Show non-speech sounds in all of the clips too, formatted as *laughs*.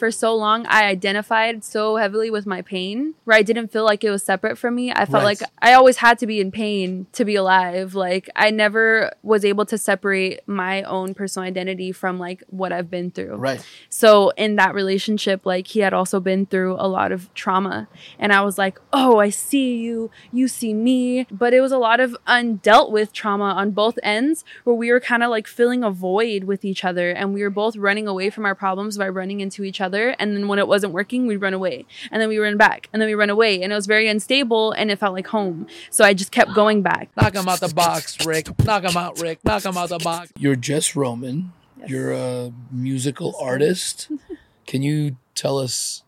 for so long I identified so heavily with my pain where I didn't feel like it was separate from me. I felt Right. like I always had to be in pain to be alive. Like I never was able to separate my own personal identity from like what I've been through. Right. So in that relationship, like he had also been through a lot of trauma. And I was like, oh, I see you, you see me. But it was a lot of undealt with trauma on both ends where we were kind of like filling a void with each other and we were both running away from our problems by running into each other. And then when it wasn't working, we'd run away. And then we run back. And then we run away. And it was very unstable and it felt like home. So I just kept going back. *gasps* Knock him out the box, Rick. Knock him out, Rick. Knock him out the box. You're Jess Roman. You're a musical artist. *laughs* Can you tell us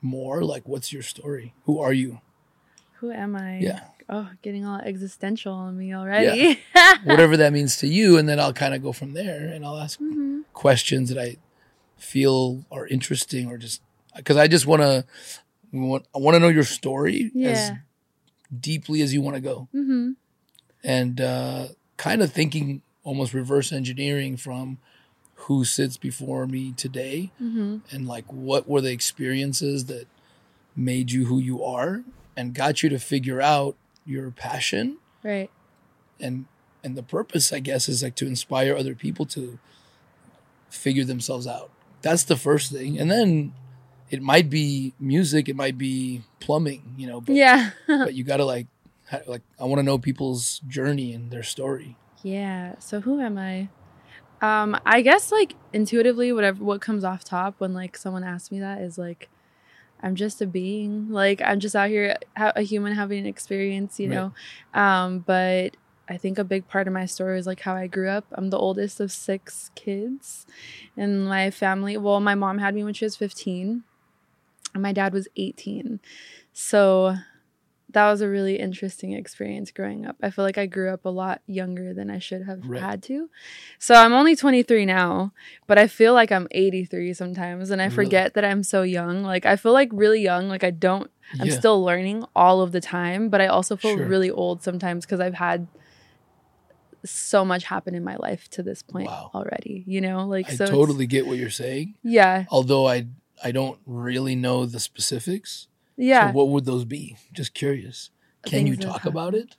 more? Like, what's your story? Who are you? Who am I? Yeah. Oh, getting all existential on me already. Yeah. *laughs* Whatever that means to you, and then I'll kind of go from there, and I'll ask Mm-hmm. questions that I feel are interesting, or just because I just want to, want, I want to know your story as deeply as you want to go, Mm-hmm. and uh, kind of thinking almost reverse engineering from who sits before me today Mm-hmm. and like what were the experiences that made you who you are and got you to figure out your passion Right. and and the purpose i guess is like to inspire other people to figure themselves out that's the first thing and then it might be music it might be plumbing you know but, Yeah. *laughs* but you gotta like ha- like i want to know people's journey and their story yeah. So who am I? Um, I guess like intuitively, whatever what comes off top when like someone asks me that is like, I'm just a being. Like I'm just out here, ha- a human having an experience, you Right. know. Um, but I think a big part of my story is like how I grew up. I'm the oldest of six kids, and my family. Well, my mom had me when she was 15, and my dad was 18. So that was a really interesting experience growing up. I feel like I grew up a lot younger than I should have Right. had to. So I'm only 23 now, but I feel like I'm 83 sometimes and I Really? forget that I'm so young. Like I feel like really young, like I don't I'm yeah still learning all of the time, but I also feel Sure. really old sometimes cuz I've had so much happened in my life to this point Wow. already, you know? Like i so totally get what you're saying Yeah. although i i don't really know the specifics Yeah. So what would those be? Just curious. Can you Things that talk about it?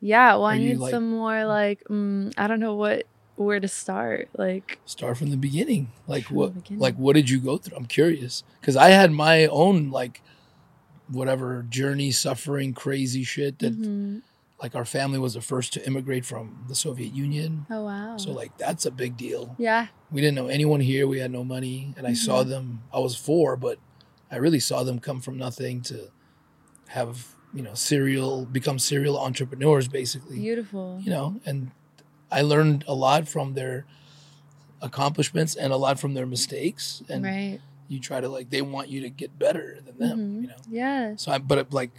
yeah, well Are I need like- some more like mm, I don't know what where to start. Like Start from the beginning. Like what? beginning. Like what did you go through? I'm curious because I had my own like whatever journey, suffering, crazy shit. That mhm. Like our family was the first to immigrate from the Soviet Union, Oh wow. so like that's a big deal. yeah. We didn't know anyone here. We had no money, and I saw Mm-hmm. them. I was four, but I really saw them come from nothing to have you know serial become serial entrepreneurs basically. Beautiful. you know, and I learned a lot from their accomplishments and a lot from their mistakes. And right. you try to like, they want you to get better than them, Mhm. you know. Yeah. So I, but it, like,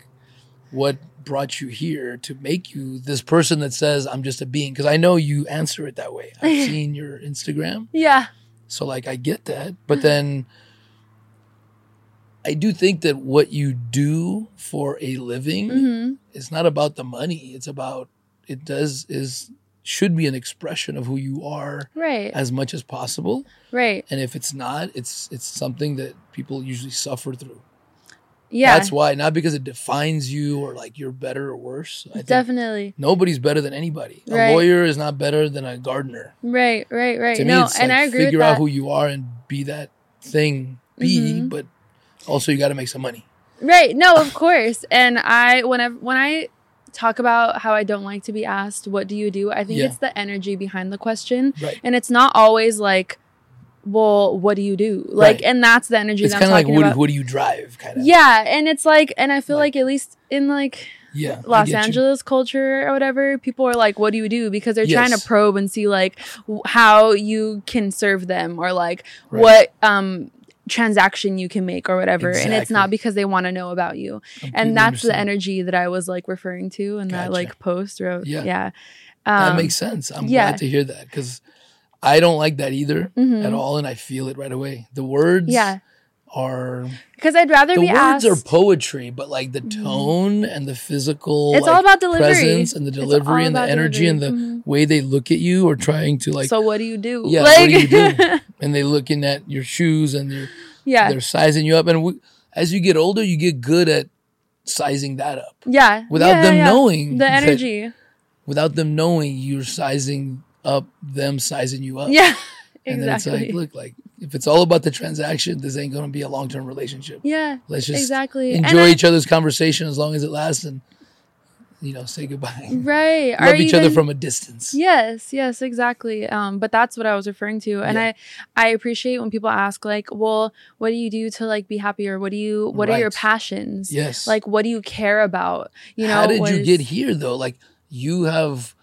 what brought you here to make you this person that says I'm just a being? Because I know you answer it that way. *laughs* I've seen your Instagram, Yeah. so like I get that. But then I do think that what you do for a living hmm it's not about the money it's about it does is should be an expression of who you are Right. as much as possible Right. and if it's not it's it's something that people usually suffer through Yeah. that's why not because it defines you or like you're better or worse I think Definitely. nobody's better than anybody a lawyer is not better than a gardener Right. Right. Right. to me no, it's and like I agree figure out who you are and be that thing be Mhm. but also you got to make some money Right. No, of course. And I whenever when I talk about how I don't like to be asked what do you do, I think Yeah. it's the energy behind the question. right And it's not always like, well, what do you do? Like Right. and that's the energy it's that kind of like what, about. what do you drive kind of yeah, and it's like and I feel Like- like, at least in like yeah Los get you. Angeles culture or whatever, people are like, "What do you do?" Because they're trying to probe and see like w- how you can serve them or like Right. what um transaction you can make or whatever. And it's not because they want to know about you. Completely And that's the energy that I was like referring to in that like post. wrote Yeah. yeah, that Um, makes sense. I'm yeah. glad to hear that because I don't like that either mhm. at all, and I feel it right away. The words Yeah, are because I'd rather the be words asked. are poetry, but like the Mhm. tone and the physical, it's like, all about delivery. presence and the delivery and the energy and the delivery. Mhm. way they look at you or trying to like so what do you do? Yeah, like, what do you do? *laughs* and they looking at your shoes and your Yeah. They're sizing you up, and we, as you get older, you get good at sizing that up yeah. without Yeah, them yeah. knowing the that- energy. without them knowing you're sizing up them sizing you up. Yeah. And exactly. *laughs* then it's like, look, like if it's all about the transaction, this ain't gonna be a long term relationship. yeah. Let's just exactly. Enjoy I- each other's conversation as long as it lasts, and you know, say goodbye. *laughs* Right. Love Or each other from a distance. Yes, yes, exactly. Um, but that's what I was referring to, and Yeah. I I appreciate when people ask like, well, what do you do to like be happy, or what do you what are your passions? Yes. Like, what do you care about? You know, How did you is- get here though? Like you have,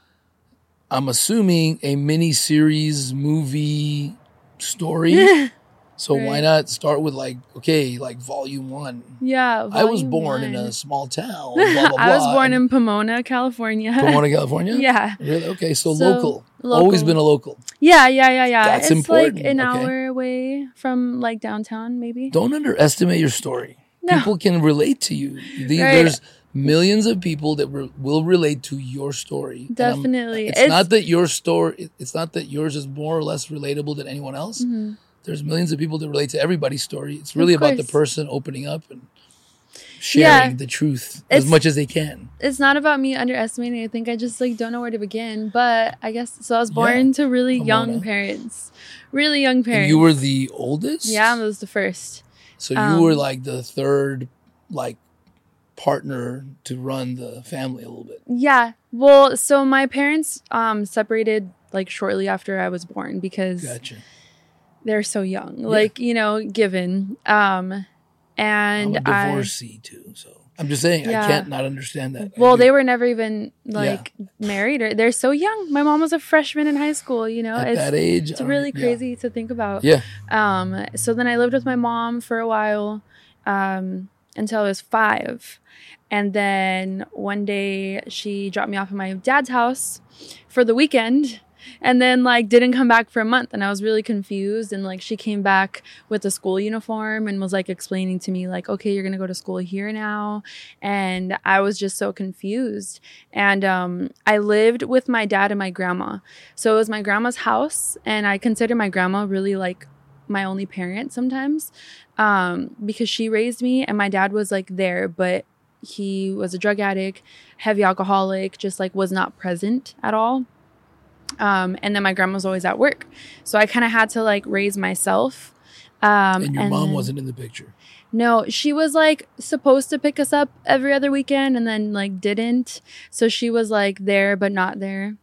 I'm assuming a mini series movie story. *laughs* so why not start with like okay, like volume one? Yeah, I was volume born in a small town. *laughs* Blah, blah, I was born in Pomona, California. Pomona, *laughs* California. yeah, Really? Okay, so, So, local. Always been a local. yeah, yeah, yeah, yeah. That's it's like important, an okay. hour away from like downtown, maybe. Don't underestimate your story. No. People can relate to you. The- Right. There's millions of people that re- will relate to your story. Definitely. It's, It's- not that your story. It's not that yours is more or less relatable than anyone else. Mhm. There's millions of people that relate to everybody's story. It's really about the person opening up and sharing Yeah. the truth as much as they can. It's not about me underestimating. I think I just like don't know where to begin. But I guess so. I was Yeah. born to really young parents, really young And parents. you were the oldest. yeah, I was the first. So you um, were like the third, like partner to run the family a little bit. Yeah. Well, so my parents um separated like shortly after I was born because Gotcha. they're so young. Like, you know, given. Um I'm and a I divorcee too, so I'm just saying Yeah. I can't not understand that. Well, they were never even like married or they're so young. My mom was a freshman in high school, you know. at it's that age. it's really yeah. crazy to think about. Yeah. Um, so then I lived with my mom for a while um, until I was five. And then one day she dropped me off at my dad's house for the weekend and then like didn't come back for a month. And I was really confused. And like she came back with a school uniform and was like explaining to me like okay you're to go to school here now. And I was just so confused. And um I lived with my dad and my grandma. So it was my grandma's house. And I consider my grandma really like my only parent sometimes um, because she raised me and my dad was like there, but he was a drug addict, heavy alcoholic, just like was not present at all. Um, and then my grandma was always at work. So I kind of had to like raise myself. Um, and your mom then- wasn't in the picture. no, she was like supposed to pick us up every other weekend and then like didn't. So she was like there, but not there.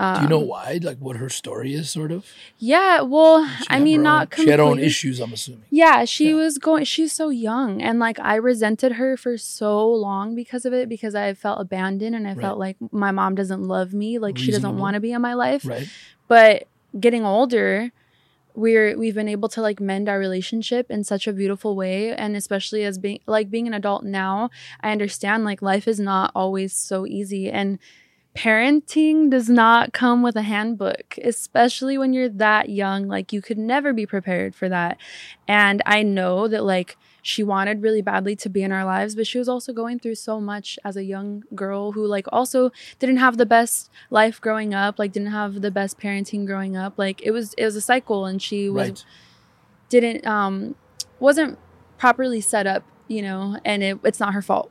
Um, Do you know why? Like what her story is, sort of. Yeah, well, I mean, not own, completely. She had her own issues. I'm assuming. Yeah, she Yeah. was going. She's so young, and like I resented her for so long because of it. Because I felt abandoned, and I Right. felt like my mom doesn't love me. Like she doesn't want to be in my life. Right. But getting older, we're we've been able to like mend our relationship in such a beautiful way, and especially as being like being an adult now, I understand like life is not always so easy, and parenting does not come with a handbook, especially when you're that young. Like, you could never be prepared for that. And I know that, like, she wanted really badly to be in our lives, but she was also going through so much as a young girl who, like, also didn't have the best life growing up, like, didn't have the best parenting growing up. Like, it was, it was a cycle, and she was, Right. didn't, um, wasn't properly set up, you know, and it, it's not her fault.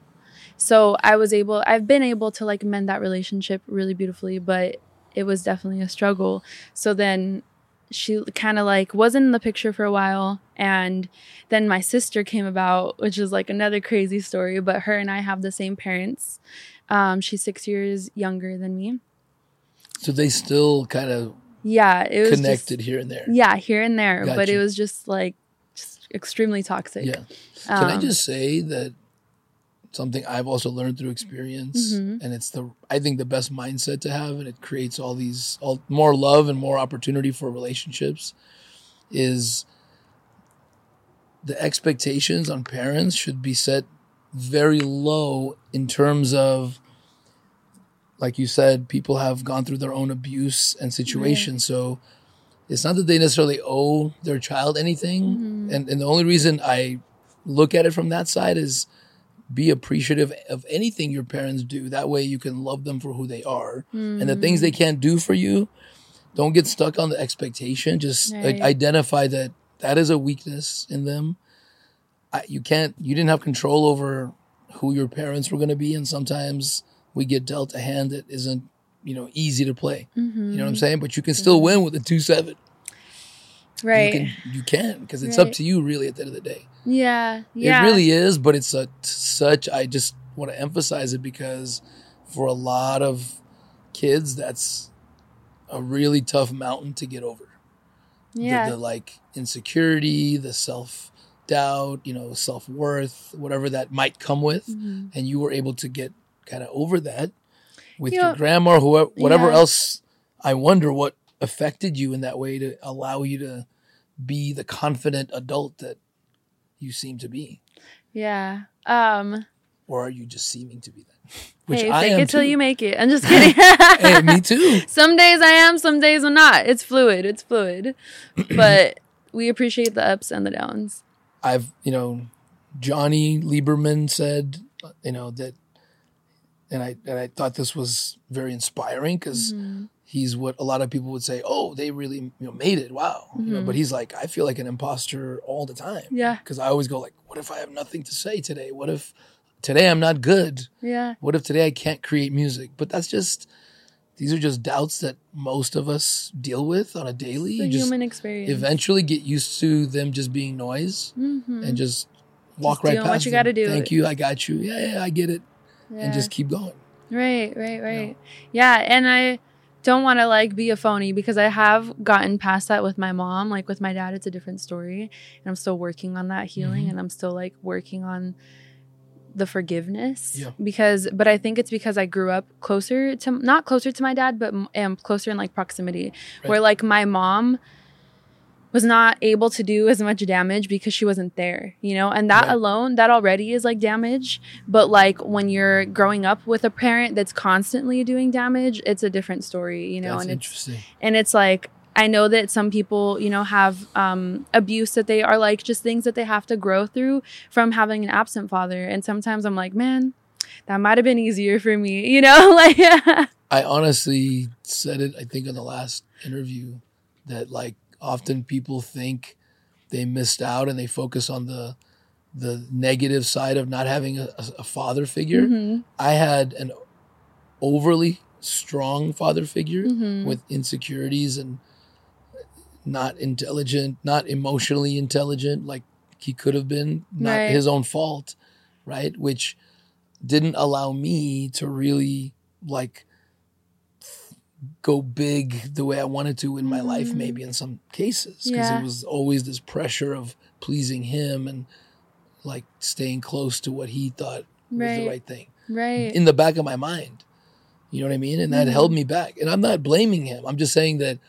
So I was able, I've been able to like mend that relationship really beautifully, but it was definitely a struggle. So then she kind of like wasn't in the picture for a while. And then my sister came about, which is like another crazy story, but her and I have the same parents. Um, she's six years younger than me. So they still kind of Yeah, it was just- connected here and there. yeah, here and there, but it was just like just extremely toxic. Yeah. Can I Um, just say that something I've also learned through experience, Mhm. and it's the I think the best mindset to have, and it creates all these all more love and more opportunity for relationships, is the expectations on parents should be set very low in terms of like you said people have gone through their own abuse and situations so it's not that they necessarily owe their child anything Mhm. and, and the only reason i look at it from that side is be appreciative of anything your parents do. That way you can love them for who they are. And the things they can't do for you don't get stuck on the expectation. Just like identify that that is a weakness in them. I, you can't you didn't have control over who your parents were going to be and sometimes we get dealt a hand that isn't you know easy to play. Mm-hmm. you know what i'm saying? But you can still win with a 2-7 Right. you can you can because it's Right. up to you really at the end of the day yeah. Yeah. it really is but it's a such i just want to emphasize it because for a lot of kids that's a really tough mountain to get over Yeah. the, the like insecurity, the self doubt, you know, self worth, whatever that might come with, Mhm. and you were able to get kind of over that with You your know- grandma, or whoever, whatever Yeah. else. I wonder what affected you in that way to allow you to be the confident adult that you seem to be, Yeah. Um. or are you just seeming to be that? hey, I fake it till too. you make it. I'm just kidding. *laughs* Hey, me *laughs* too. Some days I am, some days I'm not. It's fluid. It's fluid. *clears throat* but we appreciate the ups and the downs. I've, you know, Johnny Lieberman said, you know, that, and I and I thought this was very inspiring because Mm-hmm. He's what a lot of people would say, oh, they really you know made it, wow, you know. But he's like, I feel like an imposter all the time Mm-hmm. Yeah. because I always go like, what if I have nothing to say today? What if today I'm not good? Yeah. What if today I can't create music? But that's just these are just doubts that most of us deal with on a daily. It's You just human experience. eventually get used to them just being noise Mhm. and just walk Just right past what you gotta do. Thank you. I got you. Yeah, yeah, I get it. Yeah. And just keep going. Right, right, right. Yeah, and I don't want to like be a phony because I have gotten past that with my mom. Like with my dad, it's a different story, and I'm still working on that healing, Mhm. and I'm still like working on the forgiveness. Yeah. Because, but I think it's because I grew up closer to not closer to my dad, but am closer in like proximity, Right. where like my mom was not able to do as much damage because she wasn't there, you know? And that Right. alone, that already is like damage. But like when you're growing up with a parent that's constantly doing damage, it's a different story, you know? That's and it's interesting. and it's like I know that some people, you know, have um, abuse that they are like just things that they have to grow through from having an absent father. And sometimes I'm like, man, that might have been easier for me, *laughs* you know? *laughs* like, *laughs* I honestly said it, I think, in the last interview that like often people think they missed out and they focus on the the negative side of not having a, a- father figure. Mhm, I had an overly strong father figure mhm. with insecurities and not intelligent, not emotionally intelligent like he could have been, not Right. his own fault, right? Which didn't allow me to really like go big the way I wanted to in my life, Mhm. maybe in some cases, because Yeah. it was always this pressure of pleasing him and like staying close to what he thought was the right thing right. in the back of my mind. You know what I mean? And that Mhm. held me back. And I'm not blaming him. I'm just saying that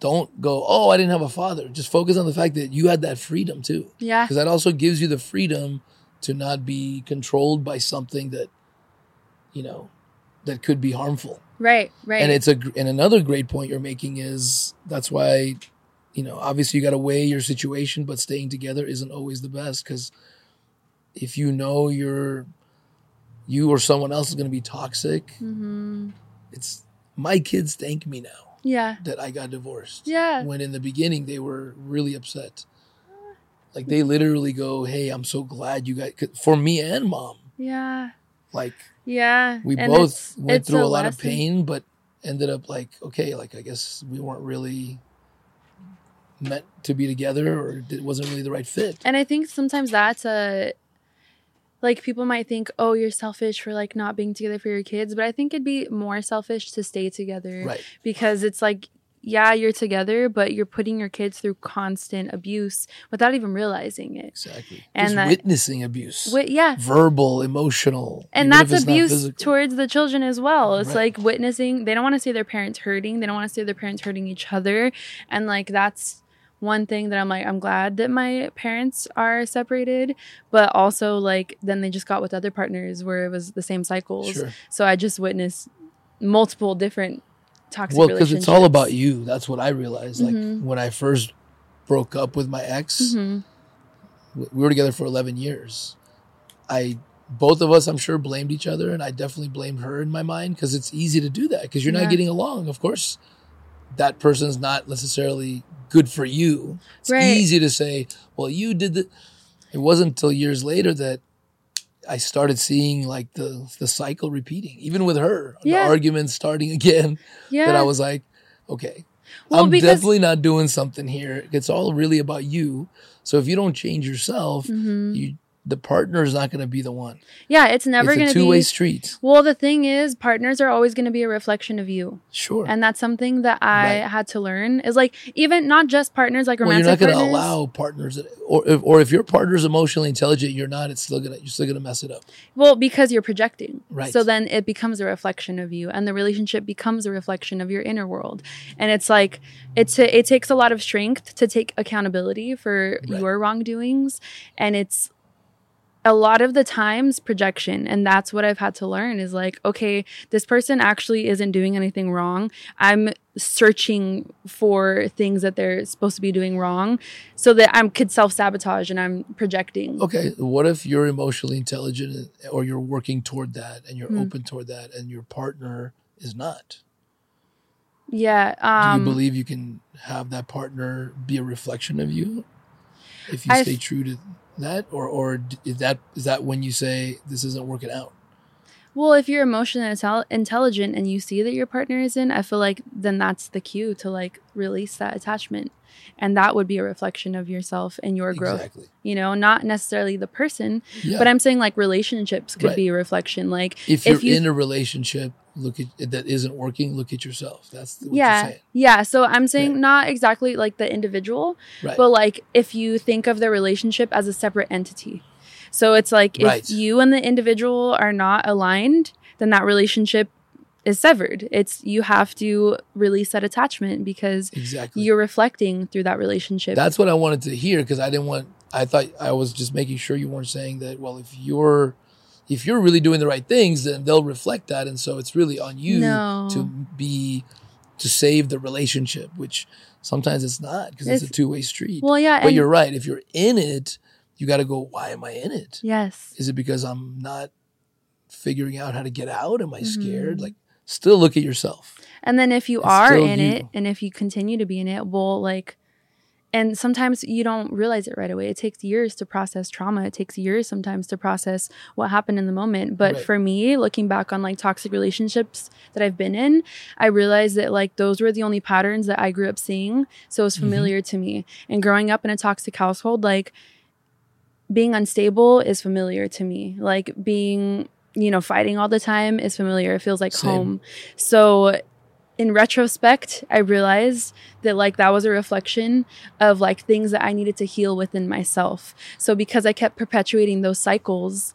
don't go, oh, I didn't have a father. Just focus on the fact that you had that freedom too. yeah. Because that also gives you the freedom to not be controlled by something that, you know, that could be harmful. Right. Right. And it's a and another great point you're making is that's why, you know, obviously you got to weigh your situation, but staying together isn't always the best because if you know you're you or someone else is going to be toxic, hmm it's my kids thank me now Yeah. that I got divorced. Yeah. When in the beginning they were really upset. *sighs* Like they literally go, "Hey, I'm so glad you got for me and mom." Yeah. Like Yeah. we And both it's- went it's through a, lot of pain, but ended up like, okay, like I guess we weren't really meant to be together, or it wasn't really the right fit. And I think sometimes that's a like people might think, "Oh, you're selfish for like not being together for your kids," but I think it'd be more selfish to stay together Right. because it's like yeah, you're together, but you're putting your kids through constant abuse without even realizing it. Exactly. And Just that- witnessing abuse, Wi- yeah. verbal, emotional, And that's abuse towards the children as well. It's Right. like witnessing, they don't want to see their parents hurting. They don't want to see their parents hurting each other. And like that's one thing that I'm like, I'm glad that my parents are separated, but also like then they just got with other partners where it was the same cycles. Sure. So I just witnessed multiple different toxic Well, because it's all about you. That's what I realized. Like Mhm. when I first broke up with my ex, Mhm. we were together for 11 years. I both of us, I'm sure, blamed each other, and I definitely blamed her in my mind because it's easy to do that because you're Yeah. not getting along. Of course, that person's not necessarily good for you. It's Right. easy to say, "Well, you did the." it wasn't until years later that I started seeing like the the cycle repeating, even with her, Yeah. the arguments starting *laughs* again. Yeah. That I was like, okay, Well, I'm definitely not doing something here. It's all really about you. So if you don't change yourself, Mm-hmm. you the partner is not going to be the one. yeah, it's never going to be. a two way street. Well, the thing is, partners are always going to be a reflection of you. Sure. And that's something that I Right. had to learn is like, even not just partners, like romantic. well, you're not going to allow partners, or if, or if your partner's emotionally intelligent, you're not. It's still gonna you're still gonna mess it up. Well, because you're projecting. Right. So then it becomes a reflection of you and the relationship becomes a reflection of your inner world. And it's like it's it takes a lot of strength to take accountability for Right. your wrongdoings and it's a lot of the times projection and that's what I've had to learn is like okay, this person actually isn't doing anything wrong. I'm searching for things that they're supposed to be doing wrong so that i'm could self-sabotage and I'm projecting. Okay, what if you're emotionally intelligent or you're working toward that and you're Hmm. open toward that and your partner is not? Yeah, Do um you believe you can have that partner be a reflection of you if you I stay true to that, or or is that is that when you say this isn't working out? Well, if you're emotionally intel- intelligent and you see that your partner is in, I feel like then that's the cue to like release that attachment. And that would be a reflection of yourself and your growth. Exactly. You know, not necessarily the person, Yeah. but I'm saying like relationships could Right. be a reflection. Like if you're if you in a relationship, look at that isn't working. Look at yourself. That's what you're yeah, saying. yeah. So I'm saying Yeah. not exactly like the individual, Right. but like if you think of the relationship as a separate entity. So it's like if Right. you and the individual are not aligned, then that relationship is severed. It's you have to release that attachment because exactly. you're reflecting through that relationship. That's what I wanted to hear because I didn't want. I thought I was just making sure you weren't saying that. Well, if you're if you're really doing the right things, then they'll reflect that, and so it's really on you No. to be to save the relationship, which sometimes it's not because it's, a two way street. well, yeah, but and you're right. If you're in it, you got to go. Why am I in it? yes, Is it because I'm not figuring out how to get out? Am I Mm-hmm. scared? Like, still look at yourself. and then if you It's are in you. it, and if you continue to be in it, well, like. And sometimes you don't realize it right away. It takes years to process trauma. It takes years sometimes to process what happened in the moment. But Right. for me, looking back on like toxic relationships that I've been in, I realized that like those were the only patterns that I grew up seeing. So it was Mhm. familiar to me. And growing up in a toxic household, like being unstable is familiar to me. Like being, you know, fighting all the time is familiar. It feels like Same. home. So in retrospect, I realized that like that was a reflection of like things that I needed to heal within myself. So because I kept perpetuating those cycles,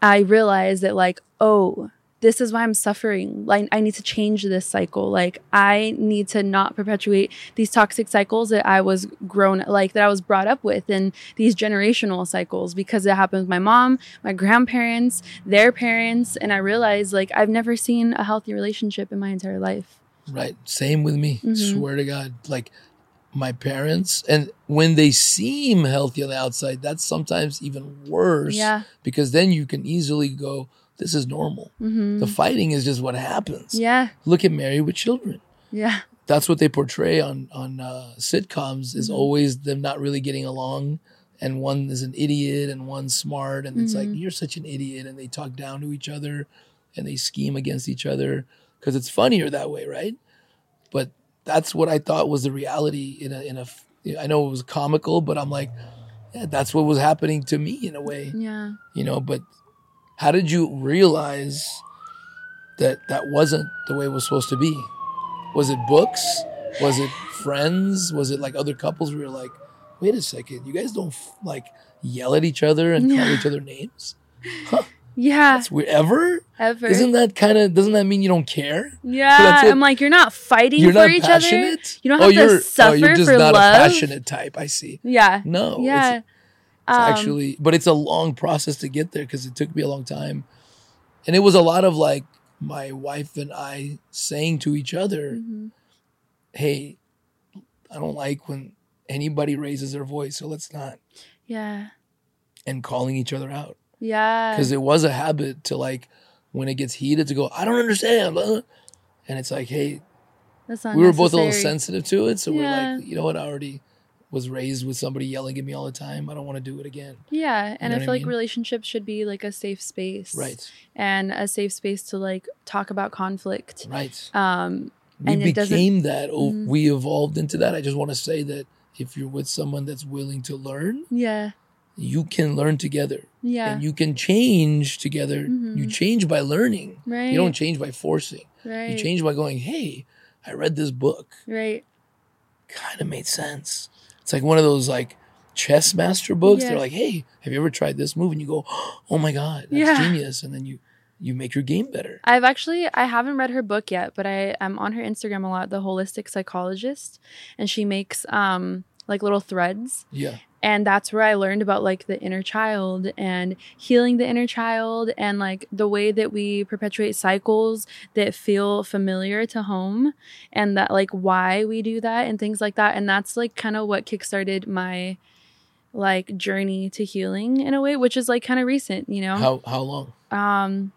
I realized that like, oh, this is why I'm suffering. Like I need to change this cycle. Like I need to not perpetuate these toxic cycles that I was grown like that I was brought up with and these generational cycles because it happened with my mom, my grandparents, their parents, and I realized like I've never seen a healthy relationship in my entire life. Right. Same with me. Mhm. Swear to God. Like my parents, and when they seem healthy on the outside, that's sometimes even worse. Yeah. Because then you can easily go, this is normal. Mm-hmm. The fighting is just what happens. Yeah. Look at Married with Children. Yeah. That's what they portray on on uh, sitcoms. Is Mhm. always them not really getting along, and one is an idiot and one's smart, and it's like Mhm. you're such an idiot, and they talk down to each other, and they scheme against each other because it's funnier that way, right? But that's what I thought was the reality in a in a. I know it was comical, but I'm like, yeah, that's what was happening to me in a way Yeah. you know but how did you realize that that wasn't the way it was supposed to be was it books was it friends was it like other couples where you're like wait a second you guys don't f- like yell at each other and call each other names Yeah. that's weird ever Ever. isn't that kind of doesn't that mean you don't care yeah. I'm like, you're not fighting you're for not each other. passionate You don't oh have to you're suffer oh you're just for not love. a passionate type i see Yeah. no Yeah. It's Um, actually, but it's a long process to get there because it took me a long time. And it was a lot of like my wife and I saying to each other, mhm. hey, I don't like when anybody raises their voice, so let's not. Yeah. And calling each other out. Yeah. Because it was a habit to like, when it gets heated, to go, I don't understand. blah." And it's like, hey, That's we were both a little sensitive to it. So Yeah. we're like, you know what? I already was raised with somebody yelling at me all the time. I don't want to do it again. Yeah, and know I what I feel like relationships should be like a safe space, Right. And a safe space to like talk about conflict. Right. Um, we and became that. Mhm. we evolved into that. I just want to say that if you're with someone that's willing to learn, yeah, you can learn together. yeah, And you can change together. Mhm. You change by learning. right. You don't change by forcing. right, You change by going, hey, I read this book. right, Kind of made sense. It's like one of those like chess master books. Yeah. They're like, hey, have you ever tried this move? And you go, *gasps* oh my God, that's Yeah. genius. And then you you make your game better. I've actually I haven't read her book yet, but I am on her Instagram a lot, the holistic psychologist, and she makes um like little threads Yeah. And that's where I learned about like the inner child and healing the inner child and like the way that we perpetuate cycles that feel familiar to home and that like why we do that and things like that and that's like kind of what kickstarted my like journey to healing in a way which is like kind of recent you know How how long? um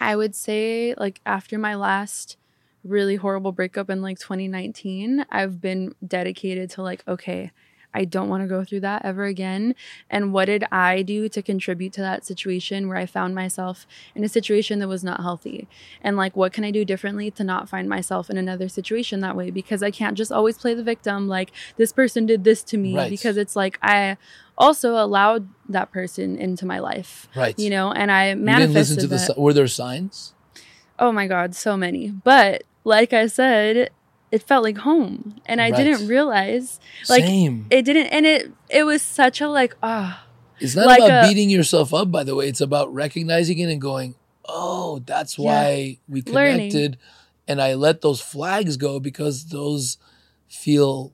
i would say like after my last really horrible breakup in like 2019 i've been dedicated to like okay i don't want to go through that ever again and what did i do to contribute to that situation where i found myself in a situation that was not healthy and like what can i do differently to not find myself in another situation that way because i can't just always play the victim like this person did this to me Right. because it's like i also allowed that person into my life Right. you know and i you didn't manifested listen to the that. were there signs? oh my god so many but like i said it felt like home and i Right. didn't realize Like, Same. it didn't and it it was such a like ah It's not like about a- beating yourself up, by the way. It's about recognizing it and going, oh, that's Yeah. why we Learning. connected. And I let those flags go because those feel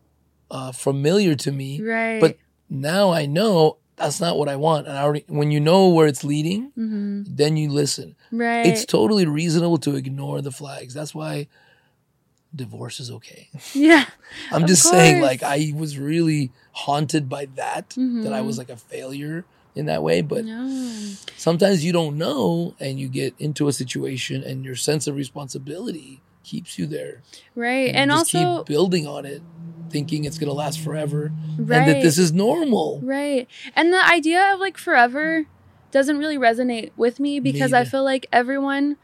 uh, familiar to me. right But now I know that's not what I want. And I already, when you know where it's leading, hmm then you listen. right It's totally reasonable to ignore the flags. That's why divorce is okay. yeah *laughs* I'm just saying, like, I was really haunted by that, that I was mm-hmm. like a failure in that way. But no sometimes you don't know and you get into a situation and your sense of responsibility keeps you there. right you and also keep building on it, thinking it's going to last forever right and that this is normal. Right. And the idea of like forever doesn't really resonate with me because I feel like everyone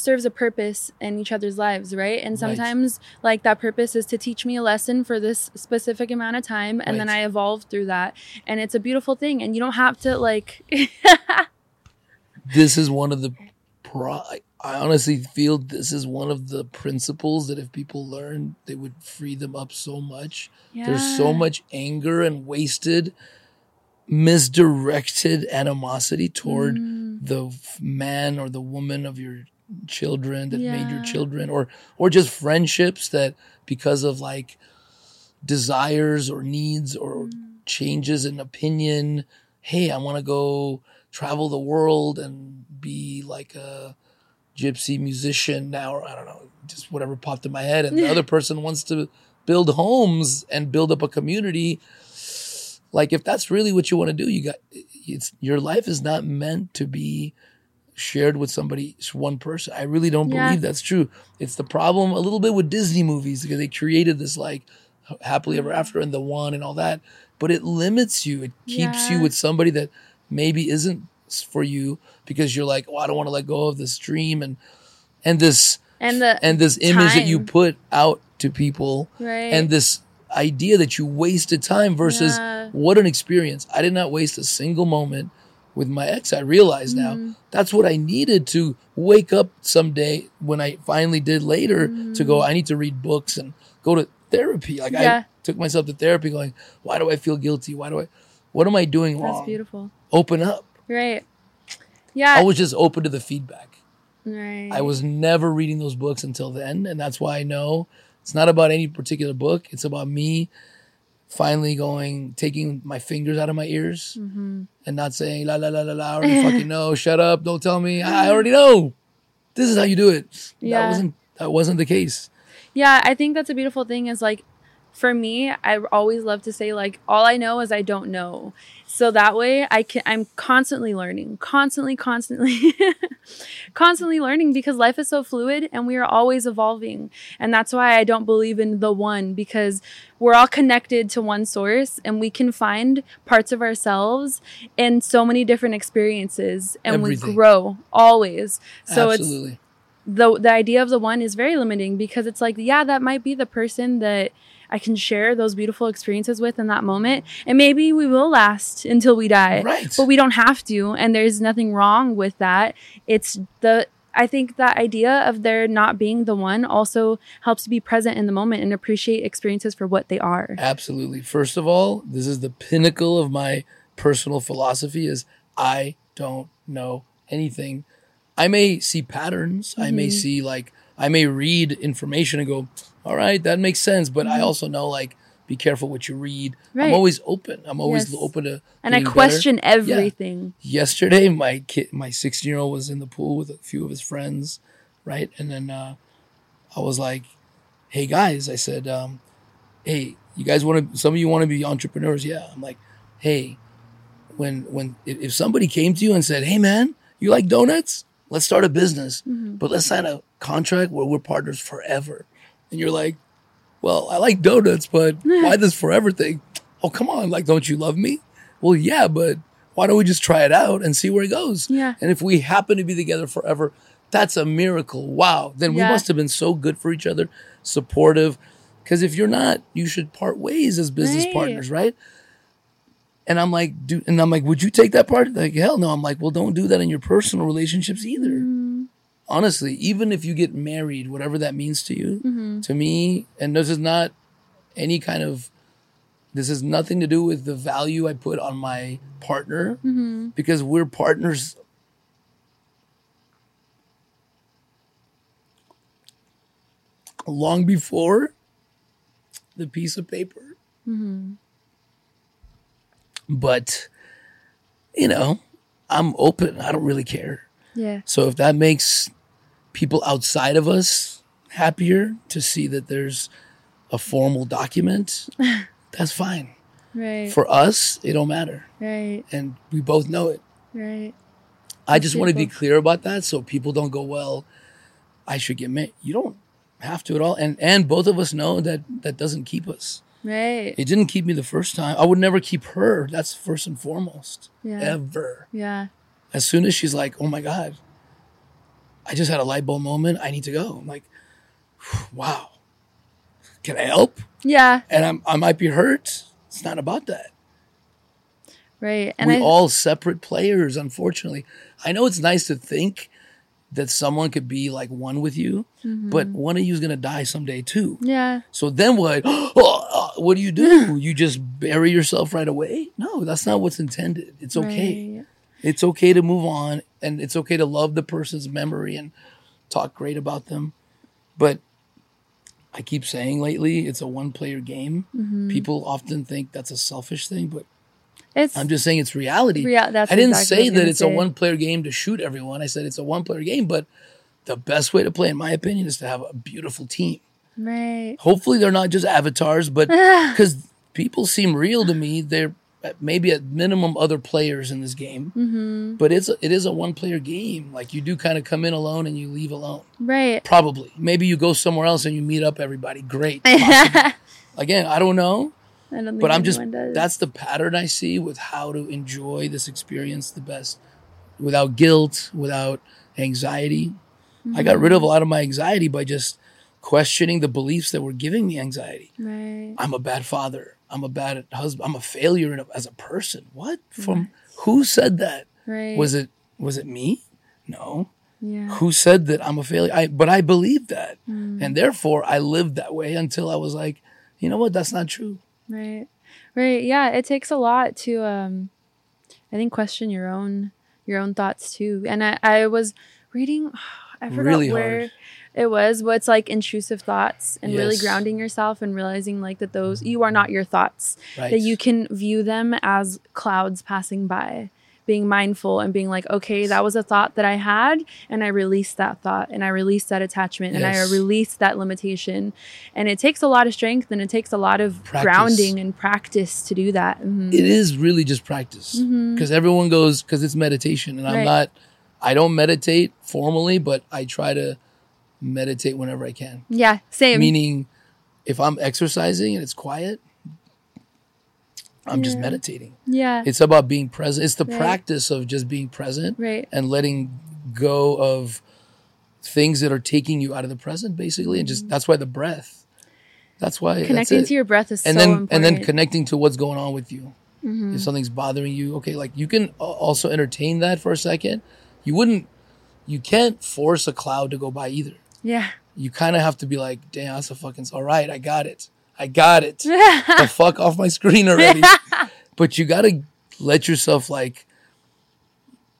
serves a purpose in each other's lives, right? And Right. sometimes like that purpose is to teach me a lesson for this specific amount of time and then I evolve through that. And it's a beautiful thing and you don't have to like *laughs* This is one of the, pro- I honestly feel this is one of the principles that if people learn, they would free them up so much. There's so much anger and wasted, misdirected animosity toward Mm. the man or the woman of your children that made your children or or just friendships that because of like desires or needs or Mm. changes in opinion hey i want to go travel the world and be like a gypsy musician now or i don't know just whatever popped in my head and the other *laughs* person wants to build homes and build up a community like if that's really what you want to do you got it's your life is not meant to be shared with somebody one person i really don't Yeah. believe that's true it's the problem a little bit with disney movies because they created this like happily ever after and the one and all that but it limits you it keeps you with somebody that maybe isn't for you because you're like oh i don't want to let go of this dream and and this and the and this image that you put out to people right and this idea that you wasted time versus Yeah. what an experience. I did not waste a single moment with my ex. I realize Mm-hmm. now that's what I needed to wake up someday when I finally did later to go, I need to read books and go to therapy. Like Mm-hmm. Yeah. I took myself to therapy going, why do I feel guilty? Why do I, what am I doing that's wrong? beautiful. Open up. Right. Yeah. I was just open to the feedback. right. I was never reading those books until then, and that's why I know it's not about any particular book. It's about me finally going, taking my fingers out of my ears Mm-hmm. and not saying la la la la la. I already fucking *laughs* know. Shut up! Don't tell me. I I already know. This is how you do it. That wasn't that wasn't the case. Yeah, I think that's a beautiful thing is like for me, I always love to say like all I know is I don't know. So that way I can I'm constantly learning, constantly constantly *laughs* constantly learning because life is so fluid and we are always evolving. And that's why I don't believe in the one because we're all connected to one source and we can find parts of ourselves in so many different experiences and Everything. we grow always. So it's the the idea of the one is very limiting because it's like yeah that might be the person that I can share those beautiful experiences with in that moment and maybe we will last until we die Right. but we don't have to and there's nothing wrong with that it's the I think that idea of there not being the one also helps to be present in the moment and appreciate experiences for what they are Absolutely. First of all, this is the pinnacle of my personal philosophy is I don't know anything. I may see patterns. I may mm-hmm. see like I may read information and go, "All right, that makes sense," but I also know like be careful what you read. Right. I'm always open. I'm always Yes. open to and I getting better. question everything yesterday my kid my 16 year old was in the pool with a few of his friends right and then uh, i was like hey guys i said um, hey you guys want to some of you want to be entrepreneurs yeah i'm like hey when when if if somebody came to you and said hey man you like donuts let's start a business but let's sign a contract where we're partners forever and you're like well i like donuts but why this forever thing oh come on like don't you love me? Well yeah but why don't we just try it out and see where it goes? Yeah. and if we happen to be together forever that's a miracle. Wow. Then we must have been so good for each other supportive. Because if you're not you should part ways as business Right. partners right? And i'm like do and i'm like would you take that part? Like hell no. I'm like well don't do that in your personal relationships either. Mm-hmm. Honestly even if you get married whatever that means to you Mm-hmm. to me and this is not any kind of this has nothing to do with the value i put on my partner Mm-hmm. because we're partners. Long before the piece of paper. But you know i'm open. I don't really care. Yeah. So if that makes people outside of us happier to see that there's a formal document, *laughs* that's fine. right For us, it don't matter. right And we both know it. right I just want to be clear about that so people don't go, well, I should get married. You don't have to at all. And and both of us know that that doesn't keep us. right It didn't keep me the first time. I would never keep her. That's first and foremost. Yeah. Ever. yeah as soon as she's like, "Oh my god, I just had a light bulb moment. I need to go." I'm like, *sighs* "Wow, can I help?" yeah And I'm I might be hurt. It's not about that. right and we I, all separate players. Unfortunately, I know it's nice to think that someone could be like one with you, but one of you is gonna die someday too. yeah So then what? *gasps* Oh, uh, what do you do? *laughs* You just bury yourself right away? No, that's not what's intended. It's okay. right. It's okay to move on and it's okay to love the person's memory and talk great about them. But I keep saying lately, it's a one player game. Mm-hmm. People often think that's a selfish thing, but it's I'm just saying it's reality. Rea- that's I didn't exactly say that it's a one player game to shoot everyone. I said it's a one player game, but the best way to play, in my opinion, is to have a beautiful team. right Hopefully, they're not just avatars, but *laughs* because people seem real to me, they're maybe at minimum other players in this game. mm-hmm. But it's a, it is a one player game. Like you do kind of come in alone and you leave alone. right Probably. Maybe you go somewhere else and you meet up everybody. Great. *laughs* Again, I don't know, I don't but I'm just does. that's the pattern I see with how to enjoy this experience the best without guilt, without anxiety. I got rid of a lot of my anxiety by just questioning the beliefs that were giving me anxiety. right I'm a bad father. I'm a bad husband. I'm a failure a, as a person. What? From who said that? right Was it was it me? No. yeah Who said that I'm a failure? I but I believed that. Mm. And therefore I lived that way until I was like, you know what? That's not true. Right. Right. Yeah, it takes a lot to um I think question your own your own thoughts too. And I, I was reading *sighs* I forgot Really where hard. It was, but it's like intrusive thoughts and really grounding yourself and realizing like that those you are not your thoughts. Right. That you can view them as clouds passing by. being mindful and being like, okay, that was a thought that I had, and I released that thought, and I released that attachment, and I released that limitation. And it takes a lot of strength and it takes a lot of Practice. grounding and practice to do that. Mhm. It is really just practice because everyone goes because it's meditation, and I'm not. I don't meditate formally, but I try to meditate whenever I can. Yeah, same. Meaning, if I'm exercising and it's quiet, I'm just meditating. yeah, It's about being present. It's the Right. practice of just being present right. and letting go of things that are taking you out of the present, basically, and just that's why the breath. That's why Connecting to your breath is and so then important. and then connecting to what's going on with you. Mhm. If something's bothering you, okay, like you can also entertain that for a second. You wouldn't, you can't force a cloud to go by either. Yeah. You kind of have to be like, damn, that's a fucking all right. I got it. I got it. *laughs* the fuck off my screen already. *laughs* but you got to let yourself like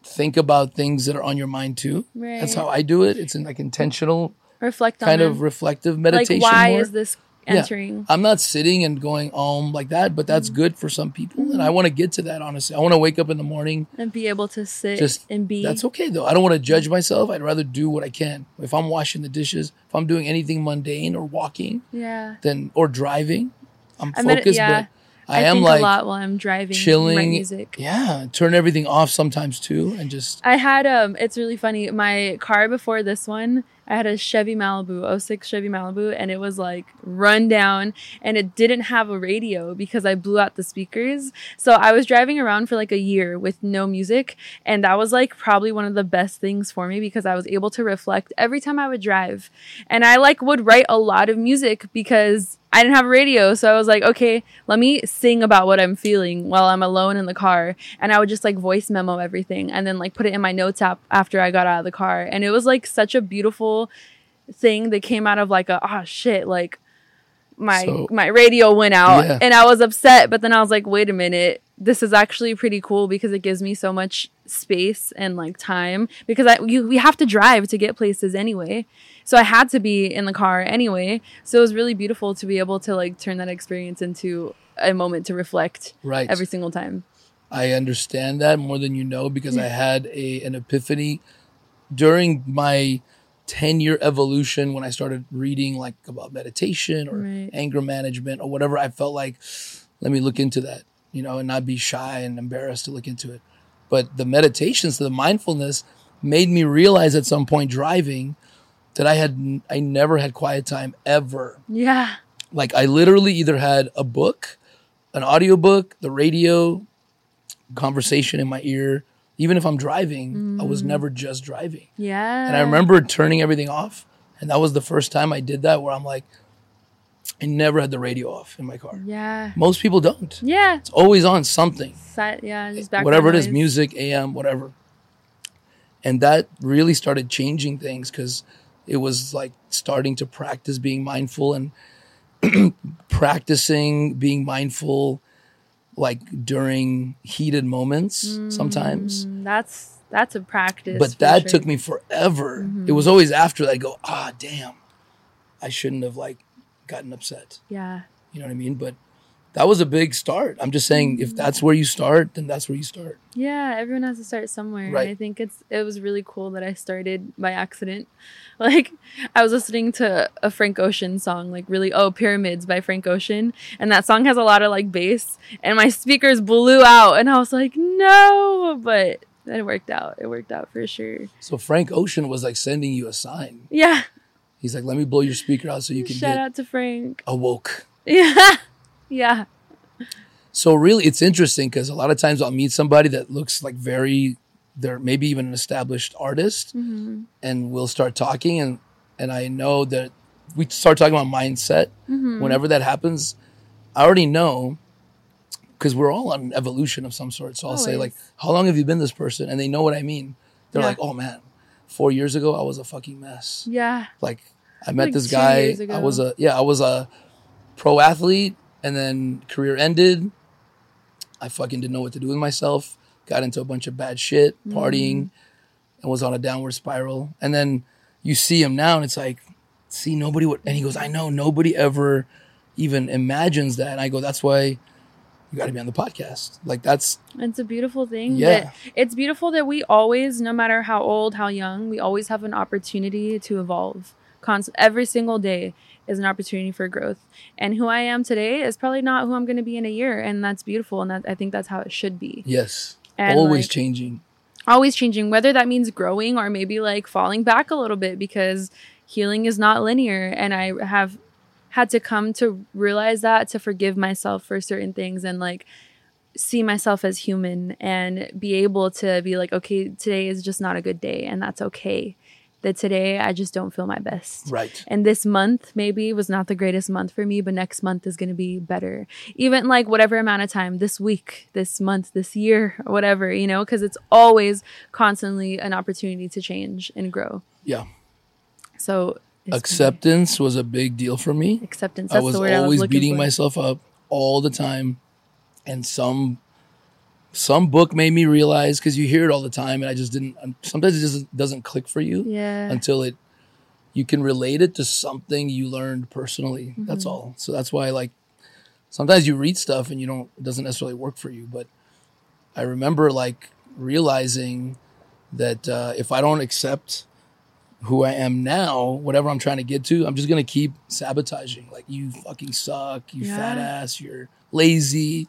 think about things that are on your mind too. That's how I do it. It's in like intentional Reflect kind them. of reflective like meditation. why more. is this Yeah. I'm not sitting and going um like that, but that's good for some people, and Mm-hmm. I want to get to that. Honestly, I want to wake up in the morning. And be able to sit Just and be. That's okay though. I don't want to judge myself. I'd rather do what I can. If I'm washing the dishes, if I'm doing anything mundane or walking, Yeah. then or driving, I'm I med- focused. yeah. But I, I, am think like a lot while I'm driving. Chilling. music. Yeah, turn everything off sometimes too, and just I had um it's really funny. My car before this one, I had a Chevy Malibu, 06 Chevy Malibu, and it was like run down and it didn't have a radio because I blew out the speakers. So I was driving around for like a year with no music, and that was like probably one of the best things for me because I was able to reflect every time I would drive. And I like would write a lot of music because I didn't have a radio. So I was like, okay, let me sing about what I'm feeling while I'm alone in the car. And I would just like voice memo everything and then like put it in my notes app after I got out of the car. And it was like such a beautiful thing that came out of like a, oh shit, like my So- my radio went out Yeah. and I was upset, but then I was like, wait a minute, this is actually pretty cool because it gives me so much space and like time because I you we have to drive to get places anyway. So I had to be in the car anyway. So it was really beautiful to be able to like turn that experience into a moment to reflect right. every single time. I understand that more than you know because I had a an epiphany during my 10 year evolution when I started reading like about meditation or Right. anger management or whatever. I felt like, let me look into that, you know, and not be shy and embarrassed to look into it. But the meditations, the mindfulness made me realize at some point driving that I had, I never had quiet time ever Yeah. like I literally either had a book, an audiobook, the radio, conversation in my ear. Even if I'm driving, I was never just driving. Yeah. And I remember turning everything off. And that was the first time I did that where I'm like, I never had the radio off in my car. Yeah. Most people don't. Yeah. It's always on something. Si- yeah. Whatever it is, noise. music, AM, whatever. And that really started changing things because it was like starting to practice being mindful and *clears throat* practicing being mindful like during heated moments sometimes. Mm, That's that's a practice. But that sure. took me forever. Mm-hmm. It was always after that I go, ah, damn, I shouldn't have like gotten upset. Yeah. You know what I mean? But that was a big start. I'm just saying, Mm-hmm. if that's where you start, then that's where you start. Yeah, everyone has to start somewhere. and Right. I think it's it was really cool that I started by accident. *laughs* Like I was listening to a Frank Ocean song, like really oh Pyramids by Frank Ocean, and that song has a lot of like bass, and my speakers blew out, and I was like no, but it worked out. It worked out for sure. So Frank Ocean was like sending you a sign. Yeah. He's like, let me blow your speaker out so you can Shout get out to Frank. awoke. *laughs* Yeah. Yeah. So really, it's interesting because a lot of times I'll meet somebody that looks like very, they're maybe even an established artist, Mm-hmm. and we'll start talking, and and I know that we start talking about mindset. Mm-hmm. Whenever that happens, I already know because we're all on evolution of some sort. So I'll say like, "How long have you been this person?" And they know what I mean. They're Yeah. like, "Oh man, four years ago I was a fucking mess." Yeah. like I met Like this guy. I was a yeah, I was a pro athlete and then career ended. I fucking didn't know what to do with myself. Got into a bunch of bad shit, Mm. partying, and was on a downward spiral. And then you see him now and it's like, see, nobody would and he goes, I know nobody ever even imagines that. And I go, that's why you got to be on the podcast. Like that's It's a beautiful thing. Yeah. It's beautiful that we always, no matter how old, how young, we always have an opportunity to evolve. Const- every single day is an opportunity for growth. And who I am today is probably not who I'm going to be in a year. And that's beautiful. And that, I think that's how it should be. yes, And always like, changing. always changing, whether that means growing or maybe like falling back a little bit because healing is not linear. And I have had to come to realize that to forgive myself for certain things and like see myself as human and be able to be like, okay, today is just not a good day. And that's okay. That today I just don't feel my best. Right. And this month maybe was not the greatest month for me, but next month is going to be better. Even like whatever amount of time, this week, this month, this year, *laughs* or whatever, you know, because it's always constantly an opportunity to change and grow. Yeah. So Acceptance was a big deal for me. acceptance. I That's was the word I was always beating for. myself up all the time, and some some book made me realize because you hear it all the time, and I just didn't. Sometimes it just doesn't click for you Yeah. until it you can relate it to something you learned personally. That's Mm-hmm. all. So that's why like sometimes you read stuff and you don't it doesn't necessarily work for you. But I remember like realizing that uh, if I don't accept who I am now, whatever I'm trying to get to, I'm just gonna keep sabotaging. Like you fucking suck, you fat ass, you're lazy.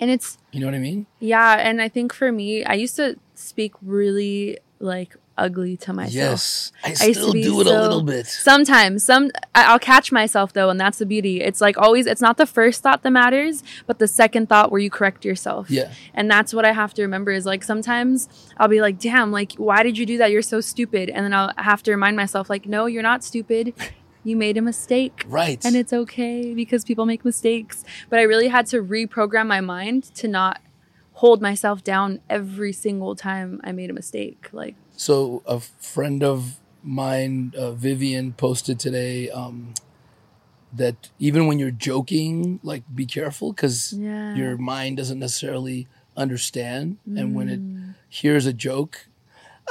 And it's You know what I mean? yeah, and I think for me, I used to speak really like ugly to myself. Yes, I still be do it a little bit. Sometimes, some I'll catch myself though, and that's the beauty. It's like always, it's not the first thought that matters, but the second thought where you correct yourself. Yeah. And that's what I have to remember is like sometimes I'll be like, damn, like, why did you do that? You're so stupid. And then I'll have to remind myself, like, no, you're not stupid. You made a mistake. Right. And it's okay because people make mistakes. But I really had to reprogram my mind to not hold myself down every single time I made a mistake. Like, So a friend of mine, uh, Vivian, posted today um, that even when you're joking, like be careful because Yeah. your mind doesn't necessarily understand, and when it Mm. hears a joke,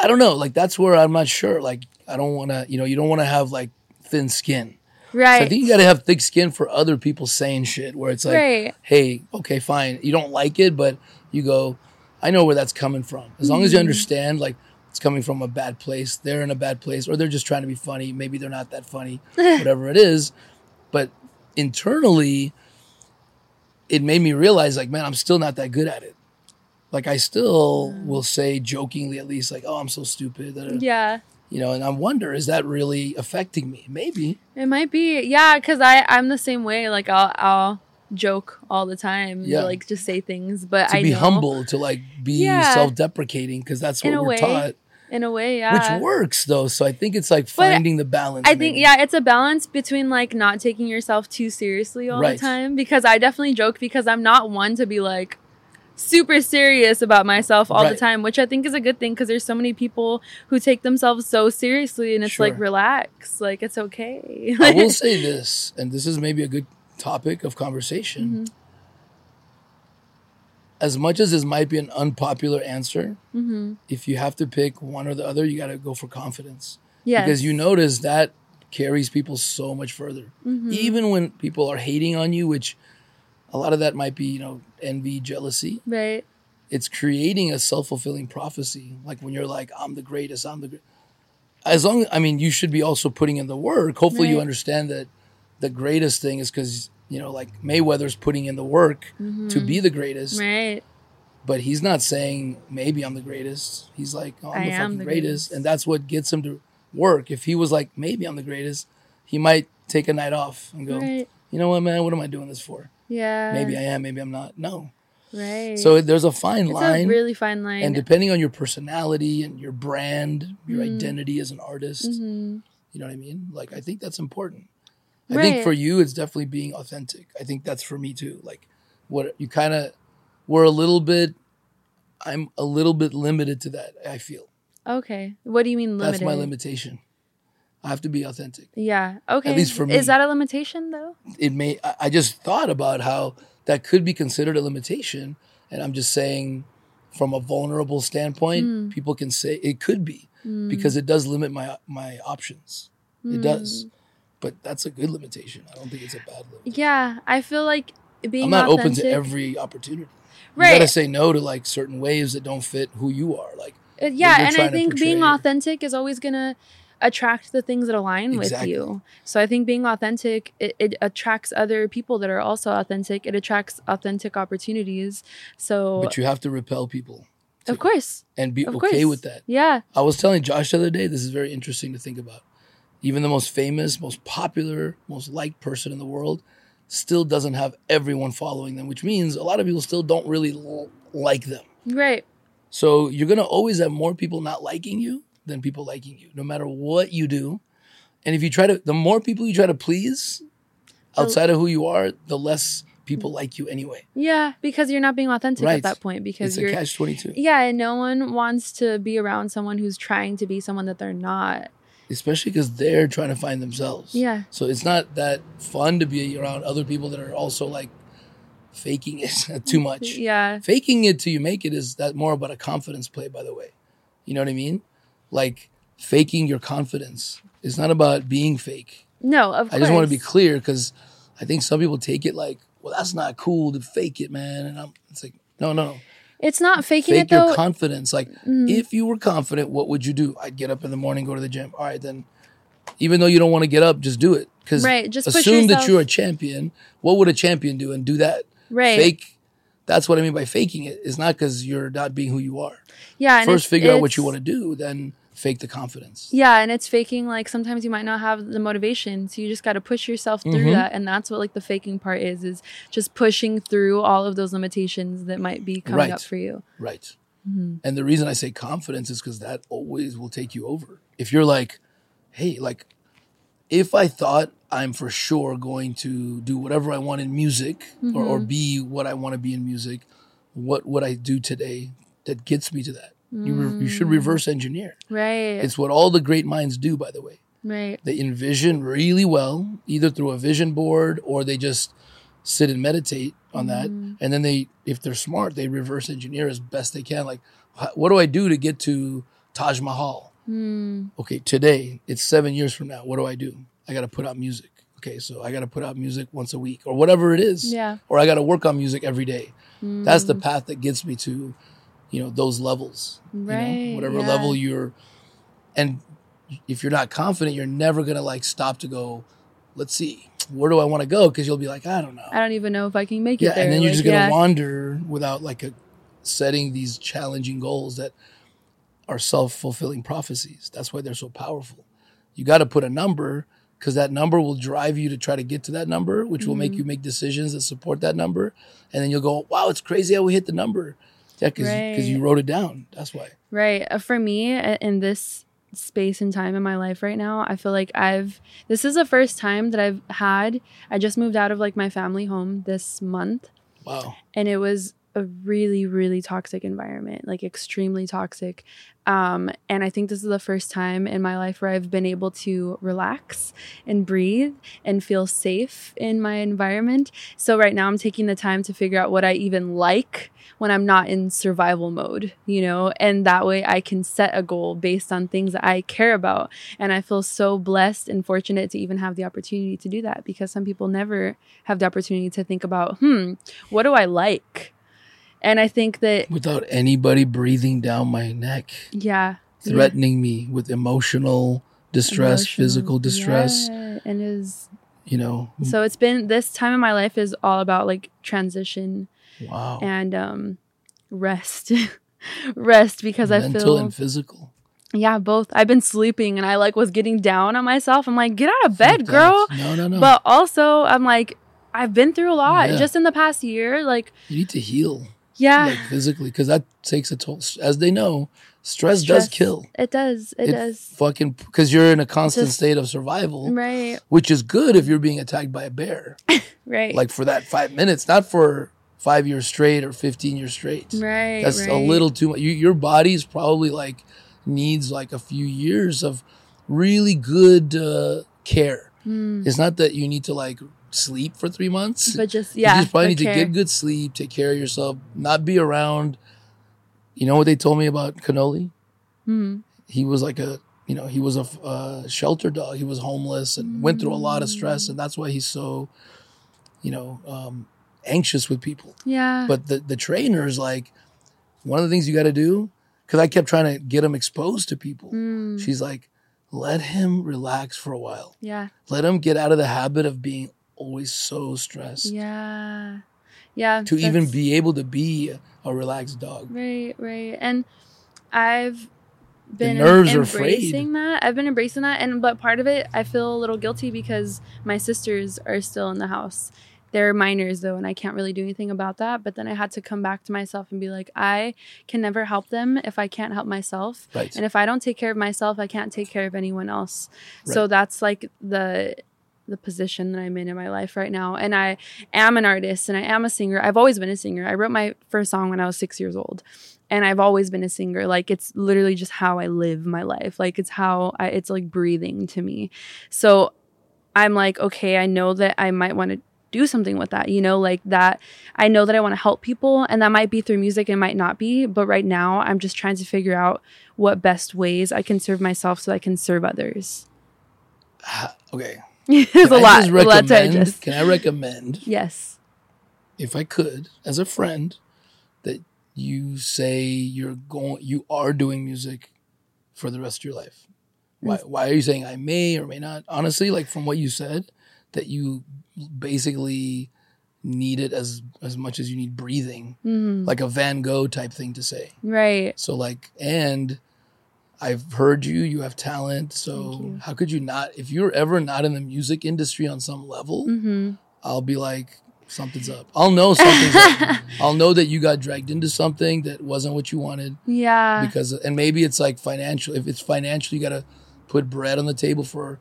I don't know. Like that's where I'm not sure. Like I don't want to, you know, you don't want to have like thin skin. right. So I think you got to have thick skin for other people saying shit where it's like, Right. hey, okay, fine. You don't like it, but you go, I know where that's coming from. As long as Mm-hmm. you understand, like, it's coming from a bad place, they're in a bad place, or they're just trying to be funny. Maybe they're not that funny, *laughs* whatever it is. But internally, it made me realize, like, man, I'm still not that good at it. Like, I still will say jokingly, at least, like, oh, I'm so stupid. yeah. You know, and I wonder, is that really affecting me? Maybe. It might be, yeah, because I I'm the same way. Like I'll I'll joke all the time, Yeah. like just say things, but to I be know, humble, to like be Yeah. self-deprecating, because that's what we're way, taught, in a way, yeah. which works though. So I think it's like But finding the balance. I think yeah, it's a balance between like not taking yourself too seriously all Right. the time because I definitely joke because I'm not one to be like super serious about myself all the time, which I think is a good thing because there's so many people who take themselves so seriously and it's like relax, like it's okay. I *laughs* will say this, and this is maybe a good topic of conversation. Mm-hmm. As much as this might be an unpopular answer, hmm if you have to pick one or the other, you got to go for confidence Yes. because you notice that carries people so much further. Mhm. Even when people are hating on you, which a lot of that might be, you know, envy, jealousy. right. it's creating a self-fulfilling prophecy like when you're like i'm the greatest i'm the great as long i mean you should be also putting in the work hopefully you understand that the greatest thing is because you know like mayweather's putting in the work to be the greatest Mm-hmm. Right. but he's not saying maybe i'm the greatest he's like oh, i'm I the fucking the greatest. greatest. and that's what gets him to work if he was like maybe i'm the greatest he might take a night off and go Right. you know what man what am i doing this for Yeah. maybe i am maybe i'm not no Right. so there's a fine it's line a really fine line. and depending on your personality and your brand, your Mm-hmm. identity as an artist, Mhm. you know what I mean? Like I think that's important. I think for you it's definitely being authentic. I think that's for me too. Like what you kind of we're a little bit I'm a little bit limited to that, I feel. Okay. What do you mean limited? That's my limitation. I have to be authentic. Yeah. Okay. At least for me. Is that a limitation though? It may I- I just thought about how that could be considered a limitation and I'm just saying from a vulnerable standpoint, Mm. people can say it could be. because it does limit my my options. It does, Mm. but that's a good limitation. I don't think it's a bad limit. Yeah, I feel like being I'm not open to every opportunity. You right gotta say no to like certain waves that don't fit who you are. Like Uh, yeah and i think being authentic is always gonna attract the things that align Exactly. with you so i think being authentic it, it attracts other people that are also authentic it attracts authentic opportunities so but you have to repel people of course and be of okay course with that. yeah I was telling Josh the other day, this is very interesting to think about. Even the most famous, most popular, most liked person in the world still doesn't have everyone following them, which means a lot of people still don't really l- like them. right So you're going to always have more people not liking you than people liking you, no matter what you do. And if you try to, the more people you try to please outside of who you are, the less people like you anyway. yeah because you're not being authentic Right. at that point because It's a you're catch 22. yeah and no one wants to be around someone who's trying to be someone that they're not especially because they're trying to find themselves. Yeah. So it's not that fun to be around other people that are also like faking it *laughs* too much. yeah Faking it till you make it is that more about a confidence play, by the way. You know what I mean? Like faking your confidence. It's not about being fake. no of course I just want to be clear because I think some people take it like, well, that's not cool to fake it, man. And I'm, it's like, no, no, no. it's not faking Fake it though Mm. your confidence. Like, if you were confident, what would you do? I'd get up in the morning, go to the gym. All right, then, even though you don't want to get up, just do it. Because Right, just assume that you're a champion. What would a champion do? And do that. right Fake. That's what I mean by faking it. It's not because you're not being who you are. yeah and First, figure out what you want to do, then fake the confidence. Yeah, and it's faking like sometimes you might not have the motivation, so you just got to push yourself through Mhm. that, and that's what like the faking part is is just pushing through all of those limitations that might be coming Right. up for you. Right. Mm-hmm. And the reason I say confidence is because that always will take you over. If you're like, hey, like, if I thought I'm for sure going to do whatever I want in music Mm-hmm. or be what I want to be in music, what would I do today that gets me to that? You, re- you should Mm. reverse engineer. Right. It's what all the great minds do, by the way. right. They envision really well, either through a vision board or they just sit and meditate on that. Mm-hmm. And then they, if they're smart, they reverse engineer as best they can. Like, what do I do to get to Taj Mahal? Hmm. Okay, today, it's seven years from now. What do I do? I got to put out music. Okay, so I got to put out music once a week or whatever it is. Yeah. Or I got to work on music every day. That's Mm. the path that gets me to, you know, those levels. You know, Right, whatever yeah. level you're, and if you're not confident, you're never gonna like stop to go. Let's see, where do I want to go? Because you'll be like, I don't know. I don't even know if I can make it yeah, there. and then you're like, just gonna yeah. wander without like a setting these challenging goals that are self fulfilling prophecies. That's why they're so powerful. You got to put a number because that number will drive you to try to get to that number, which will Mm-hmm. make you make decisions that support that number, and then you'll go, "Wow, it's crazy how we hit the number." Yeah, because Right. you wrote it down. That's why. Right. Uh, For me, uh, in this space and time in my life right now, I feel like I've, this is the first time that I've had, I just moved out of like my family home this month. Wow. and it was a really really toxic environment like extremely toxic. Um, and i think this is the first time in my life where i've been able to relax and breathe and feel safe in my environment. So right now i'm taking the time to figure out what i even like when i'm not in survival mode you know? And that way i can set a goal based on things that i care about. And i feel so blessed and fortunate to even have the opportunity to do that because some people never have the opportunity to think about hmm what do I like? And I think that Without anybody breathing down my neck, yeah, threatening me with emotional distress, emotional- physical distress. yeah, and is You know, so it's been this time in my life is all about like transition wow. and um rest. *laughs* rest because I Mental feel and physical. yeah, both. I've been sleeping and I like was getting down on myself. I'm like, get out of bed, that. girl. No, no, no. But also I'm like I've been through a lot Yeah. just in the past year. Like, you need to heal, yeah, like physically, because that takes a toll. As they know, stress, does kill. It does. It, does. Fucking because you're in a constant Just- state of survival, Right. which is good if you're being attacked by a bear. *laughs* Right. like for that five minutes, not for five years straight or fifteen years straight. right. That's a little too much. You, your body's probably like needs like a few years of really good uh, care. Mm. It's not that you need to like sleep for three months. But just yeah, you just probably need to get good sleep, take care of yourself, not be around. You know what they told me about Cannoli? Mhm. He was like a, you know, he was a uh, shelter dog. He was homeless and went through a lot of stress, and that's why he's so, you know, um, anxious with people. Yeah. But the the trainer's like, one of the things you got to do, because I kept trying to get him exposed to people. Mm, She's like, let him relax for a while. yeah. Let him get out of the habit of being always so stressed. Yeah. Yeah. To even be able to be a, relaxed dog. Right, right. And I've been nerves embracing that. I've been embracing that and but part of it I feel a little guilty because my sisters are still in the house. They're minors though and I can't really do anything about that, but then I had to come back to myself and be like I can never help them if I can't help myself. Right. And if I don't take care of myself, I can't take care of anyone else. Right. So that's like the the position that I'm in in my life right now. And I am an artist and I am a singer. I've always been a singer. I wrote my first song when I was 6 years old. And I've always been a singer. Like it's literally just how I live my life. Like it's how I it's like breathing to me. So I'm like, okay, I know that I might want to do something with that, you know, like that. I know that I want to help people, and that might be through music, and might not be. But right now, I'm just trying to figure out what best ways I can serve myself so I can serve others. Okay. *laughs* Can a I lot, a lot to adjust. Can I recommend, Yes. if I could, as a friend, that you say you're going, you are doing music for the rest of your life? Why, why are you saying I may or may not? Honestly, like from what you said, that you basically need it as as much as you need breathing, Mhm. like a Van Gogh type thing to say. Right. So like, and I've heard you. You have talent. So how could you not? If you're ever not in the music industry on some level, hmm I'll be like, something's up. I'll know something's up. *laughs* I'll know that you got dragged into something that wasn't what you wanted Yeah. because, and maybe it's like financial. If it's financial, you got to put bread on the table for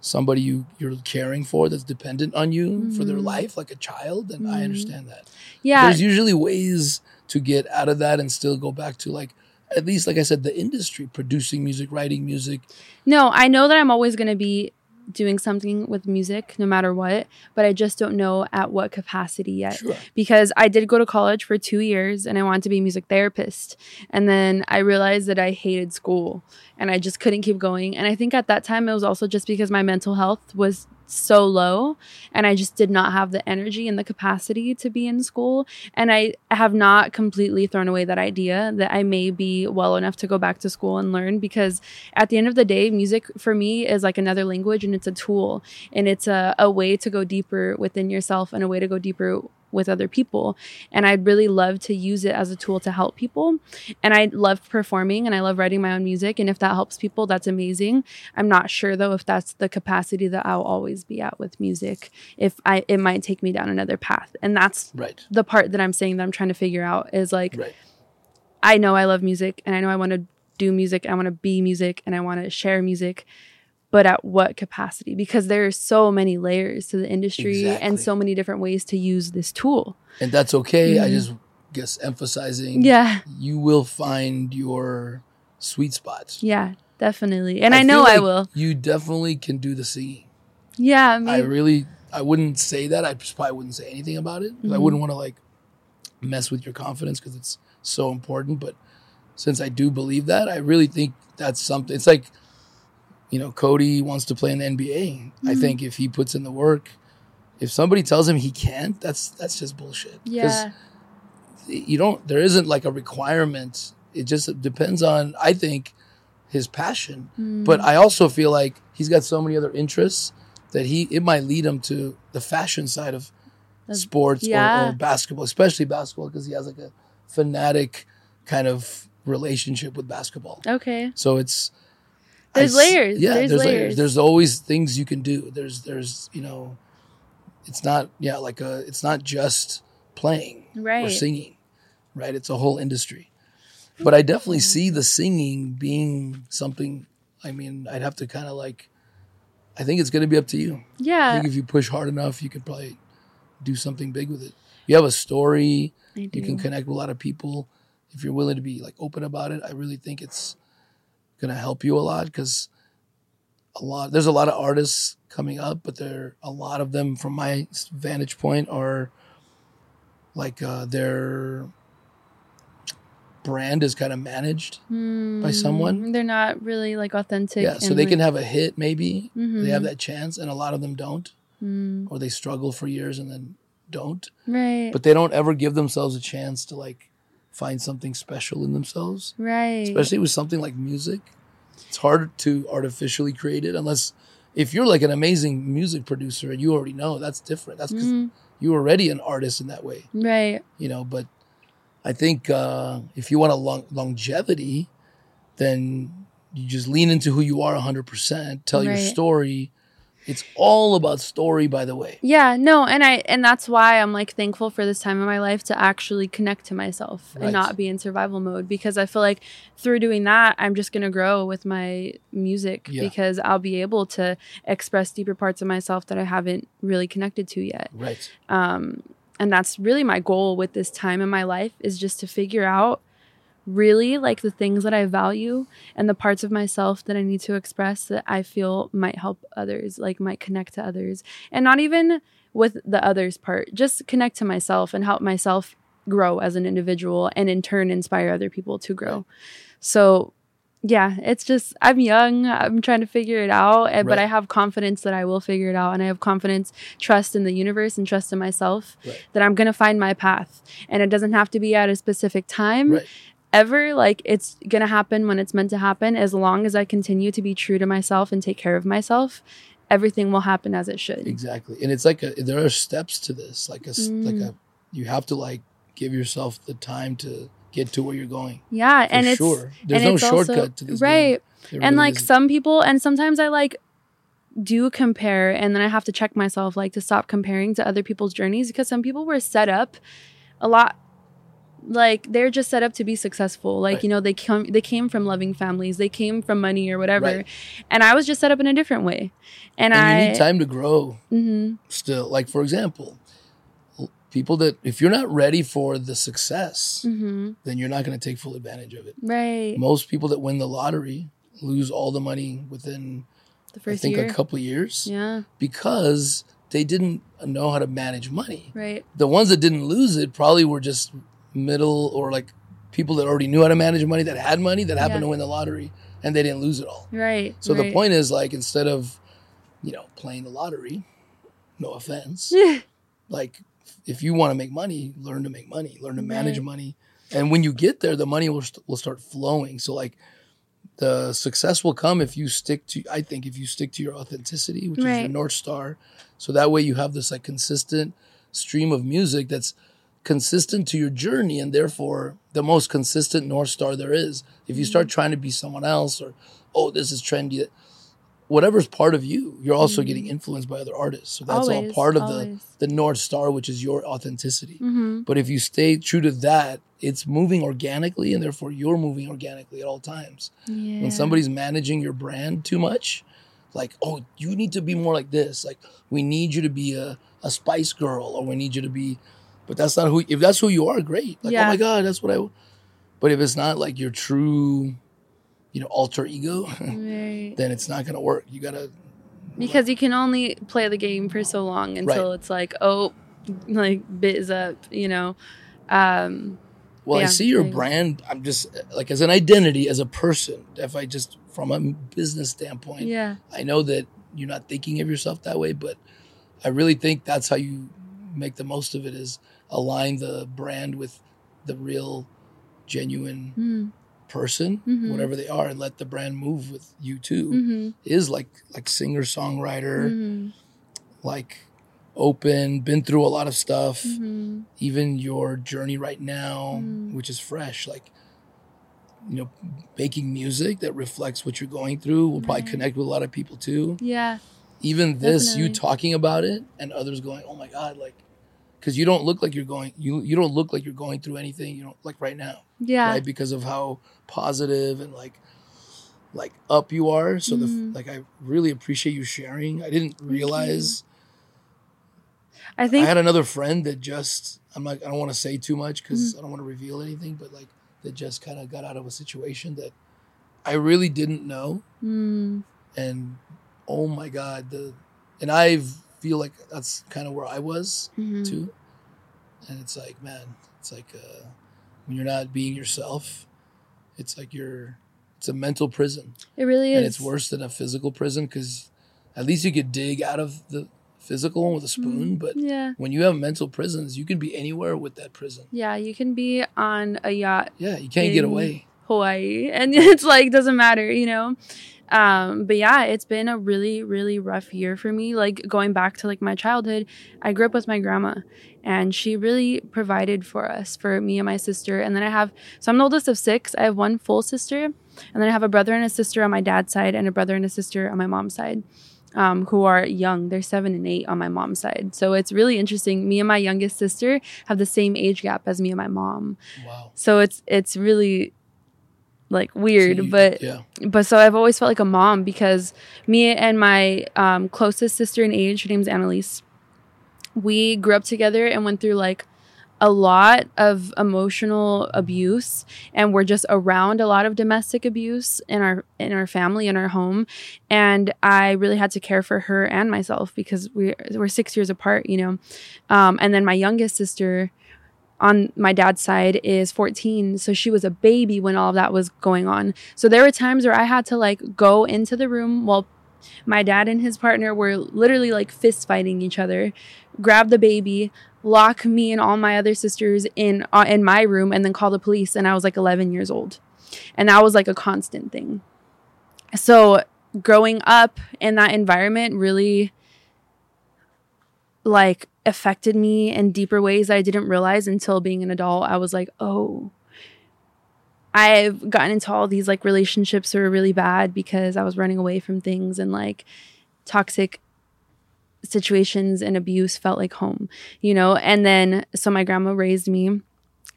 somebody you you're caring for that's dependent on you for their Mhm. life, like a child. And I Mhm. understand that yeah. there's usually ways to get out of that and still go back to like at least like I said, the industry, producing music, writing music. No, I know that I'm always going to be doing something with music no matter what, but I just don't know at what capacity yet. Sure. Because I did go to college for two years and I wanted to be a music therapist. And then I realized that I hated school and I just couldn't keep going. And I think at that time it was also just because my mental health was so low and I just did not have the energy and the capacity to be in school. And I have not completely thrown away that idea that I may be well enough to go back to school and learn because at the end of the day, music for me is like another language and it's a tool and it's a, a way to go deeper within yourself and a way to go deeper with other people. And I'd really love to use it as a tool to help people. And I love performing and I love writing my own music. And if that helps people, that's amazing. I'm not sure though if that's the capacity that I'll always be at with music. If I it might take me down another path. And that's Right. the part that I'm saying that I'm trying to figure out is like Right. I know I love music and I know I want to do music, I want to be music and I want to share music, but at what capacity? Because there are so many layers to the industry Exactly. and so many different ways to use this tool. And that's okay. I Mhm. just guess emphasizing Yeah. you will find your sweet spots. Yeah, definitely. And I, know feel I will. You definitely can do the singing. Yeah, I maybe. really I wouldn't say that. I just probably wouldn't say anything about it I Mhm. wouldn't want to like mess with your confidence because it's so important. But since I do believe that, I really think that's something. It's like, you know, Cody wants to play in the NBA. I Mhm. think if he puts in the work, if somebody tells him he can't, that's that's just bullshit. yeah. you don't. There isn't like a requirement. It just depends on. I think his passion. But Mm. I also feel like he's got so many other interests that he it might lead him to the fashion side of sports or, or basketball, especially basketball, because he has like a fanatic kind of relationship with basketball. okay. So it's There's I layers. Yeah, There's there's, layers. layers. There's always things you can do. There's there's you know, it's not yeah like a it's not just playing or Right. singing, right? It's a whole industry. But I definitely mm-hmm. see the singing being something. I mean, I'd have to kind of like. I think it's going to be up to you. Yeah. I think if you push hard enough, you could probably do something big with it. You have a story. I You can connect with a lot of people. If you're willing to be like open about it, I really think it's going to help you a lot because a lot there's a lot of artists coming up, but there a lot of them from my vantage point are like uh, their brand is kind of managed. by someone. Hmm, They're not really like authentic. yeah, so they like- can have a hit maybe. They have Mhm. that chance, and a lot of them don't, Mm, or they struggle for years and then don't Right. but they don't ever give themselves a chance to like find something special in themselves right. especially with something like music it's hard to artificially create it unless if you're like an amazing music producer and you already know that's different that's because Mhm. you're already an artist in that way Right. you know but i think uh if you want a long longevity then you just lean into who you are 100% tell your story it's all about story by the way Yeah, no, and I and that's why I'm like thankful for this time in my life to actually connect to myself Right. and not be in survival mode because I feel like through doing that I'm just going to grow with my music Yeah. because I'll be able to express deeper parts of myself that I haven't really connected to yet. right Um and that's really my goal with this time in my life is just to figure out really like the things that I value and the parts of myself that I need to express that I feel might help others, like might connect to others. And not even with the others part, just connect to myself and help myself grow as an individual and in turn inspire other people to grow. So yeah, it's just I'm young. I'm trying to figure it out, eh, but I have confidence that I will figure it out, and I have confidence, trust in the universe, and trust in myself Right. that I'm gonna find my path. And it doesn't have to be at a specific time right ever. Like it's gonna happen when it's meant to happen. As long as I continue to be true to myself and take care of myself, everything will happen as it should. Exactly. And it's like a, there are steps to this. Like a s- like Mm. a you have to like give yourself the time to get to where you're going. Yeah, and it's sure. There's no it's also- shortcut to this. right. There and like isn't. some people and sometimes i like do compare and then i have to check myself like to stop comparing to other people's journeys because some people were set up a lot like they're just set up to be successful like Right. you know they come they came from loving families they came from money or whatever Right. and i was just set up in a different way and, and i you need time to grow hmm still. Like for example, people that if you're not ready for the success, hmm then you're not going to take full advantage of it. right Most people that win the lottery lose all the money within the first I think year a couple years yeah because they didn't know how to manage money. right the ones that didn't lose it probably were just middle or like people that already knew how to manage money that had money that happened Yeah. to win the lottery and they didn't lose it all. Right so the point is like instead of you know playing the lottery no offense *laughs* like if you want to make money learn to make money learn to manage Right. money. And when you get there the money will, st- will start flowing. So like the success will come if you stick to i think if you stick to your authenticity which is your north star. So that way you have this like consistent stream of music that's consistent to your journey and therefore the most consistent north star there is. If you Mm-hmm. start trying to be someone else or oh this is trendy whatever's part of you you're also getting influenced by other artists. So that's all Mm-hmm. Part of always. the the north star which is your authenticity. Hmm but if you stay true to that it's moving organically and therefore you're moving organically at all times. Yeah. when somebody's managing your brand too much like oh you need to be more like this. Like we need you to be a, a spice girl or we need you to be but that's not who if that's who you are great like oh my god that's what i but if it's not like your true you know alter ego right then it's not gonna work you gotta because you can only play the game for so long until it's like oh like bit is up you know um Well, I see your I- brand. I'm just like as an identity, as a person. If I just from a business standpoint, yeah I know that you're not thinking of yourself that way, but I really think that's how you make the most of it. Is align the brand with the real, genuine mm person, Mhm. whatever they are, and let the brand move with you too. hmm Is like like singer songwriter, hmm like open, been through a lot of stuff hmm even your journey right now, Mm. which is fresh, like you know, making music that reflects what you're going through will probably connect with a lot of people too. yeah Even this, you talking about it, and others going, "Oh my god!" Like, because you don't look like you're going, you you don't look like you're going through anything. You know, like right now, yeah right? Because of how positive and like like up you are. So the Mhm. like, I really appreciate you sharing. I didn't realize. i think I had another friend that just I'm like I don't want to say too much because Mm-hmm. I don't want to reveal anything, but like that just kind of got out of a situation that I really didn't know, mm, and oh my god, the and I feel like that's kind of where I was mhm. too, and it's like man, it's like uh, when you're not being yourself, it's like you're it's a mental prison, it really is and it's worse than a physical prison because at least you could dig out of the physical one with a spoon, but Yeah. when you have mental prisons, you can be anywhere with that prison. Yeah, you can be on a yacht Yeah, you can't get away. Hawaii and *laughs* it's like doesn't matter, you know. Um but yeah, it's been a really really rough year for me like going back to like my childhood. I grew up with my grandma and she really provided for us for me and my sister and then I have so I'm the oldest of 6. I have one full sister and then I have a brother and a sister on my dad's side and a brother and a sister on my mom's side. Um, who are young. They're seven and eight on my mom's side. So it's really interesting. Me and my youngest sister have the same age gap as me and my mom. Wow. So it's it's really like weird, but yeah, but so I've always felt like a mom because me and my um, closest sister in age, her name's Annalise, we grew up together and went through like a lot of emotional abuse and we're just around a lot of domestic abuse in our in our family in our home. And i really had to care for her and myself because we we're six years apart you know. Um, and then my youngest sister on my dad's side is 14 so she was a baby when all of that was going on. So there were times where i had to like go into the room while my dad and his partner were literally like fist fighting each other grab the baby lock me and all my other sisters in uh, in my room and then call the police and i was like 11 years old. And that was like a constant thing. So growing up in that environment really like affected me in deeper ways that I didn't realize until being an adult. I was like, oh, I've gotten into all these like relationships that were really bad because I was running away from things and like toxic situations and abuse felt like home, you know? And then, so my grandma raised me.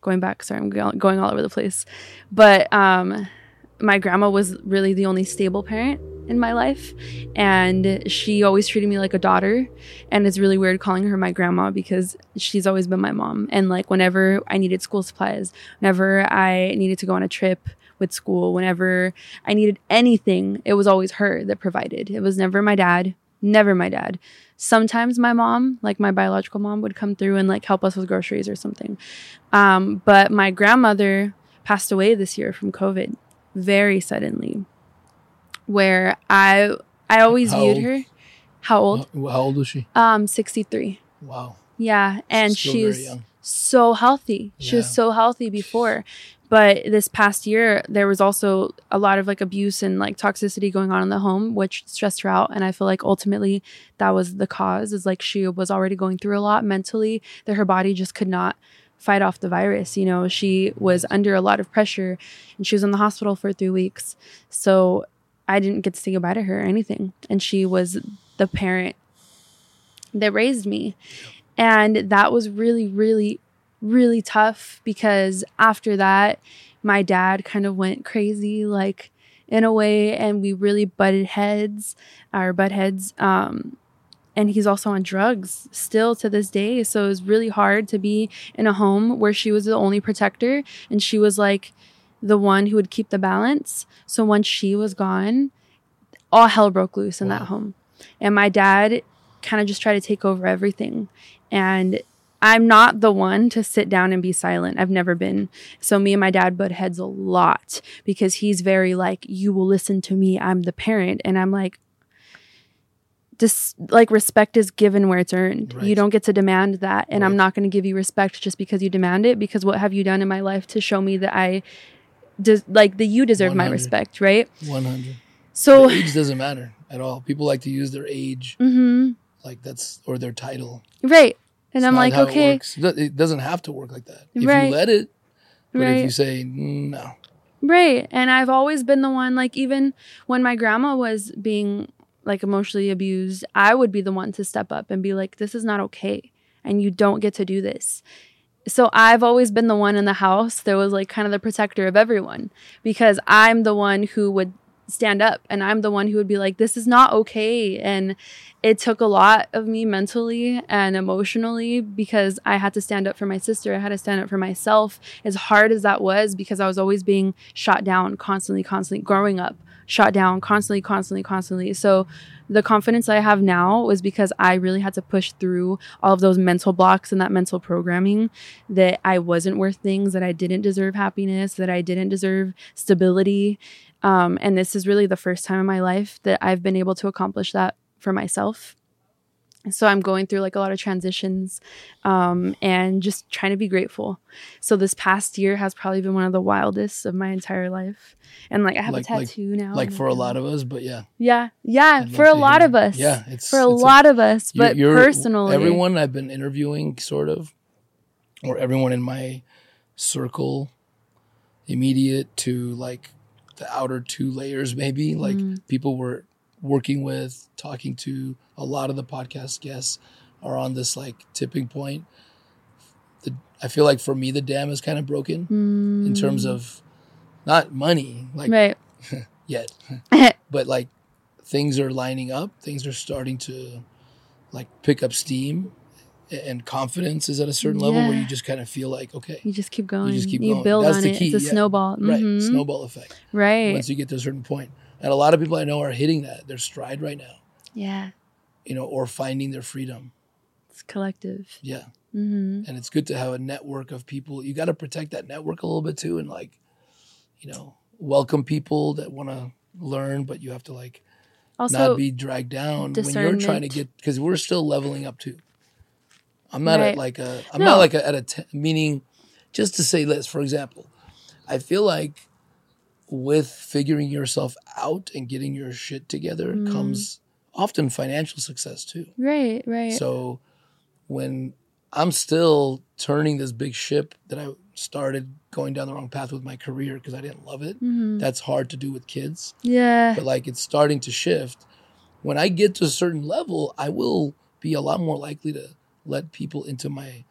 Going back, sorry, I'm going all over the place. But um, my grandma was really the only stable parent in my life. And she always treated me like a daughter. And it's really weird calling her my grandma because she's always been my mom. And like whenever I needed school supplies, whenever I needed to go on a trip with school, whenever I needed anything, it was always her that provided. It was never my dad, never my dad. Sometimes my mom, like my biological mom, would come through and like help us with groceries or something. Um, but my grandmother passed away this year from COVID very suddenly where I I always How viewed old? her. How old? How old was she? Um, sixty three. Wow. Yeah, and Still she's so healthy. She was so healthy before, but this past year there was also a lot of like abuse and like toxicity going on in the home, which stressed her out. And I feel like ultimately that was the cause. Is like she was already going through a lot mentally that her body just could not fight off the virus. You know, she was under a lot of pressure, and she was in the hospital for three weeks. So I didn't get to say goodbye to her or anything. And she was the parent that raised me. And that was really, really, really tough because after that, my dad kind of went crazy, like in a way, and we really butted heads, our butt heads. Um, and he's also on drugs still to this day. So it was really hard to be in a home where she was the only protector and she was like the one who would keep the balance. So once she was gone, all hell broke loose in Wow. that home. And my dad kind of just tried to take over everything. And I'm not the one to sit down and be silent. I've never been. So me and my dad butt heads a lot because he's very like, you will listen to me. I'm the parent. And I'm like, this like respect is given where it's earned. You don't get to demand that. And I'm not going to give you respect just because you demand it. Because what have you done in my life to show me that I des- like that you deserve my respect, right? One hundred. So age doesn't matter at all. People like to use their age, Mhm. like that's or their title. right. And It's I'm like, okay. It it doesn't have to work like that. If Right. you let it, but if you say "Mm, no, Right. And I've always been the one, like, even when my grandma was being like emotionally abused, I would be the one to step up and be like, this is not okay. And you don't get to do this. So I've always been the one in the house that was like kind of the protector of everyone because I'm the one who would stand up and I'm the one who would be like, this is not okay. And it took a lot of me mentally and emotionally because I had to stand up for my sister. I had to stand up for myself, as hard as that was, because I was always being shot down constantly, constantly growing up, shot down constantly, constantly, constantly. So the confidence I have now was because I really had to push through all of those mental blocks and that mental programming that I wasn't worth things, that I didn't deserve happiness, that I didn't deserve stability. Um, and this is really the first time in my life that I've been able to accomplish that for myself. So i'm going through like a lot of transitions um, and just trying to be grateful. So this past year has probably been one of the wildest of my entire life. And like i have Like- a like- tattoo now like for a lot of us, but yeah, yeah yeah I'd for a lot of us. Yeah, it's for a it's lot of us you're- but you're- personally. everyone I've been interviewing, sort of, or everyone in my circle, immediate to like the outer two layers, maybe like Mm. people we're working with, talking to. A lot of the podcast guests are on this like tipping point. The, I feel like for me, the dam is kind of broken in terms of not money, like Mm. right. *laughs* yet, *laughs* but like things are lining up. Things are starting to like pick up steam and confidence is at a certain level where you just kind of feel like okay you just keep going you just keep you going. build That's on the it. key. It's a yeah. snowball. Right. Mhm. snowball effect. Right. Once you get to a certain point. And a lot of people i know are hitting that. Their stride right now. Yeah you know or finding their freedom it's collective yeah hmm and it's good to have a network of people you got to protect that network a little bit too and like you know welcome people that want to learn but you have to like also not be dragged down when you're trying to get because we're still leveling up too. I'm not Right. at like a I'm No. not like a, at a t- meaning just to say this for example. I feel like with figuring yourself out and getting your shit together Mm. comes often financial success too. right right So when I'm still turning this big ship that I started going down the wrong path with my career because I didn't love it. Mhm. That's hard to do with kids yeah but like it's starting to shift. When I get to a certain level, I will be a lot more likely to let people into my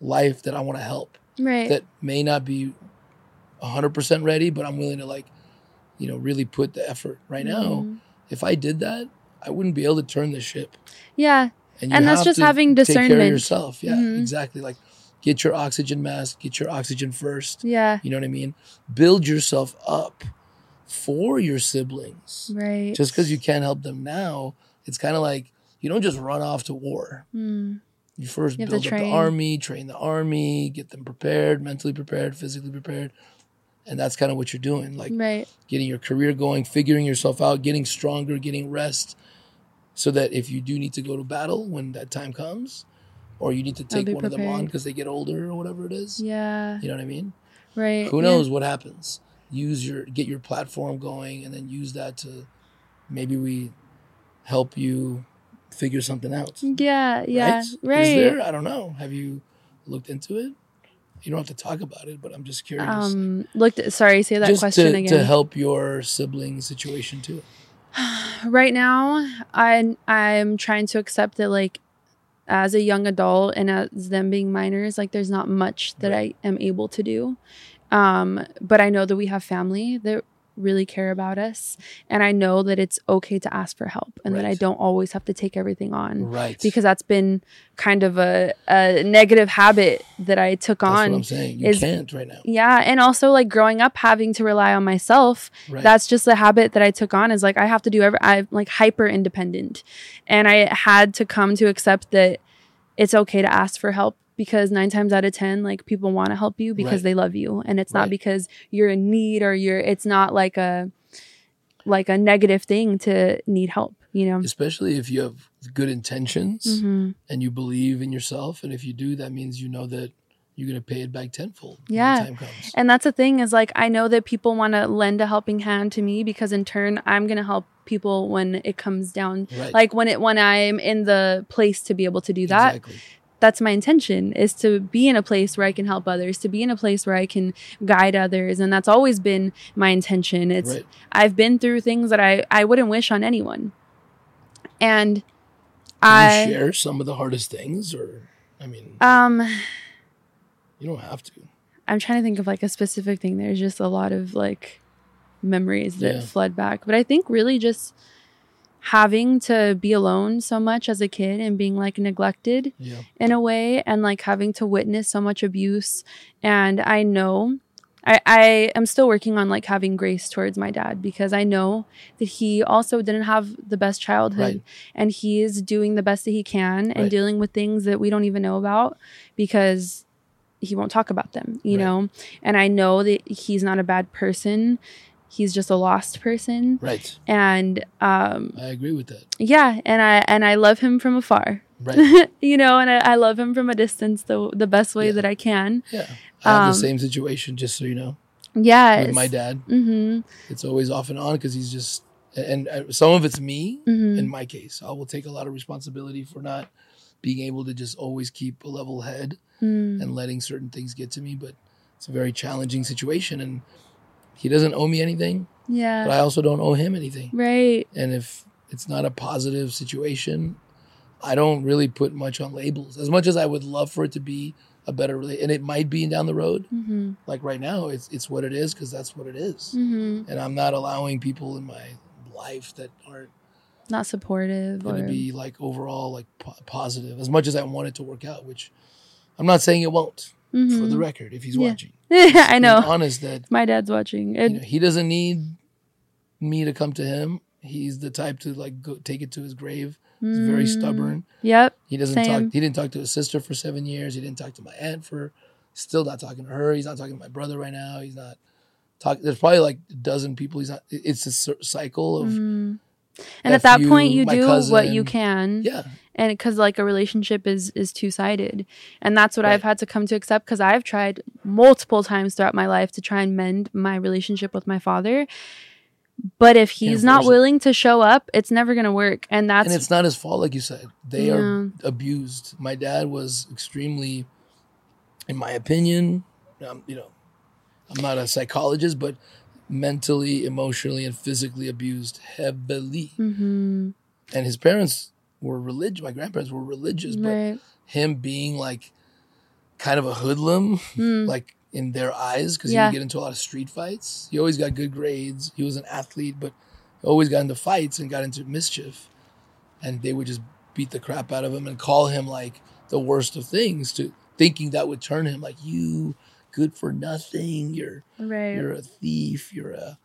life that I want to help right that may not be 100% ready, but I'm willing to like, you know, really put the effort right now. Mhm. If I did that, I wouldn't be able to turn the ship. yeah you And that's just having Take care discernment. of yourself. Yeah, Mhm. exactly. Like get your oxygen mask, get your oxygen first. yeah You know what I mean? Build yourself up for your siblings right just because you can't help them now, it's kind of like you don't just run off to war. Mm. You first You build up the army, train the army, get them prepared, mentally prepared, physically prepared. And that's kind of what you're doing, like right getting your career going, figuring yourself out, getting stronger, getting rest, so that if you do need to go to battle when that time comes, or you need to take one of them on because they get older or whatever it is, yeah you know what I mean? right Who yeah. knows what happens? Use your get your platform going, and then use that to maybe we help you figure something out. yeah yeah right? right, Is there? I don't know. Have you looked into it? You don't have to talk about it, but I'm just curious. um looked sorry say that just question to, again to help your sibling situation too. *sighs* right now i i'm trying to accept that like as a young adult and as them being minors like there's not much that i am able to do. Um but i know that we have family that really care about us and i know that it's okay to ask for help and that i don't always have to take everything on Right. because that's been kind of a, a negative habit that i took that's on what I'm saying. You is- can't right now. yeah and also like growing up having to rely on myself Right. that's just a habit that i took on is like i have to do every i'm like hyper independent and i had to come to accept that it's okay to ask for help because nine times out of ten like people want to help you because Right. they love you and it's not because you're in need or you're it's not like a like a negative thing to need help you know Especially if you have good intentions Mhm. and you believe in yourself, and if you do, that means you know that you're going to pay it back tenfold. when the Yeah. time comes. And that's the thing is like I know that people want to lend a helping hand to me because in turn I'm gonna help people when it comes down Right. like when it when I'm in the place to be able to do that. Exactly. That's my intention is to be in a place where I can help others, to be in a place where I can guide others, and that's always been my intention. It's Right. I've been through things that I I wouldn't wish on anyone, and Can I share some of the hardest things, or I mean, um you don't have to. I'm trying to think of like a specific thing. There's just a lot of like memories that Yeah. flood back. But I think really just having to be alone so much as a kid and being like neglected Yeah. in a way and like having to witness so much abuse. And I know I, I am still working on like having grace towards my dad because I know that he also didn't have the best childhood Right. and he is doing the best that he can and Right. dealing with things that we don't even know about because he won't talk about them, you Right. know? And I know that he's not a bad person. He's just a lost person. Right. And um, I agree with that. yeah, and I and I love him from afar. Right. *laughs* you know, and I, I love him from a distance the the best way Yeah. that I can. Yeah. I have Um, the same situation, just so you know, Yeah. with my dad. Mm-hmm. It's always off and on because he's just, and, and some of it's me. Mm-hmm. In my case, I will take a lot of responsibility for not being able to just always keep a level head mm and letting certain things get to me. But it's a very challenging situation, and he doesn't owe me anything, Yeah. but I also don't owe him anything. right. And if it's not a positive situation, I don't really put much on labels. As much as I would love for it to be a better, rela- and it might be down the road. Mm-hmm. Like right now, it's it's what it is because that's what it is. Mm-hmm. And I'm not allowing people in my life that aren't Not supportive. going to or- be like overall like po- positive. As much as I want it to work out, which I'm not saying it won't. For Mhm. the record, if he's Yeah. watching, *laughs* I know. honest that My dad's watching. you know, he doesn't need me to come to him. He's the type to like go take it to his grave. He's very Mm. stubborn. Yep. He doesn't Same. talk. He didn't talk to his sister for seven years. He didn't talk to my aunt for. Still not talking to her. He's not talking to my brother right now. He's not talking. There's probably like a dozen people. He's not. It's a cycle of Mhm. And at that nephew, point, you do what you can. yeah. And because like a relationship is is two-sided and that's what Right. i've had to come to accept because i've tried multiple times throughout my life to try and mend my relationship with my father but if he's not willing to show up it's never going to work and that's and it's not his fault, like you said. They are abused. My dad was extremely, in my opinion, um, you know, I'm not a psychologist, but mentally, emotionally, and physically abused heavily. Mhm. And his parents were religious. My grandparents were religious, but right him being like kind of a hoodlum, Mm. like in their eyes, because he would get into a lot of street fights. He always got good grades. He was an athlete, but always got into fights and got into mischief. And they would just beat the crap out of him and call him like the worst of things, to thinking that would turn him like you, good for nothing. You're right you're a thief. You're a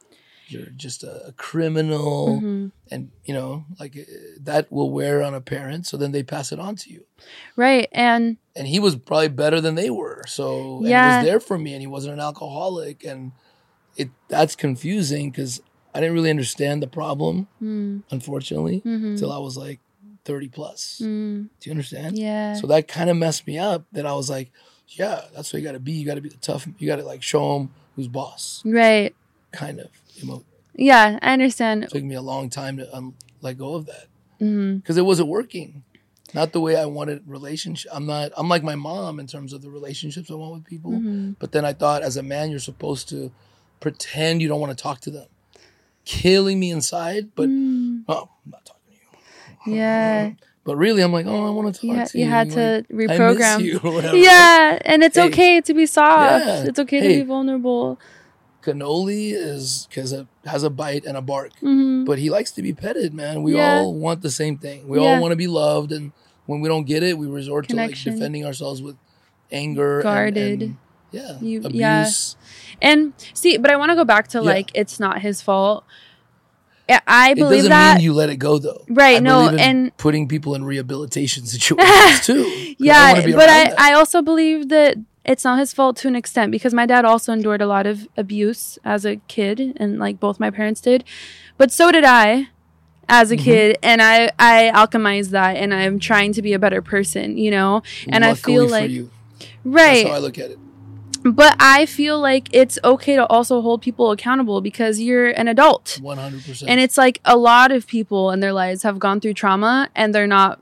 you're just a, criminal, Mhm. and you know like uh, that will wear on a parent. So then they pass it on to you right and and he was probably better than they were. So and Yeah. was there for me, and he wasn't an alcoholic, and it that's confusing because I didn't really understand the problem, mm, unfortunately, mhm, until I was like thirty plus. mm, Do you understand? yeah So that kind of messed me up. That I was like, yeah, that's what you got to be. You got to be the tough. You got to like show him who's boss. right Kind of. You know, yeah i understand it took me a long time to um, let go of that because it wasn't working. Not the way I wanted relationship. I'm not. I'm like my mom in terms of the relationships I want with people. Mhm. But then I thought, as a man, you're supposed to pretend you don't want to talk to them, killing me inside. But Mm, oh, I'm not talking to you. *laughs* yeah *laughs* But really, I'm like, oh, I want to talk you, ha- to you you. had Like, to I miss reprogram you. *laughs* Yeah, and it's Hey. okay to be soft. Yeah. It's okay Hey. to be vulnerable. Cannoli is because it has a bite and a bark, hmm but he likes to be petted. Man, we Yeah. all want the same thing. We Yeah. all want to be loved, and when we don't get it, we resort Connection. to like defending ourselves with anger, and- Guarded. and, yeah, You- abuse. yeah. And see, but I want to go back to like it's not his fault. I- I It believe doesn't that. mean you let it go though. Right, I no, in and- putting people in rehabilitation *laughs* situations too. I yeah, wanna but I, that. I also believe that it's not his fault to an extent because my dad also endured a lot of abuse as a kid and like both my parents did. But so did I as a Mhm. kid and I I alchemized that and I'm trying to be a better person, you know? And I Luckily feel for like you. right. That's how I look at it. But I feel like it's okay to also hold people accountable because you're an adult. One hundred percent. And it's like a lot of people in their lives have gone through trauma and they're not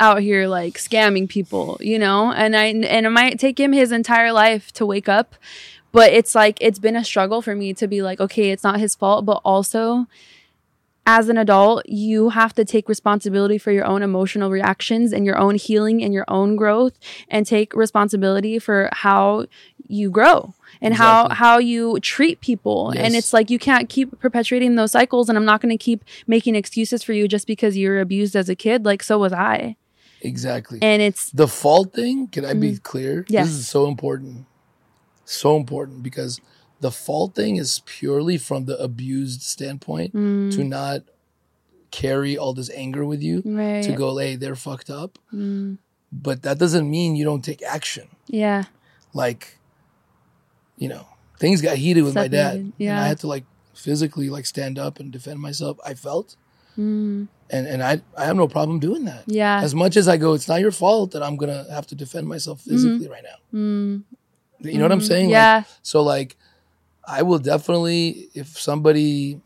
out here like scamming people, you know? And I and it might take him his entire life to wake up, but it's like it's been a struggle for me to be like, okay, it's not his fault, but also as an adult, you have to take responsibility for your own emotional reactions and your own healing and your own growth and take responsibility for how you grow and how Exactly. how you treat people and it's like you can't keep perpetuating those cycles and i'm not going to keep making excuses for you just because you were abused as a kid like so was i exactly. and it's the fault thing, can I be clear? Yes. This is so important. So important because the fault thing is purely from the abused standpoint mm, to not carry all this anger with you right to go, hey, they're fucked up. mm, But that doesn't mean you don't take action. yeah Like, you know, things got heated with my dad. Separated, And. I had to like physically like stand up and defend myself, I felt. Mm, And and I I have no problem doing that. yeah. As much as I go, it's not your fault that I'm gonna have to defend myself physically right now. Mm, You know what I'm mm, saying? Like, Yeah. so like, I will definitely if somebody,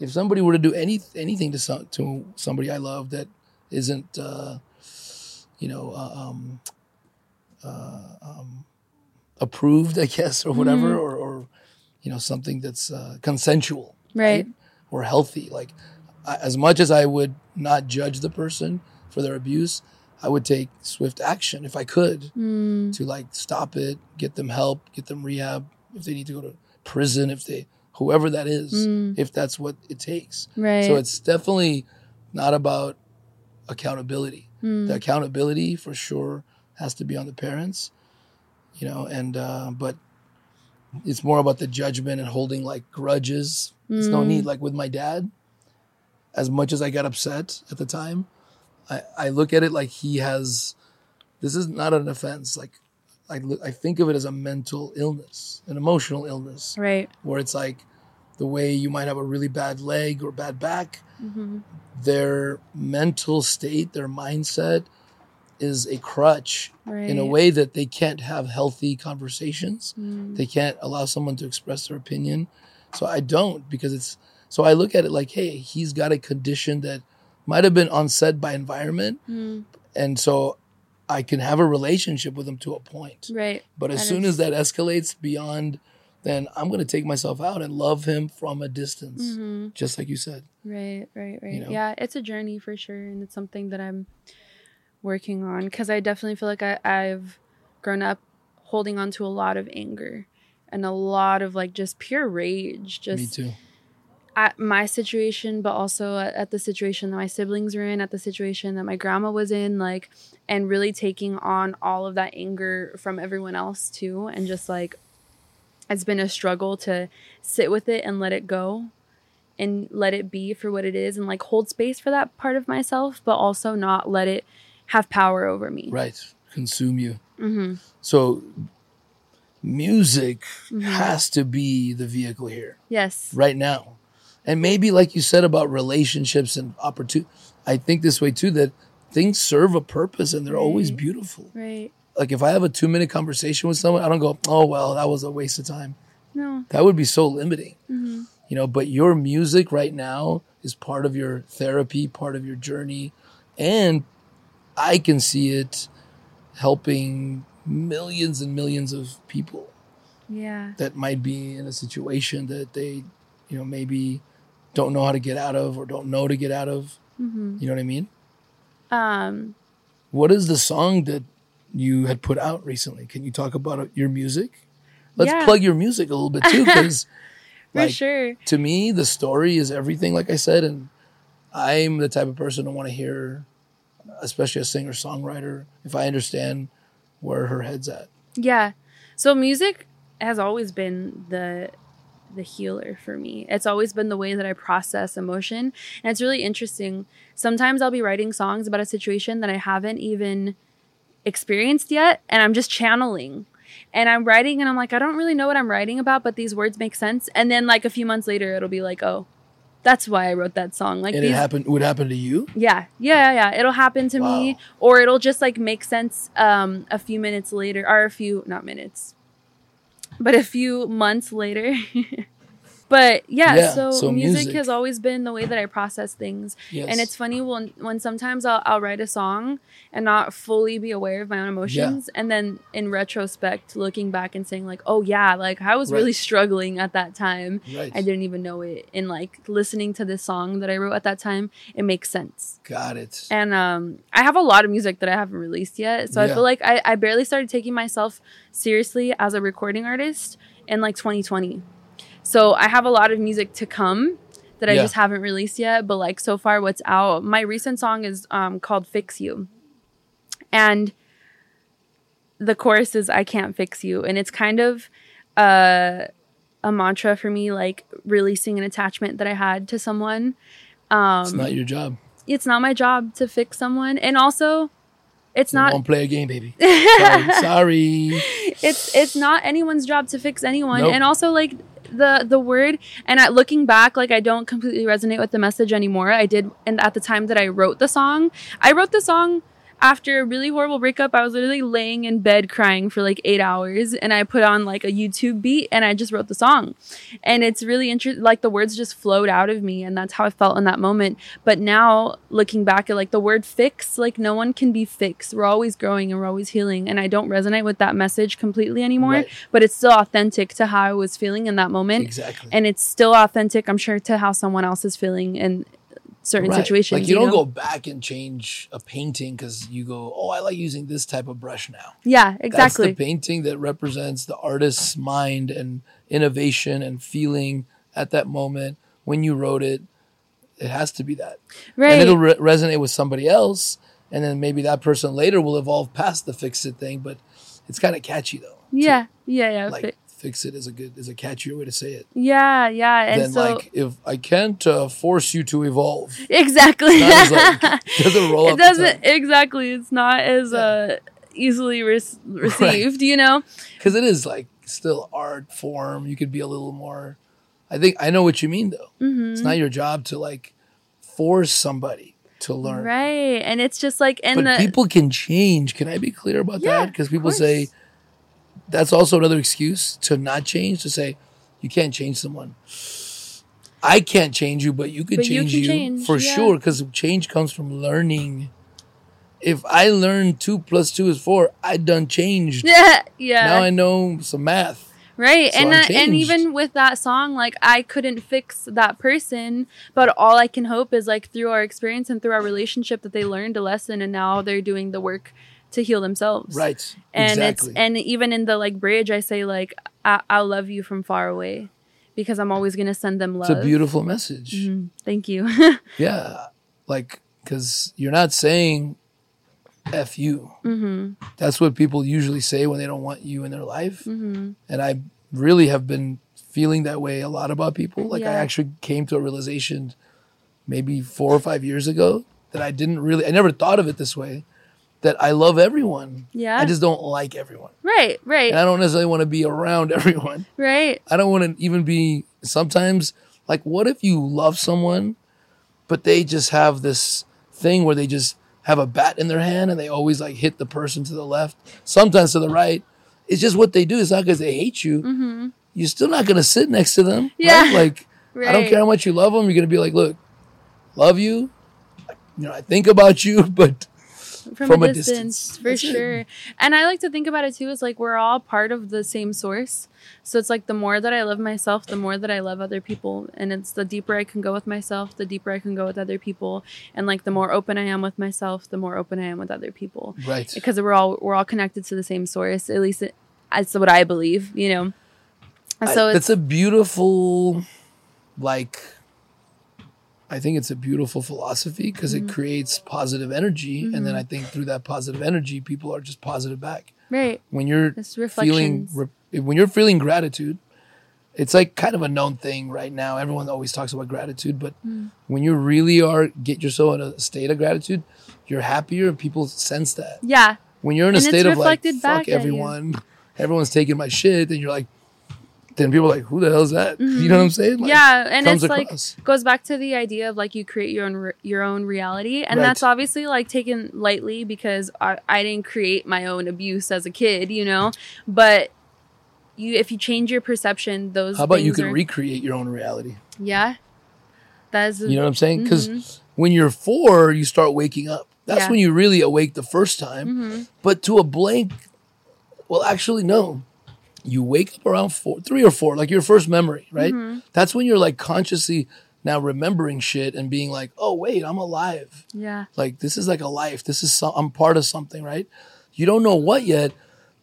if somebody were to do any anything to some to somebody I love that isn't, uh, you know, uh, um, uh, um, approved, I guess, or whatever, Mm-hmm. or or you know something that's uh, consensual, Right. or healthy. Like, as much as I would not judge the person for their abuse, I would take swift action if I could Mm, to like stop it, get them help, get them rehab if they need to go to prison, if they whoever that is, Mm. if that's what it takes. right. So it's definitely not about accountability. Mm, The accountability for sure has to be on the parents, you know, and uh, but it's more about the judgment and holding like grudges. There's no Mm. need. Like with my dad, as much as I got upset at the time, I, I look at it like he has. This is not an offense. Like I I think of it as a mental illness, an emotional illness, right. where it's like the way you might have a really bad leg or bad back. hmm Their mental state, their mindset, is a crutch Right. in a way that they can't have healthy conversations. Mm, They can't allow someone to express their opinion. So I don't because it's so I look at it like, hey, he's got a condition that might have been onset by environment, mm, and so I can have a relationship with him to a point. right. But as And soon as that escalates beyond, then I'm going to take myself out and love him from a distance, hmm just like you said. Right, right, right. know? Yeah, it's a journey for sure, and it's something that I'm working on because I definitely feel like I, I've grown up holding on to a lot of anger and a lot of like just pure rage, Just, Me too. At my situation, but also at, at the situation that my siblings were in, at the situation that my grandma was in, like, and really taking on all of that anger from everyone else too, and just like it's been a struggle to sit with it and let it go and let it be for what it is and like hold space for that part of myself but also not let it have power over me Right. Consume you. hmm So music Mhm. has to be the vehicle here yes right now. And maybe like you said about relationships and opportunity, I think this way too that things serve a purpose and they're always beautiful. right Like if I have a 2-minute conversation with someone, I don't go, "Oh, well, that was a waste of time." no That would be so limiting. hmm You know, but your music right now is part of your therapy, part of your journey, and I can see it helping millions and millions of people yeah that might be in a situation that they, you know, maybe don't know how to get out of or don't know to get out of. hmm You know what I mean? um What is the song that you had put out recently? Can you talk about your music? Let's Yeah. plug your music a little bit too, because *laughs* *laughs* for like sure to me, the story is everything, like I said, and I'm the type of person to want to hear, especially a singer songwriter, if I understand where her head's at. Yeah. So music has always been the the healer for me. It's always been the way that I process emotion. And it's really interesting. Sometimes I'll be writing songs about a situation that I haven't even experienced yet and I'm just channeling. And I'm writing and I'm like I don't really know what I'm writing about, but these words make sense. And then like a few months later it'll be like, "Oh, that's why I wrote that song." Like and it happened would happen to you? yeah, yeah, yeah, yeah. It'll happen to me, or it'll just like make sense um, a few minutes later, or a few not minutes, but a few months later. *laughs* but yeah, Yeah, so, so music, music. has always been the way that I process things, Yes. and it's funny when when sometimes I'll I'll write a song and not fully be aware of my own emotions, and then in retrospect, looking back and saying like, oh yeah, like I was Right. really struggling at that time. right. I didn't even know it. And like listening to this song that I wrote at that time, it makes sense. Got it. And um, I have a lot of music that I haven't released yet. So I feel like I, I barely started taking myself seriously as a recording artist in like 2020. So I have a lot of music to come that I Yeah. just haven't released yet. But like so far, what's out? My recent song is um, called Fix You. And the chorus is I can't fix you. And it's kind of uh, a mantra for me, like releasing an attachment that I had to someone. Um, it's not your job. it's not my job to fix someone and also it's not Don't play a game, baby. *laughs* Sorry. Sorry. it's it's not anyone's job to fix anyone Nope. and also like the the word. And at looking back like i don't completely resonate with the message anymore. I did and at the time that i wrote the song i wrote the song after a really horrible breakup i was literally laying in bed crying for like eight hours and i put on like a youtube beat and i just wrote the song and it's really interesting like the words just flowed out of me and that's how i felt in that moment but now looking back at like the word fix like no one can be fixed we're always growing and we're always healing and i don't resonate with that message completely anymore Right. but it's still authentic to how i was feeling in that moment Exactly. and it's still authentic i'm sure to how someone else is feeling in certain Right. situations Like you, don't know? go back and change a painting because you go, oh, I like using this type of brush now. yeah exactly. That's the painting that represents the artist's mind and innovation and feeling at that moment when you wrote it. It has to be that, right and it'll re- resonate with somebody else, and then maybe that person later will evolve past the fix it thing. But it's kind of catchy though. yeah yeah yeah like fix it is a good is a catchier way to say it yeah yeah and than so like if I can't uh, force you to evolve. exactly as, like, *laughs* *laughs* doesn't roll it doesn't exactly it's not as Yeah. uh easily res- *laughs* received you know because it is like still art form. You could be a little more. I think I know what you mean though. Mm-hmm. It's not your job to like force somebody to learn. right and it's just like and But the people can change. Can I be clear about Yeah, that? Because people say that's also another excuse to not change. To say you can't change someone. I can't change you, but you could But you change can you, change, for yeah. sure. Because change comes from learning. If I learned two plus two is four, I done changed. yeah *laughs* yeah Now I know some math. Right. So and and even with that song, like I couldn't fix that person, but all I can hope is like through our experience and through our relationship that they learned a lesson and now they're doing the work to heal themselves. Right. And exactly. it's and even in the like bridge I say like I- I'll love you from far away because I'm always going to send them love. it's a beautiful message. Mhm. Thank you. *laughs* Yeah. Like, because you're not saying F you. hmm That's what people usually say when they don't want you in their life. hmm And I really have been feeling that way a lot about people. Like, I actually came to a realization maybe four or five years ago that I didn't really, I never thought of it this way. That I love everyone. Yeah. I just don't like everyone. right, right, And I don't necessarily want to be around *laughs* everyone. right. I don't want to even be sometimes like what if you love someone but they just have this thing where they just have a bat in their hand and they always like hit the person to the left, sometimes to the right. It's just what they do. It's not because they hate you. hmm You're still not going to sit next to them. Yeah. Right? *laughs* Like, Right. I don't care how much you love them. You're going to be like, look, love you. You know, I think about you, *laughs* but from, from a a distance, distance. for That's it. sure and i like to think about it too is like we're all part of the same source so it's like the more that i love myself the more that i love other people and it's the deeper i can go with myself the deeper i can go with other people and like the more open i am with myself the more open i am with other people right. because we're all we're all connected to the same source at least it, that's what i believe you know so I- it's that's a beautiful like i think it's a beautiful philosophy because Mm-hmm. it creates positive energy and then i think through that positive energy people are just positive back. Right. When you're feeling re- when you're feeling gratitude it's like kind of a known thing right now. Everyone always talks about gratitude but Mm. when you really are get yourself in a state of gratitude you're happier and people sense that. Yeah. When you're in a And it's state of like fuck everyone everyone's taking my shit then you're like then people are like who the hell's that you know what i'm saying like, Mm-hmm. yeah and it's across. like goes back to the idea of like you create your own re- your own reality and Right. that's obviously like taken lightly because I, I didn't create my own abuse as a kid you know but you if you change your perception those how about you can are- recreate your own reality yeah that's you know what i'm saying because Mhm. when you're four you start waking up that's Yeah. when you really awake the first time Mhm. but to a blank well actually no you wake up around four three or four like your first memory right? Mm-hmm. that's when you're like consciously now remembering shit and being like oh wait i'm alive. Yeah. Like this is like a life. This is some, i'm part of something right? You don't know what yet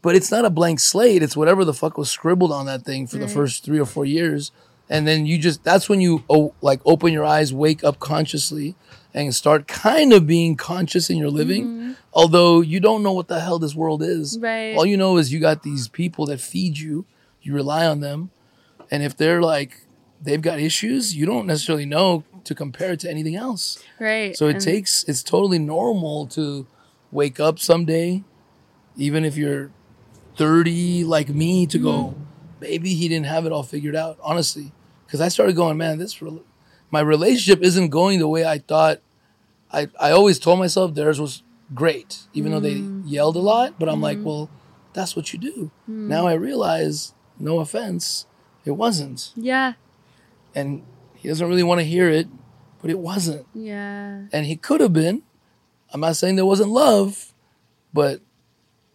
but it's not a blank slate. It's whatever the fuck was scribbled on that thing for the first three or four years. And then you just that's when you oh, like open your eyes wake up consciously and start kind of being conscious in your living although you don't know what the hell this world is Mm-hmm. Right. all you know is you got these people that feed you you rely on them and if they're like they've got issues you don't necessarily know to compare it to anything else right so it And- takes it's totally normal to wake up someday, even if you're 30 like me, to go, maybe he didn't have it all figured out, honestly. Because I started going, man, this my relationship isn't going the way I thought. I I always told myself theirs was great, even though they mm. yelled a lot. But I'm like, mm-hmm. well, that's what you do. Mm. Now I realize, no offense, it wasn't, Yeah. and he doesn't really want to hear it, but it wasn't, Yeah. and he could have been. I'm not saying there wasn't love, but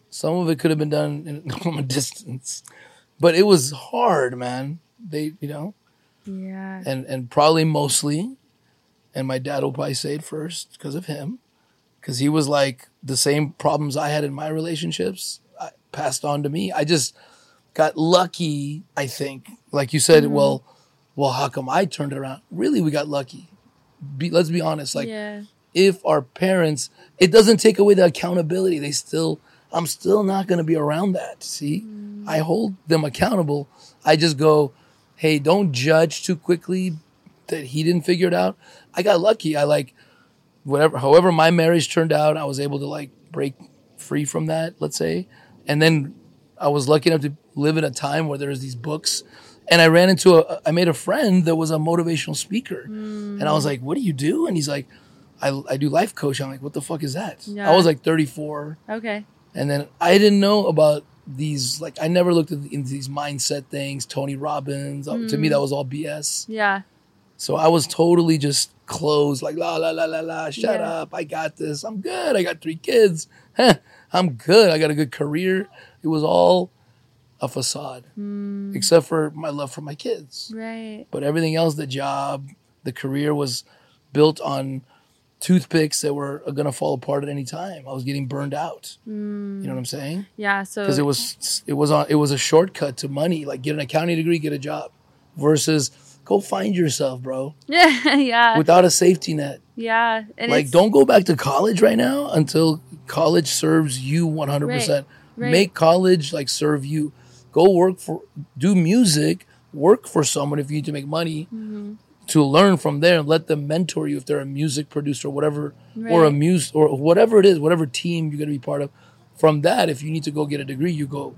some of it could have been done in, *laughs* from a distance. But it was hard, man. They, you know, Yeah. and and probably mostly, and my dad will probably say it first because of him, because he was like the same problems I had in my relationships I passed on to me. I just got lucky, I think. Like you said, mm-hmm. well, well, how come I turned around? Really, we got lucky. Be, let's be honest. Like yeah. if our parents, it doesn't take away the accountability. They still, I'm still not going to be around that. See, mm. I hold them accountable. I just go, hey, don't judge too quickly that he didn't figure it out. I got lucky. I like, whatever, however my marriage turned out, I was able to like break free from that, let's say. And then I was lucky enough to live in a time where there's these books. And I ran into a, I made a friend that was a motivational speaker. And I was like, what do you do? And he's like, I, I do life coach. I'm like, what the fuck is that? Yeah. I was like 34. Okay. And then I didn't know about these, like, I never looked at, into these mindset things, Tony Robbins. Uh, To me, that was all BS. Yeah. So I was totally just closed, like, la, la, la, la, la, shut Yeah. up. I got this. I'm good. I got three kids. *laughs* Huh, I'm good. I got a good career. It was all a facade, except for my love for my kids. Right. But everything else, the job, the career was built on toothpicks that were going to fall apart at any time. I was getting burned out. You know what I'm saying? Yeah. So Because it was it was on it was a shortcut to money. Like get an accounting degree, get a job, versus go find yourself, bro, Yeah. *laughs* yeah. without a safety net. yeah. And like don't go back to college right now until college serves you 100%. Right, right. Make college like serve you. Go work for do music, work for someone if you need to make money. Mm-hmm. To learn from there and let them mentor you if they're a music producer or whatever, or a Right. muse or whatever it is, whatever team you're gonna be part of. From that, if you need to go get a degree, you go.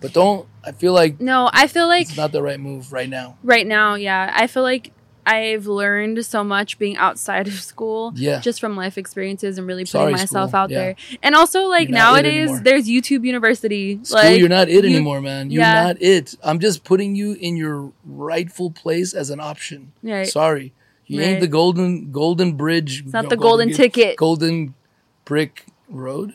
But don't. I feel like No, I feel like it's not the right move right now. right now, yeah, I feel like I've learned so much being outside of school, Yeah. just from life experiences and really Sorry, putting myself school. out Yeah. there. And also, like You're not it nowadays, there's YouTube University. School, like you're not it you- anymore, man. You're yeah. not it. I'm just putting you in your rightful place as an option. Right. Sorry, you ain't the golden golden bridge. It's not the golden ticket. Golden brick road.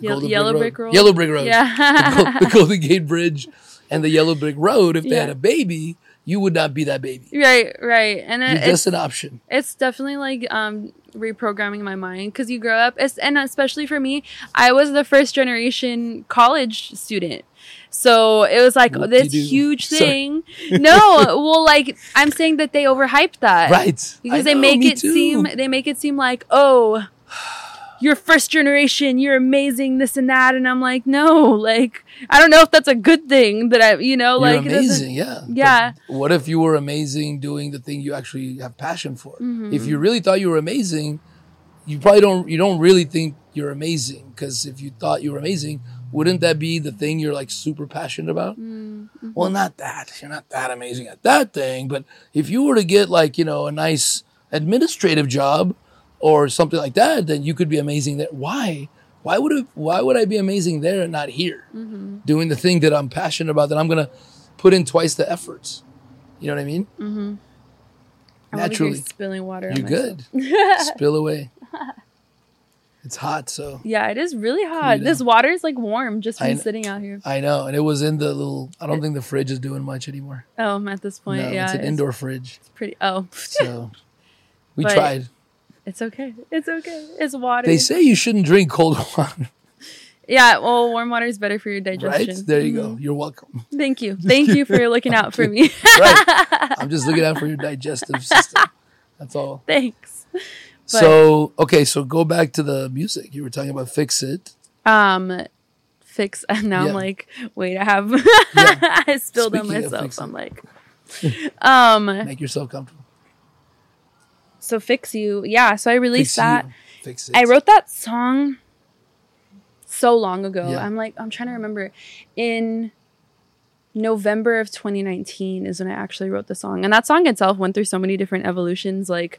Ye- Golden Yellow Brick Road? Yellow brick road. Yeah. the, the *laughs* Golden Gate Bridge and the Yellow Brick Road. If they had a baby, you would not be that baby. right, right, and it, just it's an option. it's definitely like um reprogramming my mind because you grow up and especially for me i was the first generation college student so it was like this Whoop-de-doo. huge Sorry. thing *laughs* no well like i'm saying that they overhyped that Right. because they make it too. seem they make it seem like oh you're first generation you're amazing this and that and i'm like no like i don't know if that's a good thing that i you know You're like amazing, yeah. But Yeah. what if you were amazing doing the thing you actually have passion for? Mm-hmm. If you really thought you were amazing, you probably don't. You don't really think you're amazing because if you thought you were amazing, wouldn't that be the thing you're like super passionate about? Mm-hmm. Well, not that. You're not that amazing at that thing. But if you were to get like you know a nice administrative job or something like that, then you could be amazing there. Why? Why would it, Why would I be amazing there and not here, Mm-hmm. doing the thing that I'm passionate about? That I'm gonna put in twice the efforts. You know what I mean? Here Naturally, spilling water you're good. *laughs* Spill away. It's hot, so Yeah, it is really hot. This water is like warm just from kn- sitting out here. I know. And it was in the little. I don't think the fridge is doing much anymore. Oh, at this point, no, yeah, it's an it's indoor fridge. It's pretty. Oh, So we *laughs* But- tried. It's okay. It's okay. It's water. They say you shouldn't drink cold *laughs* water, yeah, well, warm water is better for your digestion. right? There you Mhm. go. You're welcome. Thank you. *laughs* Thank you for looking out for me. *laughs* right. I'm just looking out for your digestive system. That's all. Thanks. so okay, so go back to the music. You were talking about fix it. Um, fix. And now Yeah. I'm like, wait, I have. Yeah. I spilled on Speaking of myself. I'm like, um. Make yourself comfortable. So fix you. Yeah. So I released Fix that. you. Fix it. I wrote that song so long ago. Yeah. I'm like, I'm trying to remember. In November of 2019 is when I actually wrote the song. And that song itself went through so many different evolutions, like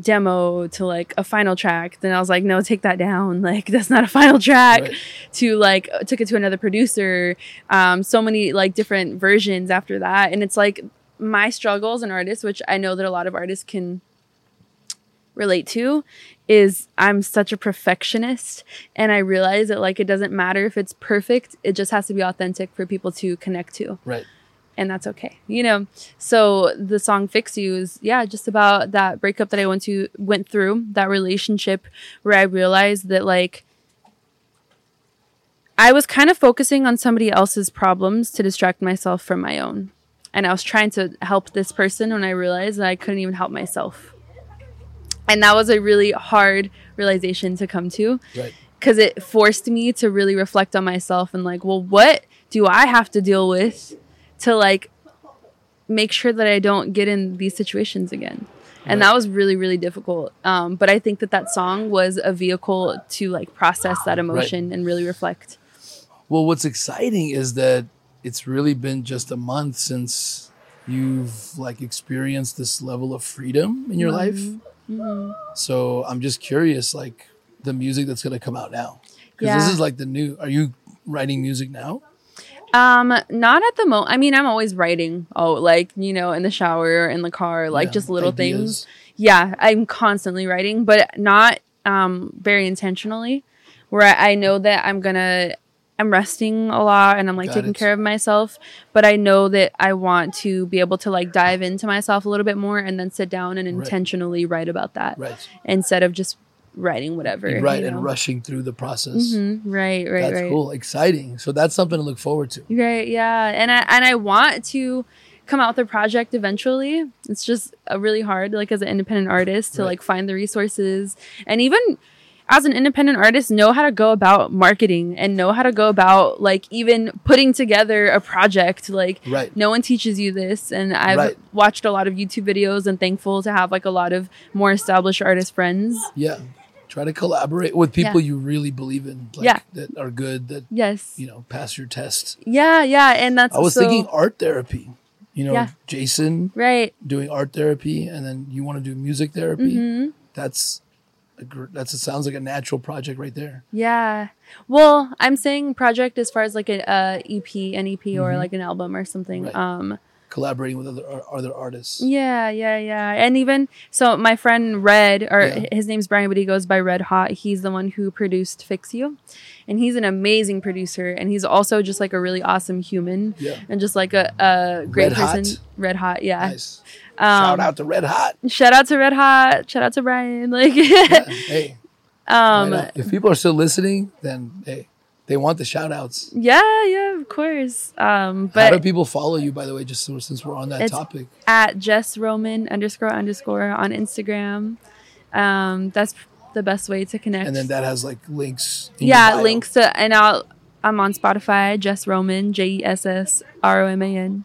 demo to like a final track. Then I was like, no, take that down. *laughs* Like that's not a final track. Right. To like took it to another producer. Um, so many like different versions after that. And it's like my struggle as an artist, which I know that a lot of artists can relate to is I'm such a perfectionist and I realize that like it doesn't matter if it's perfect, it just has to be authentic for people to connect to Right. and that's okay. You know. So the song Fix You is yeah, just about that breakup that I went to went through, that relationship where I realized that like I was kind of focusing on somebody else's problems to distract myself from my own. And I was trying to help this person when I realized that I couldn't even help myself. And that was a really hard realization to come to Right. because it forced me to really reflect on myself and like well what do i have to deal with to like make sure that i don't get in these situations again and Right. that was really really difficult um, but i think that that song was a vehicle to like process that emotion and really reflect Well, what's exciting is that it's really been just a month since you've like experienced this level of freedom in your life. Mm-hmm. So I'm just curious, like the music that's gonna come out now, because this is like the new. Are you writing music now? um not at the moment i mean i'm always writing oh like you know in the shower in the car like Yeah, just little things yeah i'm constantly writing but not um very intentionally where I, I know that i'm gonna i'm resting a lot and i'm like Got taking it. care of myself but i know that i want to be able to like dive into myself a little bit more and then sit down and Right. intentionally write about that Right. instead of just writing whatever right, you and rushing through the process. Mhm, right right That's right cool, exciting. So that's something to look forward to. Right, yeah. And I and I want to come out with a project eventually. It's just really hard like as an independent artist to Right. like find the resources and even as an independent artist know how to go about marketing and know how to go about like even putting together a project like Right. no one teaches you this and I've Right. watched a lot of YouTube videos and thankful to have like a lot of more established artist friends. Yeah. Try to collaborate with people Yeah. you really believe in, like Yeah. that are good, that Yes. you know pass your test. Yeah, yeah, and that's I was so- thinking art therapy. You know, Yeah. Jason right. doing art therapy, and then you want to do music therapy. Mm-hmm. That's that's it sounds like a natural project right there. Yeah. Well, I'm saying project as far as like an uh, EP, an EP, or Mhm. like an album or something. Right. Um, Collaborating with other other artists. yeah, yeah, yeah. And even so, my friend Red, or Yeah. his name's Brian, but he goes by Red Hot. He's the one who produced Fix You, and he's an amazing producer. And he's also just like a really awesome human, Yeah. and just like a, a great Red Hot? person. Red Hot, yeah. Nice. Um, Shout out to Red Hot. Shout out to Red Hot. Shout out to Brian. *laughs* Like, Yeah, *laughs* hey, um, right if people are still listening, then hey, they want the shout outs. yeah, yeah, of course. Um, How do people follow you, by the way, just so, since we're on that topic? at Jess Roman underscore underscore on Instagram. Um, that's the best way to connect. And then that has like links. in yeah, links to and I'll I'm on Spotify, Jess Roman, J E S S R O M A N.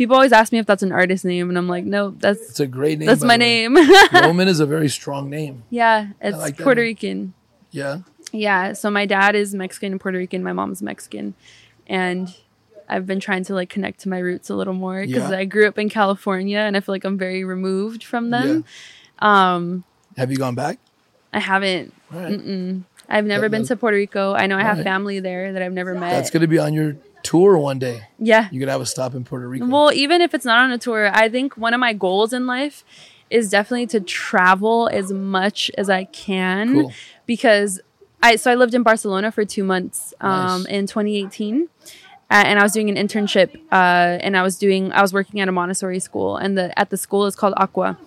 People always ask me if that's an artist name, and I'm like, no, that's It's a great name. that's my name. *laughs* *laughs* Roman is a very strong name. yeah, it's like Puerto name. Rican. Yeah. Yeah, so my dad is Mexican and Puerto Rican. My mom's Mexican, and I've been trying to like connect to my roots a little more because Yeah. I grew up in California, and I feel like I'm very removed from them. Um, Have you gone back? I haven't. Right. Mm-mm. I've never That- been to Puerto Rico. I know I have Alright. family there that I've never met. That's going to be on your tour one day. yeah. You could have a stop in Puerto Rico. Well, even if it's not on a tour, I think one of my goals in life is definitely to travel as much as I can Cool. because I so I lived in Barcelona for two months um, Nice. in 2018. Uh, and I was doing an internship, uh, and I was doing I was working at a Montessori school, and the at the school is called Aqua.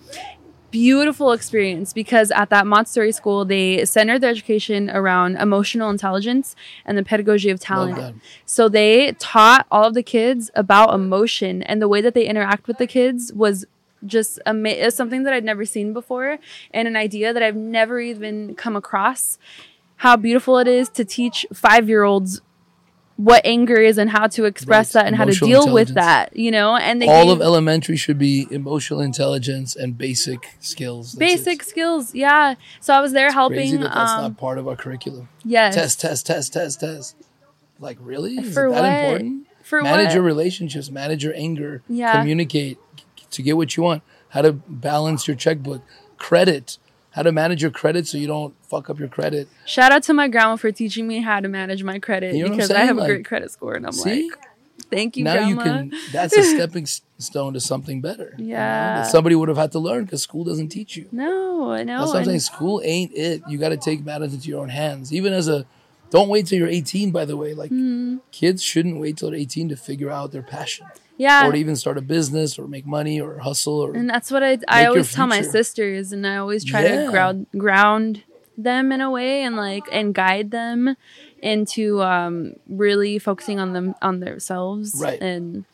Beautiful experience because at that Montessori school they centered their education around emotional intelligence and the pedagogy of talent. So they taught all of the kids about emotion and the way that they interact with the kids was just ama- something that I'd never seen before and an idea that I've never even come across. How beautiful it is to teach five year olds what anger is and how to express Right. that and how to deal with that, you know? And they All gave of elementary should be emotional intelligence and basic skills. That's basic it. skills, yeah. So I was there Crazy helping. that that's um, not part of our curriculum. yes. Test, test, test, test, test. Like really? Is For what? important? for manage what? your relationships, manage your anger, Yeah. communicate to get what you want, how to balance your checkbook, credit, how to manage your credit so you don't fuck up your credit. Shout out to my grandma for teaching me how to manage my credit You know because I have a great credit score, and I'm See? like, thank you, now grandma. you can that's a *laughs* stepping stone to something better. you know, Yeah. somebody would have had to learn because school doesn't teach you. no, I know. That's what I'm saying. School ain't it. You got to take matters into your own hands. Even as a, don't wait till you're 18. By the way, like Mm-hmm. kids shouldn't wait till they're 18 to figure out their passion, yeah, or to even start a business, or make money, or hustle, or And that's what I I always tell my sisters, and I always try Yeah. to ground ground them in a way, and like and guide them into um, really focusing on them on themselves, Right. And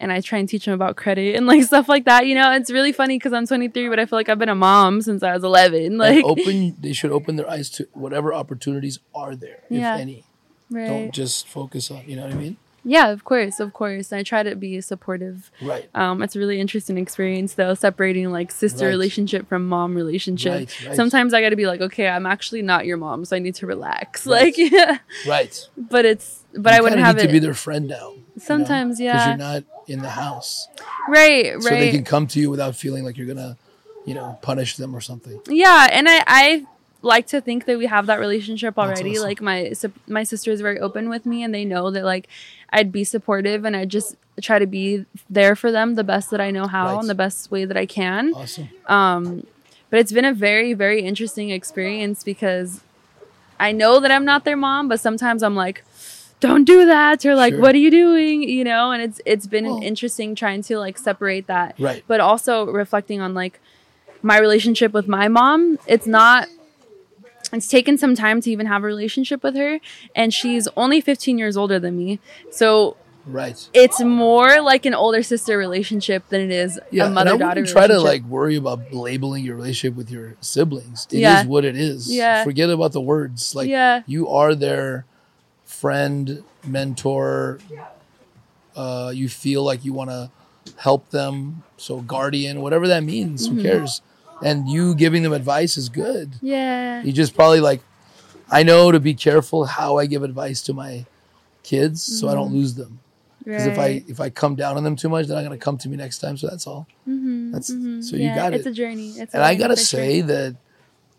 and I try and teach them about credit and like *laughs* stuff like that. You know, it's really funny because I'm 23, but I feel like I've been a mom since I was 11. and Like, *laughs* open. They should open their eyes to whatever opportunities are there, Yeah. if any. right? Don't just focus on. You know what I mean? Yeah, of course, of course. I try to be supportive. Right. Um, it's a really interesting experience though, separating like sister Right. relationship from mom relationship. Right, right. Sometimes I got to be like, okay, I'm actually not your mom, so I need to relax. *laughs* Like, yeah, Right. but it's, but I wouldn't have need it. to be their friend now. Sometimes, Because yeah. Because you're not in the house, right, right. so they can come to you without feeling like you're gonna, you know, punish them or something. yeah, and I, I like to think that we have that relationship already. awesome. Like my my sister is very open with me, and they know that like I'd be supportive, and I just try to be there for them the best that I know how Right. and the best way that I can. Awesome. Um, but it's been a very, very interesting experience because I know that I'm not their mom, but sometimes I'm like, don't do that, or like, Sure. what are you doing? You know, and it's it's been Well- interesting trying to like separate that, Right. but also reflecting on like my relationship with my mom. It's not. It's taken some time to even have a relationship with her, and she's only 15 years older than me. So Right. it's more like an older sister relationship than it is Yeah, a mother daughter try to like worry about labeling your relationship with your siblings. It is Yeah. what it is. Yeah. Forget about the words. Like Yeah. you are their friend, mentor. Uh, you feel like you want to help them, so guardian, whatever that means. Mm-hmm. Who cares? And you giving them advice is good. yeah. You just probably like, I know to be careful how I give advice to my kids, so I don't lose them. Because if I if I come down on them too much, they're not gonna come to me next time. So that's all. That's so you Mm-hmm. Yeah, got it. It's a journey. It's a and I gotta for sure. say that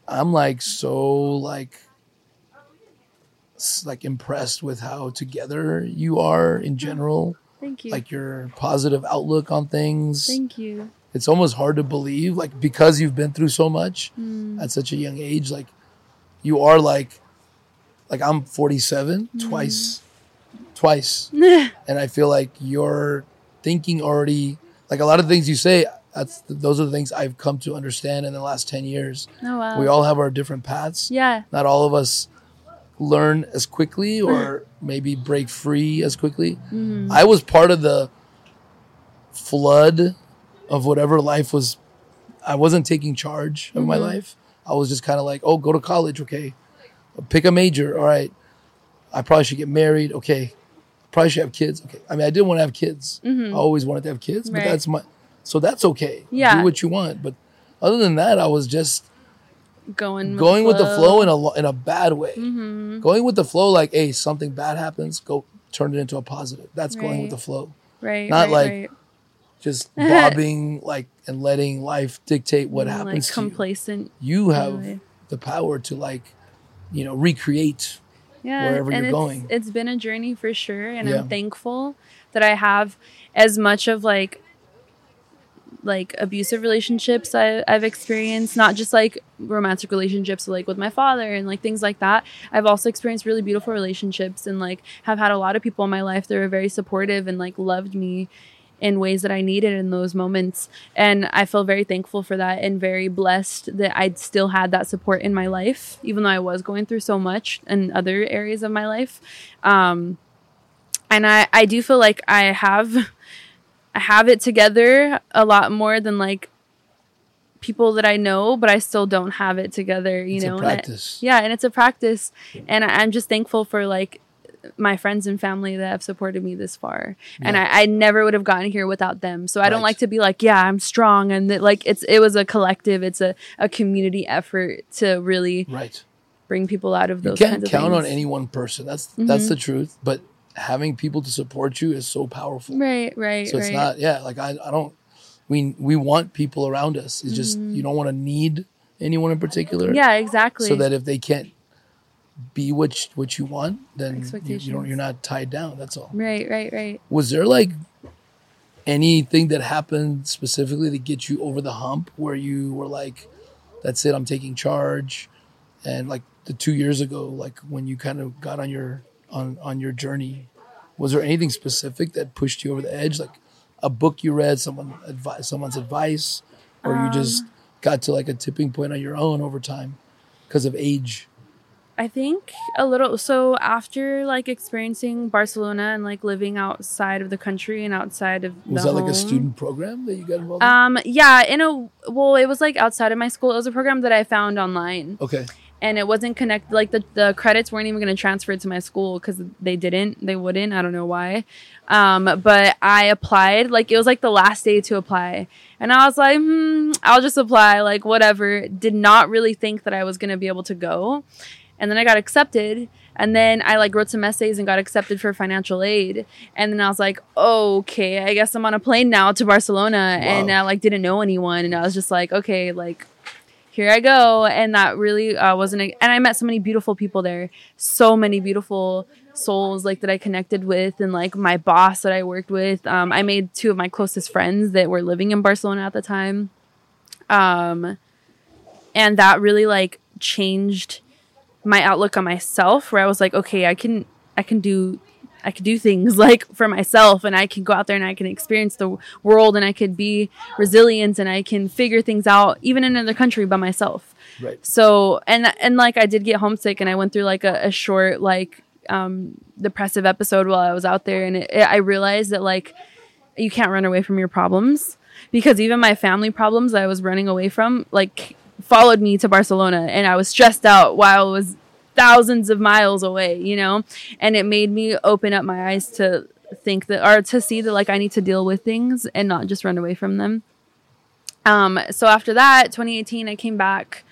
I'm like so like like impressed with how together you are in general. Thank you. Like your positive outlook on things. Thank you. It's almost hard to believe, like because you've been through so much Mm. at such a young age. Like you are like like I'm 47 Mm. twice, twice *laughs* and I feel like you're thinking already like a lot of things you say. That's those are the things I've come to understand in the last ten years. Oh wow. We all have our different paths. Yeah. Not all of us learn as quickly *laughs* or maybe break free as quickly. Mm-hmm. I was part of the flood of whatever life was. I wasn't taking charge of Mm-hmm. my life. I was just kind of like, oh, go to college, okay. Pick a major, all right. I probably should get married, okay. Probably should have kids, okay. I mean, I didn't want to have kids. I always wanted to have kids, but Mm-hmm. Right. that's my. So that's okay. Yeah. Do what you want, but other than that, I was just Going with going the with the flow. in a in a bad way. Mm-hmm. Going with the flow, like, hey, something bad happens, go turn it into a positive. That's going with the flow. Right. not right, like right. Just *laughs* bobbing, like, and letting life dictate what And, happens like to you. complacent. You have way. the power to, like, you know, recreate. Yeah. Wherever and you're it's, going. It's been a journey for sure, and Yeah. I'm thankful that I have as much of like like abusive relationships I, I've experienced, not just like romantic relationships, like with my father and like things like that. I've also experienced really beautiful relationships and like have had a lot of people in my life that were very supportive and like loved me in ways that I needed in those moments. And I feel very thankful for that and very blessed that I'd still had that support in my life, even though I was going through so much in other areas of my life. Um, and I, I do feel like I have I have it together a lot more than like people that I know, but I still don't have it together, you It's a know. and I- yeah, and it's a practice. And I, I'm just thankful for like my friends and family that have supported me this far. And I, I never would have gotten here without them. So I don't like to be like, yeah, I'm strong and that like it's it was a collective, it's a, a community effort to really Right. bring people out of those. You can't count on any one person. That's that's Mhm. the truth. But having people to support you is so powerful. Right, right, So it's right. not, yeah, like I, I don't, we, we want people around us. It's just, you don't want to need anyone in particular. Mm-hmm. yeah, exactly. So that if they can't be what, you- what you want, then you, you don't you're not tied down. That's all. right, right, right. Was there like anything that happened specifically to get you over the hump where you were like, that's it, I'm taking charge? And like the two years ago, like when you kind of got on your, on, on your journey, was there anything specific that pushed you over the edge? Like a book you read, someone advice, someone's advice, or you just Um, got to like a tipping point on your own over time because of age? I think a little. So after like experiencing Barcelona and like living outside of the country and outside of Was that like a student program that you got involved in? Um, yeah, in a well, it was like outside of my school. It was a program that I found online, okay. and it wasn't connected. Like the the credits weren't even going to transfer to my school because they didn't. They wouldn't. I don't know why. Um, but I applied. Like it was like the last day to apply, and I was like, hmm, I'll just apply. Like whatever. Did not really think that I was going to be able to go, and then I got accepted. And then I like wrote some essays and got accepted for financial aid. And then I was like, okay, I guess I'm on a plane now to Barcelona. And I like didn't know anyone. And I was just like, okay, like here I go. And that really uh, wasn't, a- and I met so many beautiful people there. So many beautiful souls like that I connected with and like my boss that I worked with. Um, I made two of my closest friends that were living in Barcelona at the time. Um, and that really like changed my outlook on myself where I was like, okay, I can, I can do I could do things *laughs* like for myself and I can go out there and I can experience the world and I could be resilient and I can figure things out even in another country by myself. Right. So and and like I did get homesick and I went through like a, a short like um depressive episode while I was out there and it, it, I realized that like you can't run away from your problems because even my family problems I was running away from like followed me to Barcelona and I was stressed out while I was thousands of miles away, you know? And it made me open up my eyes to think that or to see that like I need to deal with things and not just run away from them. Um so after that, 2018 I came back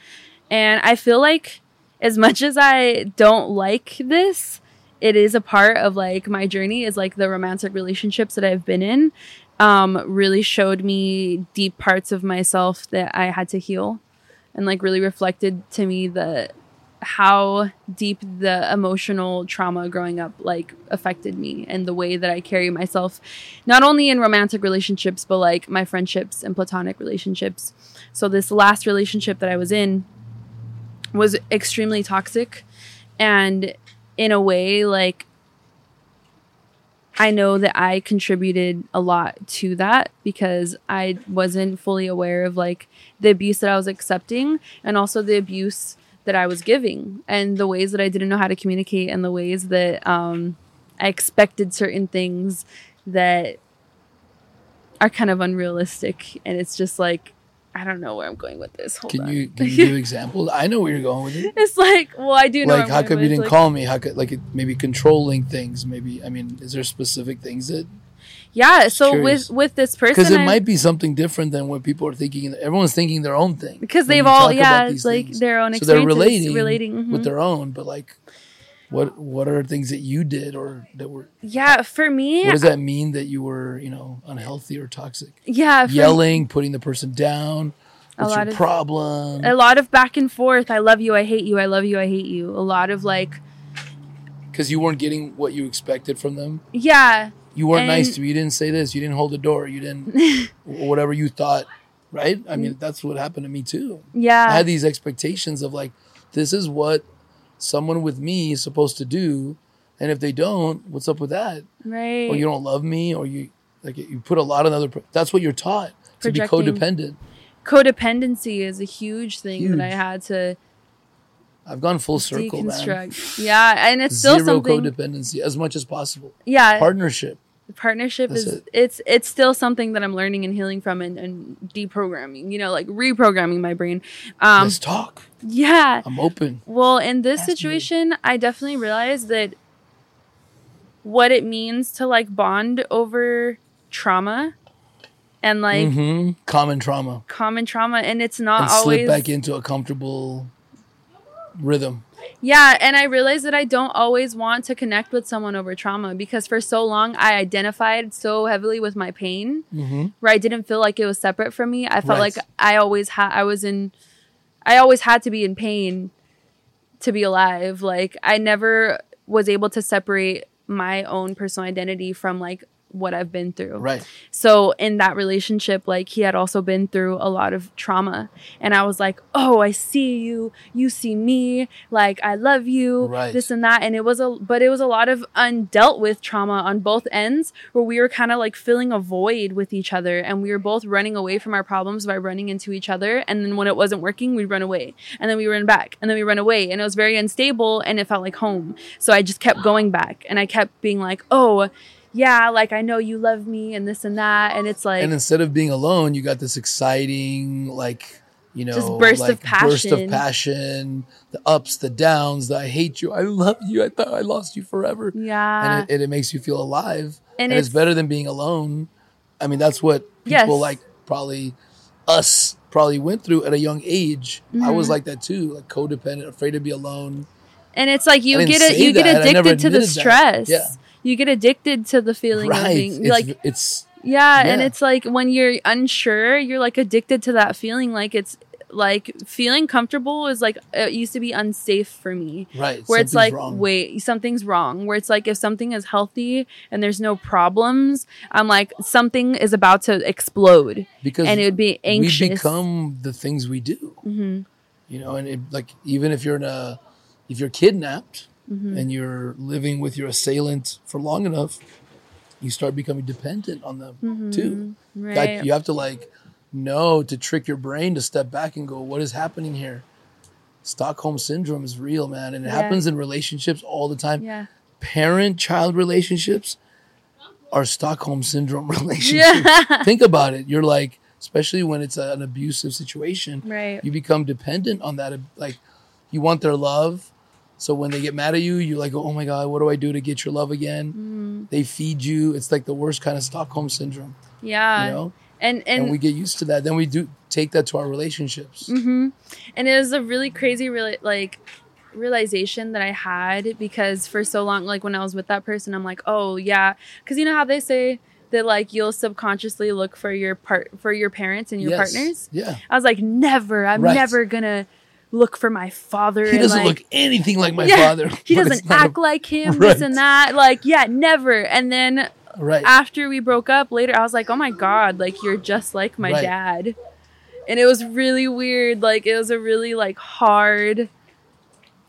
and I feel like as much as I don't like this, it is a part of like my journey is like the romantic relationships that I've been in um really showed me deep parts of myself that I had to heal and like really reflected to me the how deep the emotional trauma growing up like affected me and the way that I carry myself not only in romantic relationships but like my friendships and platonic relationships. So this last relationship that I was in was extremely toxic and in a way like I know that I contributed a lot to that because I wasn't fully aware of like the abuse that I was accepting and also the abuse that I was giving and the ways that I didn't know how to communicate and the ways that um, I expected certain things that are kind of unrealistic. And it's just like, I don't know where I'm going with this. Hold Can on. you *laughs* can you give examples? I know where you're going with it. *laughs* it's like, well, I do know. Like, how come you didn't Like, call me? How could like it, maybe controlling things? Maybe I mean, is there specific things that Yeah. So curious. with with this person, because it I- might be something different than what people are thinking. Everyone's thinking their own thing because they've all yeah these like things. their own so they're relating, relating with mhm. their own. But like, what what are things that you did or that were? yeah for me What does that mean that you were you know unhealthy or toxic? yeah Yelling, putting the person down. A lot your of- problem? a lot of back and forth i love you i hate you i love you i hate you a lot of like Because you weren't getting what you expected from them. yeah You weren't nice to me. You didn't say this. You didn't hold the door. You didn't *laughs* whatever you thought. Right? I mean, that's what happened to me too. yeah I had these expectations of like, this is what someone with me is supposed to do, and if they don't, what's up with that? right Or you don't love me, or you like you put a lot on other. That's what you're taught to be codependent. codependency is a huge thing that i had to I've gone full circle, man. yeah and it's still Zero something codependency as much as possible. yeah Partnership. Partnership That's is it. it's it's still something that i'm learning and healing from and, and deprogramming you know like reprogramming my brain um Let's talk. yeah I'm open. Well, in this Ask me. situation, I definitely realized that what it means to like bond over trauma and like hmm Common trauma common trauma, and it's not and always slip back into a comfortable rhythm. Yeah, and I realized that I don't always want to connect with someone over trauma because for so long I identified so heavily with my pain Mm-hmm. where I didn't feel like it was separate from me. I felt Right. like I always had I was in I always had to be in pain to be alive. Like I never was able to separate my own personal identity from like what I've been through. Right. So in that relationship, like he had also been through a lot of trauma. And I was like, oh, I see you. You see me. Like, I love you. Right. This and that. And it was a, but it was a lot of undealt with trauma on both ends where we were kind of like filling a void with each other. And we were both running away from our problems by running into each other. And then when it wasn't working, we'd run away. And then we run back. And then we run away. And it was very unstable and it felt like home. So I just kept going back. And I kept being like, oh, yeah, like I know you love me and this and that. And it's like, and instead of being alone, you got this exciting, like you know, Just burst of like burst of passion. passion, the ups, the downs, the I hate you, I love you, I thought I lost you forever, yeah. and it, and it makes you feel alive, And and, it's, it's- better than being alone. I mean, that's what people Yes. like probably us probably went through at a young age. I was Mm-hmm. like that too, like codependent, afraid to be alone. And it's like you get it, you get. Addicted to the admitted that. stress. Yeah. You get addicted to the feeling of being It's, like it's yeah, and it's like when you're unsure, you're like addicted to that feeling. Like it's like feeling comfortable is like it used to be unsafe for me. right. Where it's like, wrong. wait, something's wrong. Where it's like, if something is healthy and there's no problems, I'm like, something is about to explode, because and it would be anxious. we become the things we do. hmm you know and it, like even if you're in a if you're kidnapped Mm-hmm. and you're living with your assailant for long enough you start becoming dependent on them too Mm-hmm. Right. that you have to like know to trick your brain to step back and go what is happening here stockholm syndrome is real man and it Yeah. happens in relationships all the time yeah. parent child relationships are stockholm syndrome *laughs* relationships Yeah. think about it you're like especially when it's an abusive situation right. you become dependent on that like you want their love so when they get mad at you you're like oh my god what do i do to get your love again Mm-hmm. they feed you it's like the worst kind of stockholm syndrome Yeah. you know And and, and, we get used to that then we do take that to our relationships Mm-hmm. And it was a really crazy, really like realization that I had because for so long, like when I was with that person, I'm like, oh yeah, because you know how they say that like you'll subconsciously look for your part for your parents and your Yes. partners. yeah I was like, never. I'm Right. never gonna look for my father. he doesn't like, look anything like my *laughs* Yeah, father He doesn't not a- act like him. Right. This and that. Like, yeah, never. And then right after we broke up later, I was like, oh my God, like you're just like my Right. dad. And it was really weird. Like it was a really like hard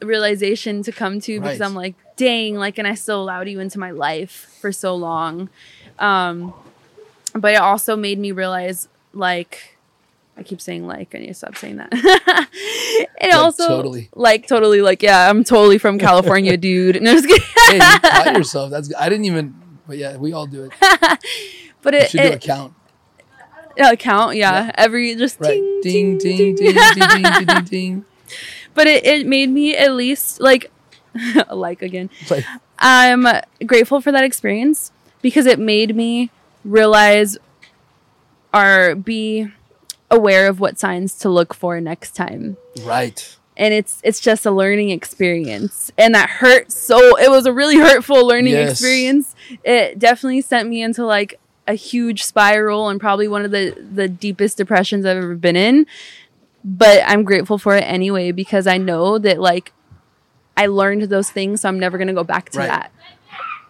realization to come to because. I'm like, dang, like and I still allowed you into my life for so long. Um but it also made me realize like I keep saying like I need to stop saying that. *laughs* it Like, also totally. like totally like yeah, I'm totally from California, *laughs* dude. No, just kidding. hey you *laughs* caught yourself that's i didn't even but yeah we all do it but you it, should do a count uh, count, yeah. Yeah. Every just right ding, ding ding, ding ding. ding ding ding ding ding but it, it made me at least like like again. like I'm grateful for that experience because it made me realize or be aware of what signs to look for next time. right And it's it's just a learning experience. And that hurt so it was a really hurtful learning Yes. experience. It definitely sent me into like a huge spiral and probably one of the the deepest depressions I've ever been in. But I'm grateful for it anyway because I know that like I learned those things, so I'm never gonna go back to Right. that.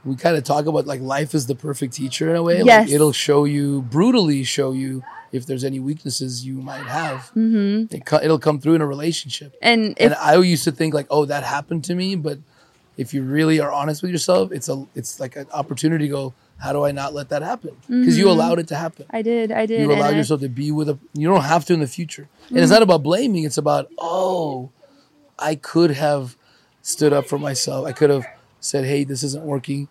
we kind of talk about like life is the perfect teacher in a way. Yes. Like it'll show you brutally show you if there's any weaknesses you might have. hmm It co- it'll come through in a relationship. And if and I used to think like, oh, that happened to me, but if you really are honest with yourself, it's a it's like an opportunity to go. How do I not let that happen? Because you Mhm. allowed it to happen. I did, I did. You allowed I- Mm-hmm. yourself to be with a. You don't have to in the future. And it's not about blaming. It's about oh, I could have stood up for myself. I could have said, hey, this isn't working.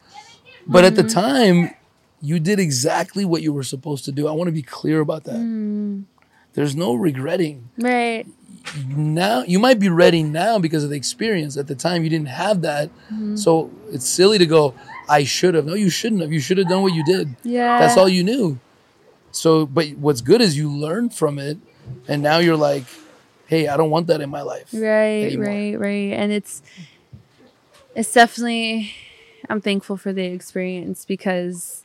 But at the Mm-hmm. time, you did exactly what you were supposed to do. I want to be clear about that. Mm, There's no regretting. right. Now you might be ready now because of the experience. At the time, you didn't have that, Mm-hmm. so it's silly to go. I should have. No, you shouldn't have. You should have done what you did. Yeah. That's all you knew. So, but what's good is you learned from it, and now you're like, hey, I don't want that in my life. Right, anymore. right, right. And it's it's definitely I'm thankful for the experience because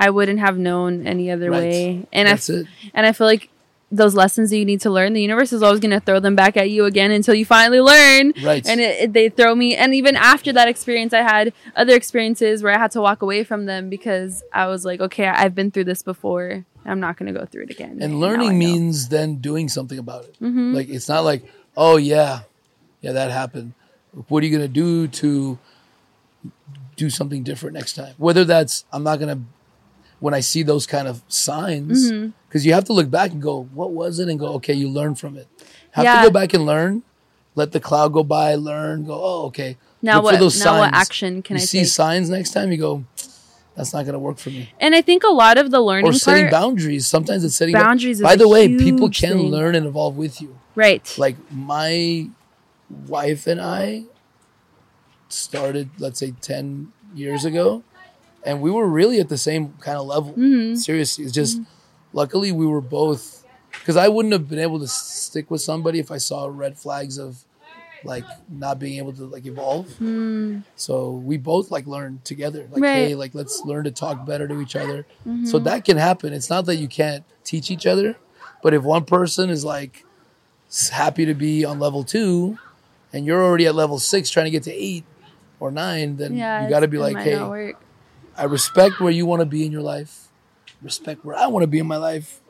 I wouldn't have known any other Right. way. And That's I it. and I feel like those lessons that you need to learn, the universe is always going to throw them back at you again until you finally learn. Right. And it, it- they throw me, and even after that experience, I had other experiences where I had to walk away from them because I was like, okay, I've been through this before. I'm not going to go through it again. And learning means then doing something about it. Mm-hmm. Like it's not like, oh yeah, yeah that happened. What are you gonna do to do something different next time? Whether that's I'm not gonna when I see those kind of signs, Mm-hmm. because you have to look back and go, what was it, and go, okay, you learn from it. Have Yeah. to go back and learn. Let the cloud go by. Learn. Go. Oh, okay. Now Look what? Now what action can you I see take? signs next time? You go. That's not gonna work for me. And I think a lot of the learning Or setting part, boundaries. Sometimes it's setting Boundaries is By the way, people can thing. learn and evolve with you. right? Like my wife and I started, let's say, ten years ago, and we were really at the same kind of level. Mm-hmm. Seriously, it's just luckily we were both because I wouldn't have been able to stick with somebody if I saw red flags of like not being able to like evolve. So we both like learned together. Like, Mm. Right. Mm-hmm. hey, like let's learn to talk better to each other. So that can happen. It's not that you can't teach each other, but if one person is like happy to be on level two, and you're already at level six trying to get to eight or nine, then yeah, you got to be like, hey. I respect where you want to be in your life, respect where I want to be in my life.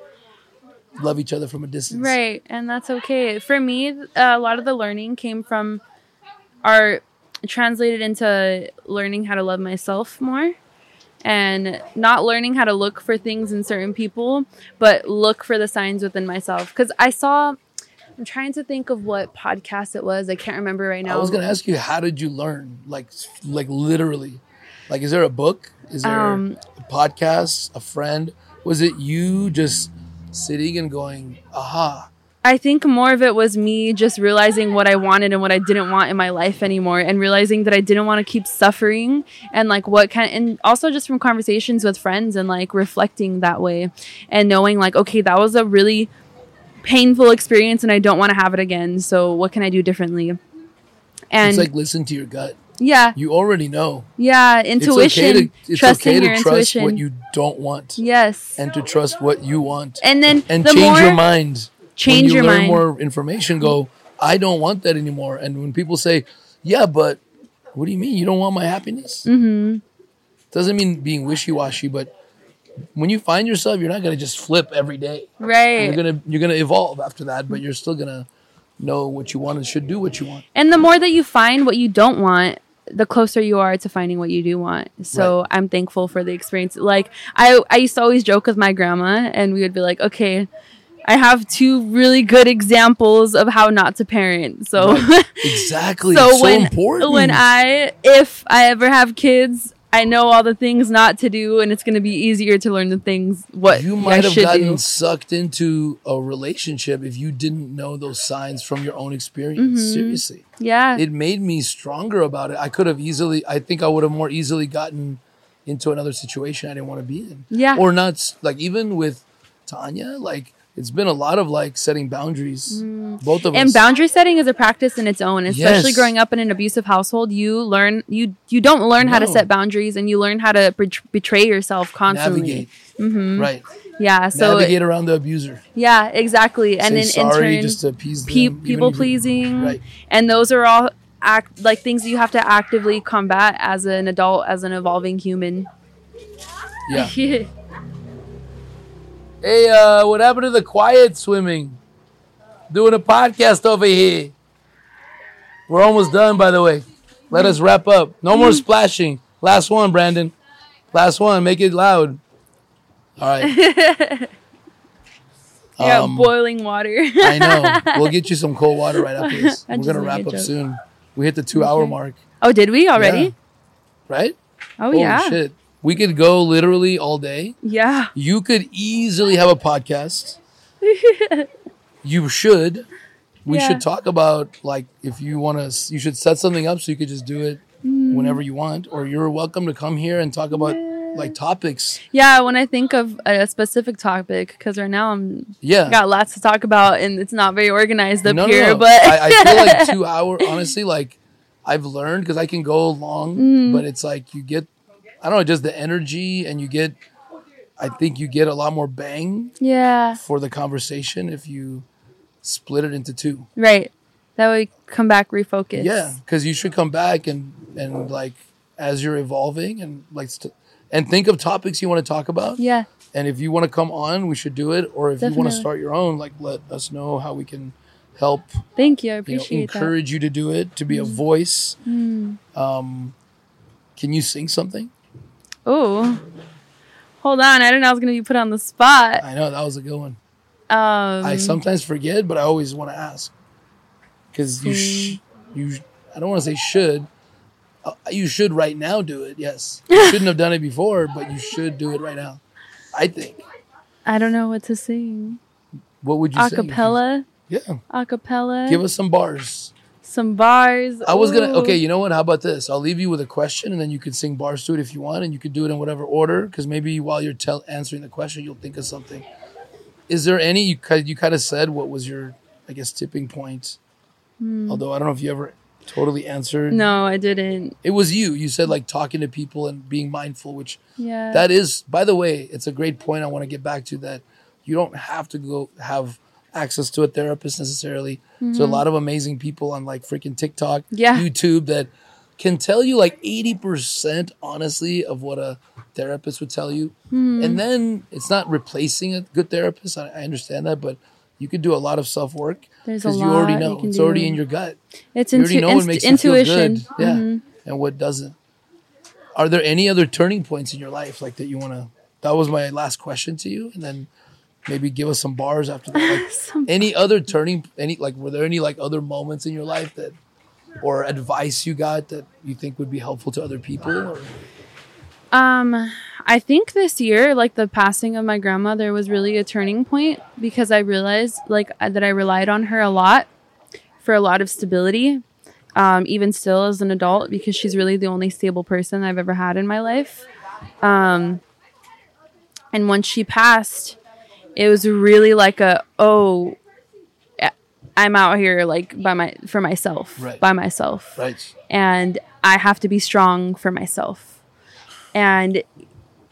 Love each other from a distance. Right, and that's okay. For me, a lot of the learning came from our translated into learning how to love myself more and not learning how to look for things in certain people, but look for the signs within myself. Because I saw, I'm trying to think of what podcast it was. I can't remember right now. I was gonna ask you, how did you learn? Like, like literally, like, is there a book? Is there Um, a podcast? A friend? Was it you just sitting and going, aha? I think more of it was me just realizing what I wanted and what I didn't want in my life anymore and realizing that I didn't want to keep suffering and like what kind and also just from conversations with friends and like reflecting that way and knowing like okay that was a really painful experience and I don't want to have it again so what can I do differently and it's like listen to your gut. Yeah You already know. yeah It's intuition okay to, it's trusting okay to your trust intuition what you don't want, yes and to trust what you want, and then and the change more your mind. change when you your learn mind more information, go. I don't want that anymore. And when people say, "Yeah, but what do you mean you don't want my happiness?" Mm-hmm. Doesn't mean being wishy washy, but when you find yourself, you're not gonna just flip every day. right You're gonna you're gonna evolve after that, but you're still gonna know what you want and should do what you want. And the more that you find what you don't want, the closer you are to finding what you do want. So Right. I'm thankful for the experience. Like I, I used to always joke with my grandma, and we would be like, okay. I have two really good examples of how not to parent. So, Exactly. *laughs* so so when important. when I if I ever have kids, I know all the things not to do, and it's going to be easier to learn the things what you I might have gotten do. sucked into a relationship if you didn't know those signs from your own experience. Mm-hmm. Seriously. Yeah, it made me stronger about it. I could have easily, I think I would have more easily gotten into another situation I didn't want to be in. Yeah. Or not, like, even with Tanya, like, it's been a lot of like setting boundaries. Both of Mm. and us. boundary setting is a practice in its own especially Yes. growing up in an abusive household you learn you you don't learn how to set boundaries and you learn how to bet- betray yourself constantly navigate. Right. yeah so navigate around the abuser. yeah exactly and Say in, sorry in turn just to appease pe- even people pleasing Right. and those are all act like things you have to actively combat as an adult as an evolving human Yeah. *laughs* Hey, uh, what happened to the quiet swimming? Doing a podcast over here. We're almost done, by the way. Let us wrap up. No more splashing. Last one, Brandon. Last one. Make it loud. All right. *laughs* yeah Um, boiling water I know. *laughs* We'll get you some cold water right after this. *laughs* We're gonna wrap up soon. We hit the two-hour Okay. mark. oh did we already Yeah. Right? oh Holy yeah shit. We could go literally all day. yeah You could easily have a podcast. *laughs* you should. We Yeah. should talk about like if you want to. You should set something up so you could just do it Mm. whenever you want, or you're welcome to come here and talk about like topics. Yeah, when I think of a specific topic, because right now I'm Yeah. got lots to talk about and it's not very organized up no, no, here. no. But I, I feel like two *laughs* hour. Honestly, like I've learned because I can go long, Mm-hmm. but it's like you get, I don't know, just the energy, and you get. I think you get a lot more bang yeah, for the conversation if you split it into two. right. That way, come back, refocus. Yeah, because you should come back and and like as you're evolving and like st- and think of topics you want to talk about. yeah, And if you want to come on, we should do it. Or if you want to start your own, like let us know how we can help. Thank you. I You know, appreciate that. Mm. encourage you to do it, to be a voice. Um, can you sing something? Oh, hold on. I didn't know I was gonna be put on the spot. I know that was a good one. Um, I sometimes forget, but I always want to ask because you sh- you I don't want to say should. Uh, you should right now do it. Yes, *laughs* you shouldn't have done it before, but you should do it right now. I think. I don't know what to sing. What would you sing if you- Acapella. Yeah, Acapella. give us some bars. Some bars. I was gonna. Okay, you know what? How about this? I'll leave you with a question, and then you can sing bars to it if you want, and you could do it in whatever order. Because maybe while you're tell answering the question, you'll think of something. Is there any you kind you kind of said what was your I guess tipping point? Although I don't know if you ever totally answered. Hmm. No, I didn't. It was you. You said like talking to people and being mindful, which Yeah. that is. By the way, it's a great point. I want to get back to that. You don't have to go have access to a therapist necessarily. There's a lot of amazing people on like freaking TikTok, Mm-hmm. Yeah. YouTube that can tell you like 80% honestly of what a therapist would tell you. Hmm. And then it's not replacing a good therapist. I, I understand that, but you could do a lot of self work because you already you know can it's already in your gut. it's You intu- inst- you intuition. Yeah. Mhm. And what doesn't. Are there any other turning points in your life like that you want to? That was my last question to you. And then maybe give us some bars after that. Like *laughs* any other turning, any, like, were there any like other moments in your life that, or advice you got that you think would be helpful to other people? Or, Um, I think this year, like the passing of my grandmother, was really a turning point because I realized like uh, that I relied on her a lot for a lot of stability. Um, even still as an adult, because she's really the only stable person I've ever had in my life. Um, and once she passed, it was really like a oh, I'm out here like by my for myself, Right. by myself right. and I have to be strong for myself. And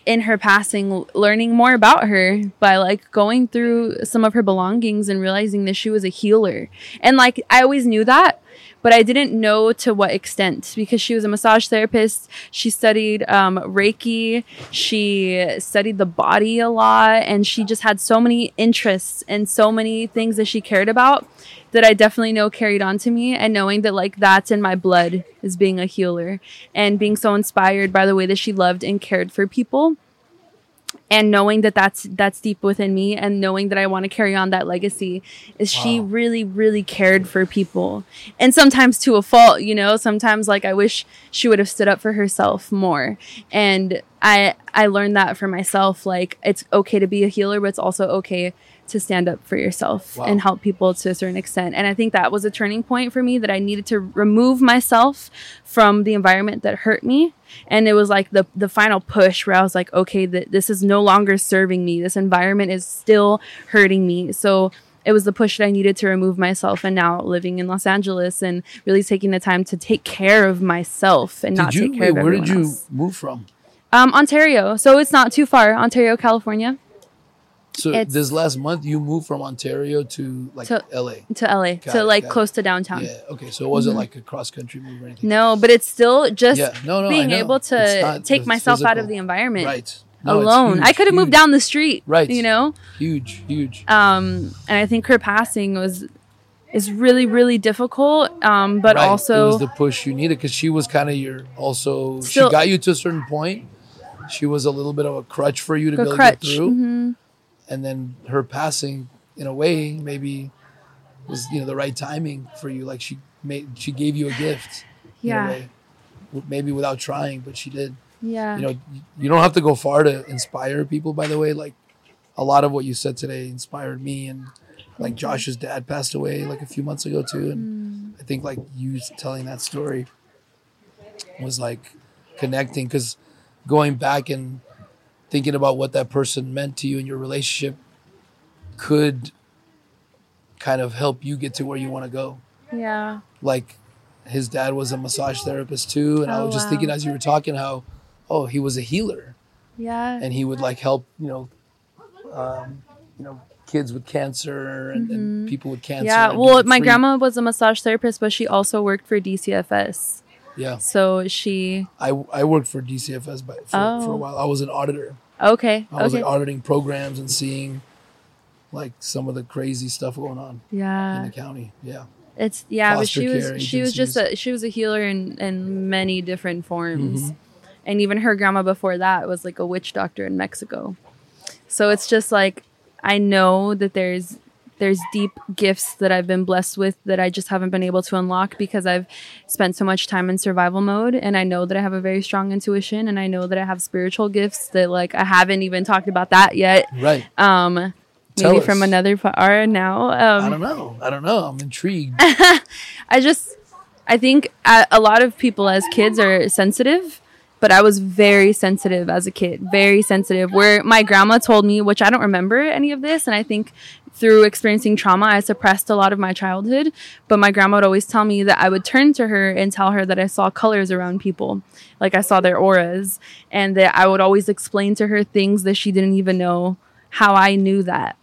in her passing, learning more about her by like going through some of her belongings and realizing that she was a healer. And like I always knew that, but I didn't know to what extent because she was a massage therapist. She studied um, Reiki. She studied the body a lot, and she just had so many interests and so many things that she cared about that I definitely know carried on to me. And knowing that like that's in my blood is being a healer and being so inspired by the way that she loved and cared for people and knowing that that's that's deep within me and knowing that I want to carry on that legacy is she really really cared for people. And sometimes to a fault you know sometimes like I wish she would have stood up for herself more. And I I learned that for myself like it's okay to be a healer but it's also okay to stand up for yourself Wow. and help people to a certain extent and I think that was a turning point for me that I needed to remove myself from the environment that hurt me and it was like the the final push where I was like, okay, th- this is no longer serving me. This environment is still hurting me. So it was the push that I needed to remove myself. And now living in Los Angeles and really taking the time to take care of myself and not you, take care wait, of where did you else. move from? Um, Ontario. So it's not too far. Ontario, California So It's- this last month you moved from Ontario to like To- LA. to LA, Got to it, like got it. close to downtown. Yeah. Okay. So it wasn't like a cross country move or anything. No, but it's still just Yeah. No, no, being able to not take myself out of the environment Right. No, alone. huge, I could have moved down the street. Right. You know? Huge, huge. um, and I think her passing was is really really difficult. Um, but Right. it also was the push you needed because she was kind of your also. Still- she got you to a certain point. She was a little bit of a crutch for you to a be able to crutch. get through, Mhm. And then her passing, in a way, maybe was you know the right timing for you. Like she made, she gave you a gift. Yeah, way. Maybe without trying, but she did. yeah, You know, you don't have to go far to inspire people. By the way, like a lot of what you said today inspired me, and like Josh's dad passed away like a few months ago too, and Mm. I think like you telling that story was like connecting because going back and thinking about what that person meant to you in your relationship could kind of help you get to where you want to go. Yeah. Like his dad was a massage therapist too, and I Oh, was just wow. thinking as you were talking how, oh, he was a healer, Yeah. and he would like help you know, um, you know, kids with cancer and, and people with cancer. Mm-hmm. yeah. Well, my free- grandma was a massage therapist, but she also worked for DCFS. Yeah, So she. I I worked for DCFS by, for, for Oh. a while. I was an auditor. Okay. I was okay. like auditing programs and seeing like some of the crazy stuff going on Yeah. in the county. Yeah. It's yeah, but she was care she was just a she was a healer in in many different forms, Mm-hmm. and even her grandma before that was like a witch doctor in Mexico. So it's just like I know that there's there's deep gifts that I've been blessed with that I just haven't been able to unlock because I've spent so much time in survival mode and I know that I have a very strong intuition and I know that I have spiritual gifts that like I haven't even talked about that yet. Right. Um Tell maybe from us. another part now. Um I don't know. I don't know. I'm intrigued. *laughs* I just, I think a, a lot of people as kids are sensitive, but I was very sensitive as a kid, very sensitive. Where my grandma told me, which I don't remember any of this, and I think through experiencing trauma, I suppressed a lot of my childhood. But my grandma would always tell me that I would turn to her and tell her that I saw colors around people, like I saw their auras, and that I would always explain to her things that she didn't even know how I knew that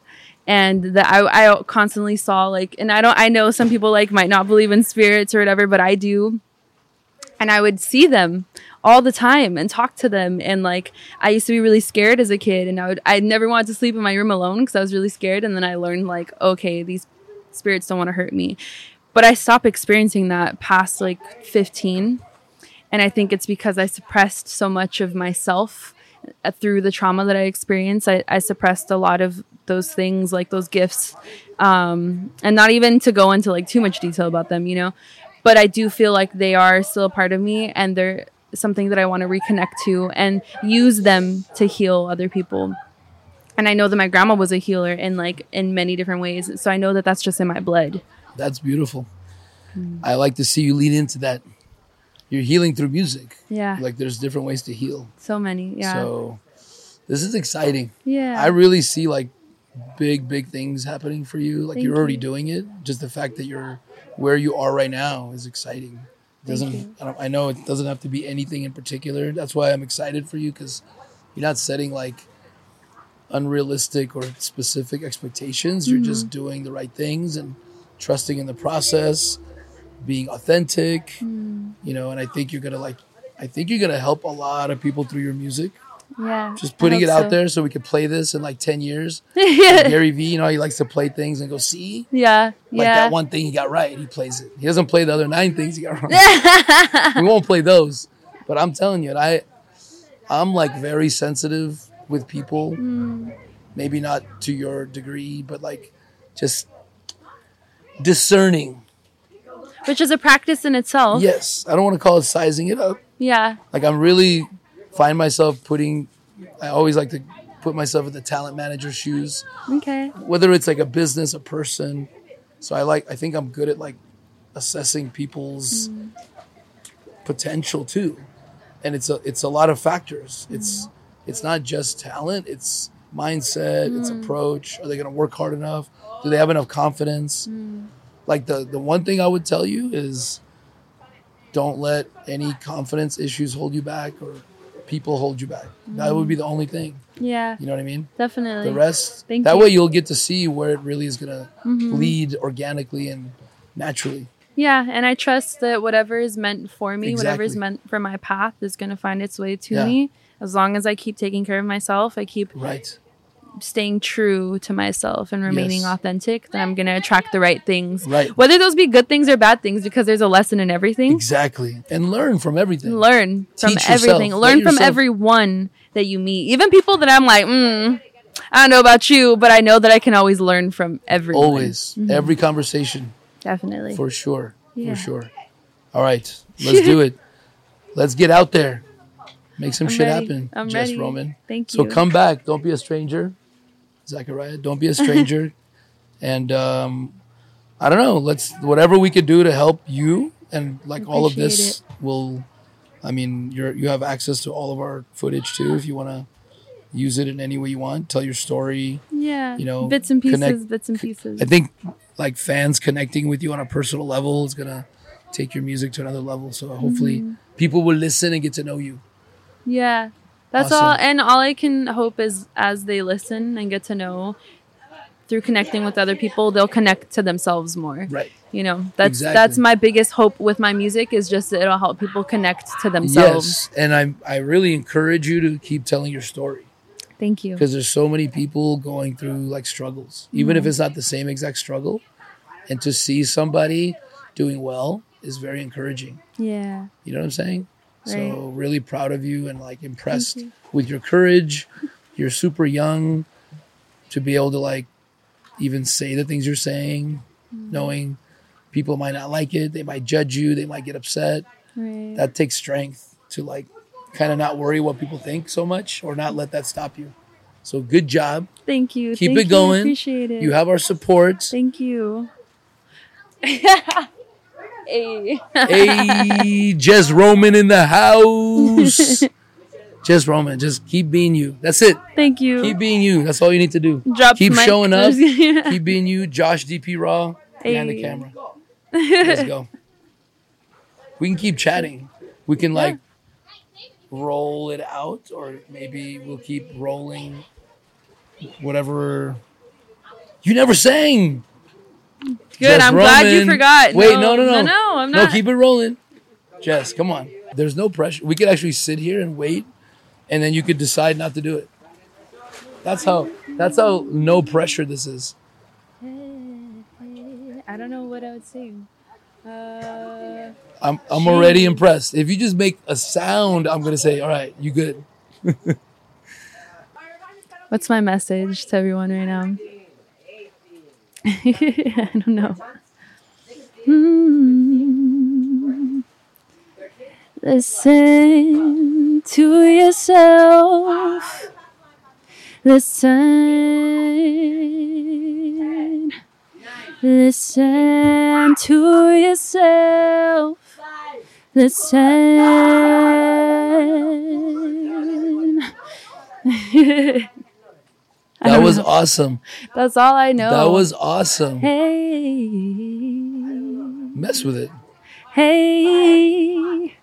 and that I, I constantly saw like and i don't i know some people like might not believe in spirits or whatever but i do and i would see them all the time and talk to them. And like i used to be really scared as a kid and i would i never wanted to sleep in my room alone because i was really scared. And then i learned like okay these spirits don't want to hurt me. But i stopped experiencing that past like 15 and i think it's because i suppressed so much of myself uh, through the trauma that I experienced, I, I suppressed a lot of those things, like those gifts, um, and not even to go into like too much detail about them, you know. But I do feel like they are still a part of me, and they're something that I want to reconnect to and use them to heal other people. And I know that my grandma was a healer in like in many different ways, so I know that that's just in my blood. That's beautiful. Mm. I like to see you lean into that. You're healing through music. Yeah, Like there's different ways to heal. so many. Yeah, So this is exciting. yeah. I really see like big, big things happening for you. Like Thank you're already you. doing it. Just the fact that you're where you are right now is exciting. It doesn't. I, don't, I know it doesn't have to be anything in particular. That's why I'm excited for you because you're not setting like unrealistic or specific expectations. You're Mm-hmm. just doing the right things and trusting in the process, being authentic. Mm. You know, and I think you're gonna like. I think you're gonna help a lot of people through your music. Yeah. Just putting it out so. there so we could play this in like ten years. *laughs* yeah, Gary Vee, you know, he likes to play things and go, see, yeah, like yeah. that one thing he got right, he plays it. He doesn't play the other nine things he got wrong. *laughs* we won't play those. But I'm telling you, I, I'm like very sensitive with people. Mm. Maybe not to your degree, but like just discerning. Which is a practice in itself. Yes, I don't want to call it sizing it up. Yeah. Like I'm really find myself putting. I always like to put myself in the talent manager's shoes. Okay. whether it's like a business, a person. So I like I think I'm good at like assessing people's mm-hmm. potential too. And it's a it's a lot of factors. It's mm-hmm. it's not just talent, it's mindset, it's mm-hmm. approach. Are they gonna work hard enough? Do they have enough confidence? Like the the one thing I would tell you is don't let any confidence issues hold you back or people hold you back. That would mm. be the only thing. Yeah. You know what I mean? Definitely. the rest Thank that you. way you'll get to see where it really is going to mm-hmm. lead organically and naturally Yeah, and I trust that whatever is meant for me, whatever is meant for my path, is going to find its way to Yeah. me. As long as I keep taking care of myself, I keep right staying true to myself and remaining Yes. authentic, then I'm going to attract the right things. Right. Whether those be good things or bad things, because there's a lesson in everything. exactly and learn from everything Learn from Teach yourself. everything. Let Learn from yourself- everyone that you meet. Even people that I'm like, mm, I don't know about you, but I know that I can always learn from everyone. always every conversation Definitely. for sure Yeah. for sure all right let's do it let's get out there make some I'm shit ready. happen I'm Jess ready. roman Thank you. so come back don't be a stranger zachariah don't be a stranger *laughs* and um i don't know let's whatever we could do to help you and like all of this will i mean you're you have access to all of our footage too if you want to use it in any way you want. Tell your story. Yeah. You know, bits and pieces, connect- bits and pieces. I think like fans connecting with you on a personal level is gonna take your music to another level. So hopefully Mm-hmm. people will listen and get to know you. Yeah. That's Awesome. all and all I can hope is as they listen and get to know through connecting with other people, they'll connect to themselves more. Right. You know, that's Exactly. that's my biggest hope with my music is just that it'll help people connect to themselves. Yes. And I I really encourage you to keep telling your story. Thank you. because there's so many people going through like struggles, even if mm-hmm. it's not the same exact struggle. And to see somebody doing well is very encouraging. Yeah. You know what I'm saying? So Right. really proud of you and like impressed you. with your courage. You're super young to be able to like even say the things you're saying, Mm-hmm. knowing people might not like it, they might judge you, they might get upset. Right. That takes strength to like kind of not worry what people think so much or not let that stop you. So good job. Thank you. Keep Thank it you. going. Appreciate it. You have our support. Thank you. *laughs* hey. hey, Jess Roman in the house. *laughs* Jess Roman, just keep being you. That's it. Thank you. Keep being you. That's all you need to do. Drop keep showing up. *laughs* Yeah. keep being you. Josh DP Raw behind the camera. Let's go. *laughs* We can keep chatting. We can like roll it out, or maybe we'll keep rolling whatever. You never sang. Good. Jess I'm glad you forgot. Wait, no, no, no. No, no, I'm No, not. keep it rolling. Jess, come on. There's no pressure. We could actually sit here and wait, and then you could decide not to do it. That's how. That's how no pressure this is. I don't know what I would sing. Uh, I'm I'm already impressed. If you just make a sound, I'm gonna say, all right, you good. *laughs* what's my message to everyone right now? *laughs* I don't know. Hmm. Listen to yourself. Listen. Listen to yourself. Listen. *laughs* *laughs* That was awesome. That's all I know. That was awesome. Hey. Mess with it. Hey.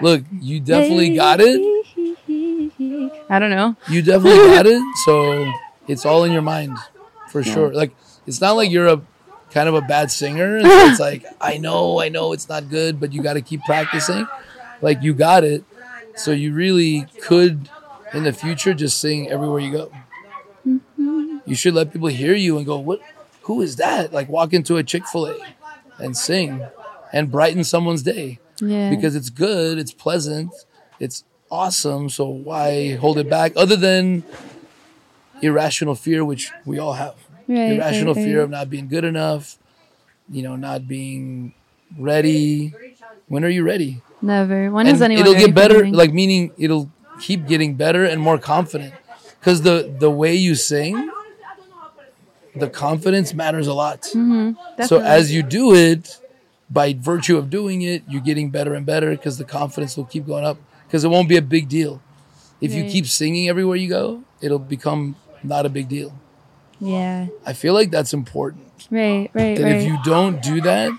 Look, you definitely got it. I don't know. You definitely *laughs* got it. So it's all in your mind, for sure. Like it's not like you're a kind of a bad singer. and It's like I know, I know it's not good, but you got to keep practicing. Like you got it. So you really could, in the future, just sing everywhere you go. You should let people hear you and go, "What? Who is that?" Like walk into a Chick Fil A and sing, and brighten someone's day Yeah. because it's good, it's pleasant, it's awesome. So why hold it back? Other than irrational fear, which we all have. Right, irrational right, fear right. of not being good enough, you know, not being ready. When are you ready? Never. When and is anyone it'll get better, anything? like meaning it'll keep getting better and more confident. Because the the way you sing, the confidence matters a lot. Mm-hmm. So as you do it, by virtue of doing it, you're getting better and better because the confidence will keep going up. Because it won't be a big deal. If you keep singing everywhere you go, it'll become not a big deal. yeah. I feel like that's important. Right. Right. That right. if you don't do that,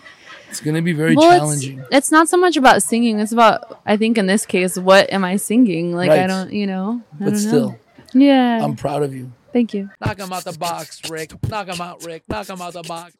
it's going to be very well, challenging. It's, it's not so much about singing. It's about, I think, in this case, what am I singing? Like, I don't, you know. I But still, know. Yeah. I'm proud of you. Thank you. Knock him out the box, Rick. Knock him out, Rick. Knock him out the box.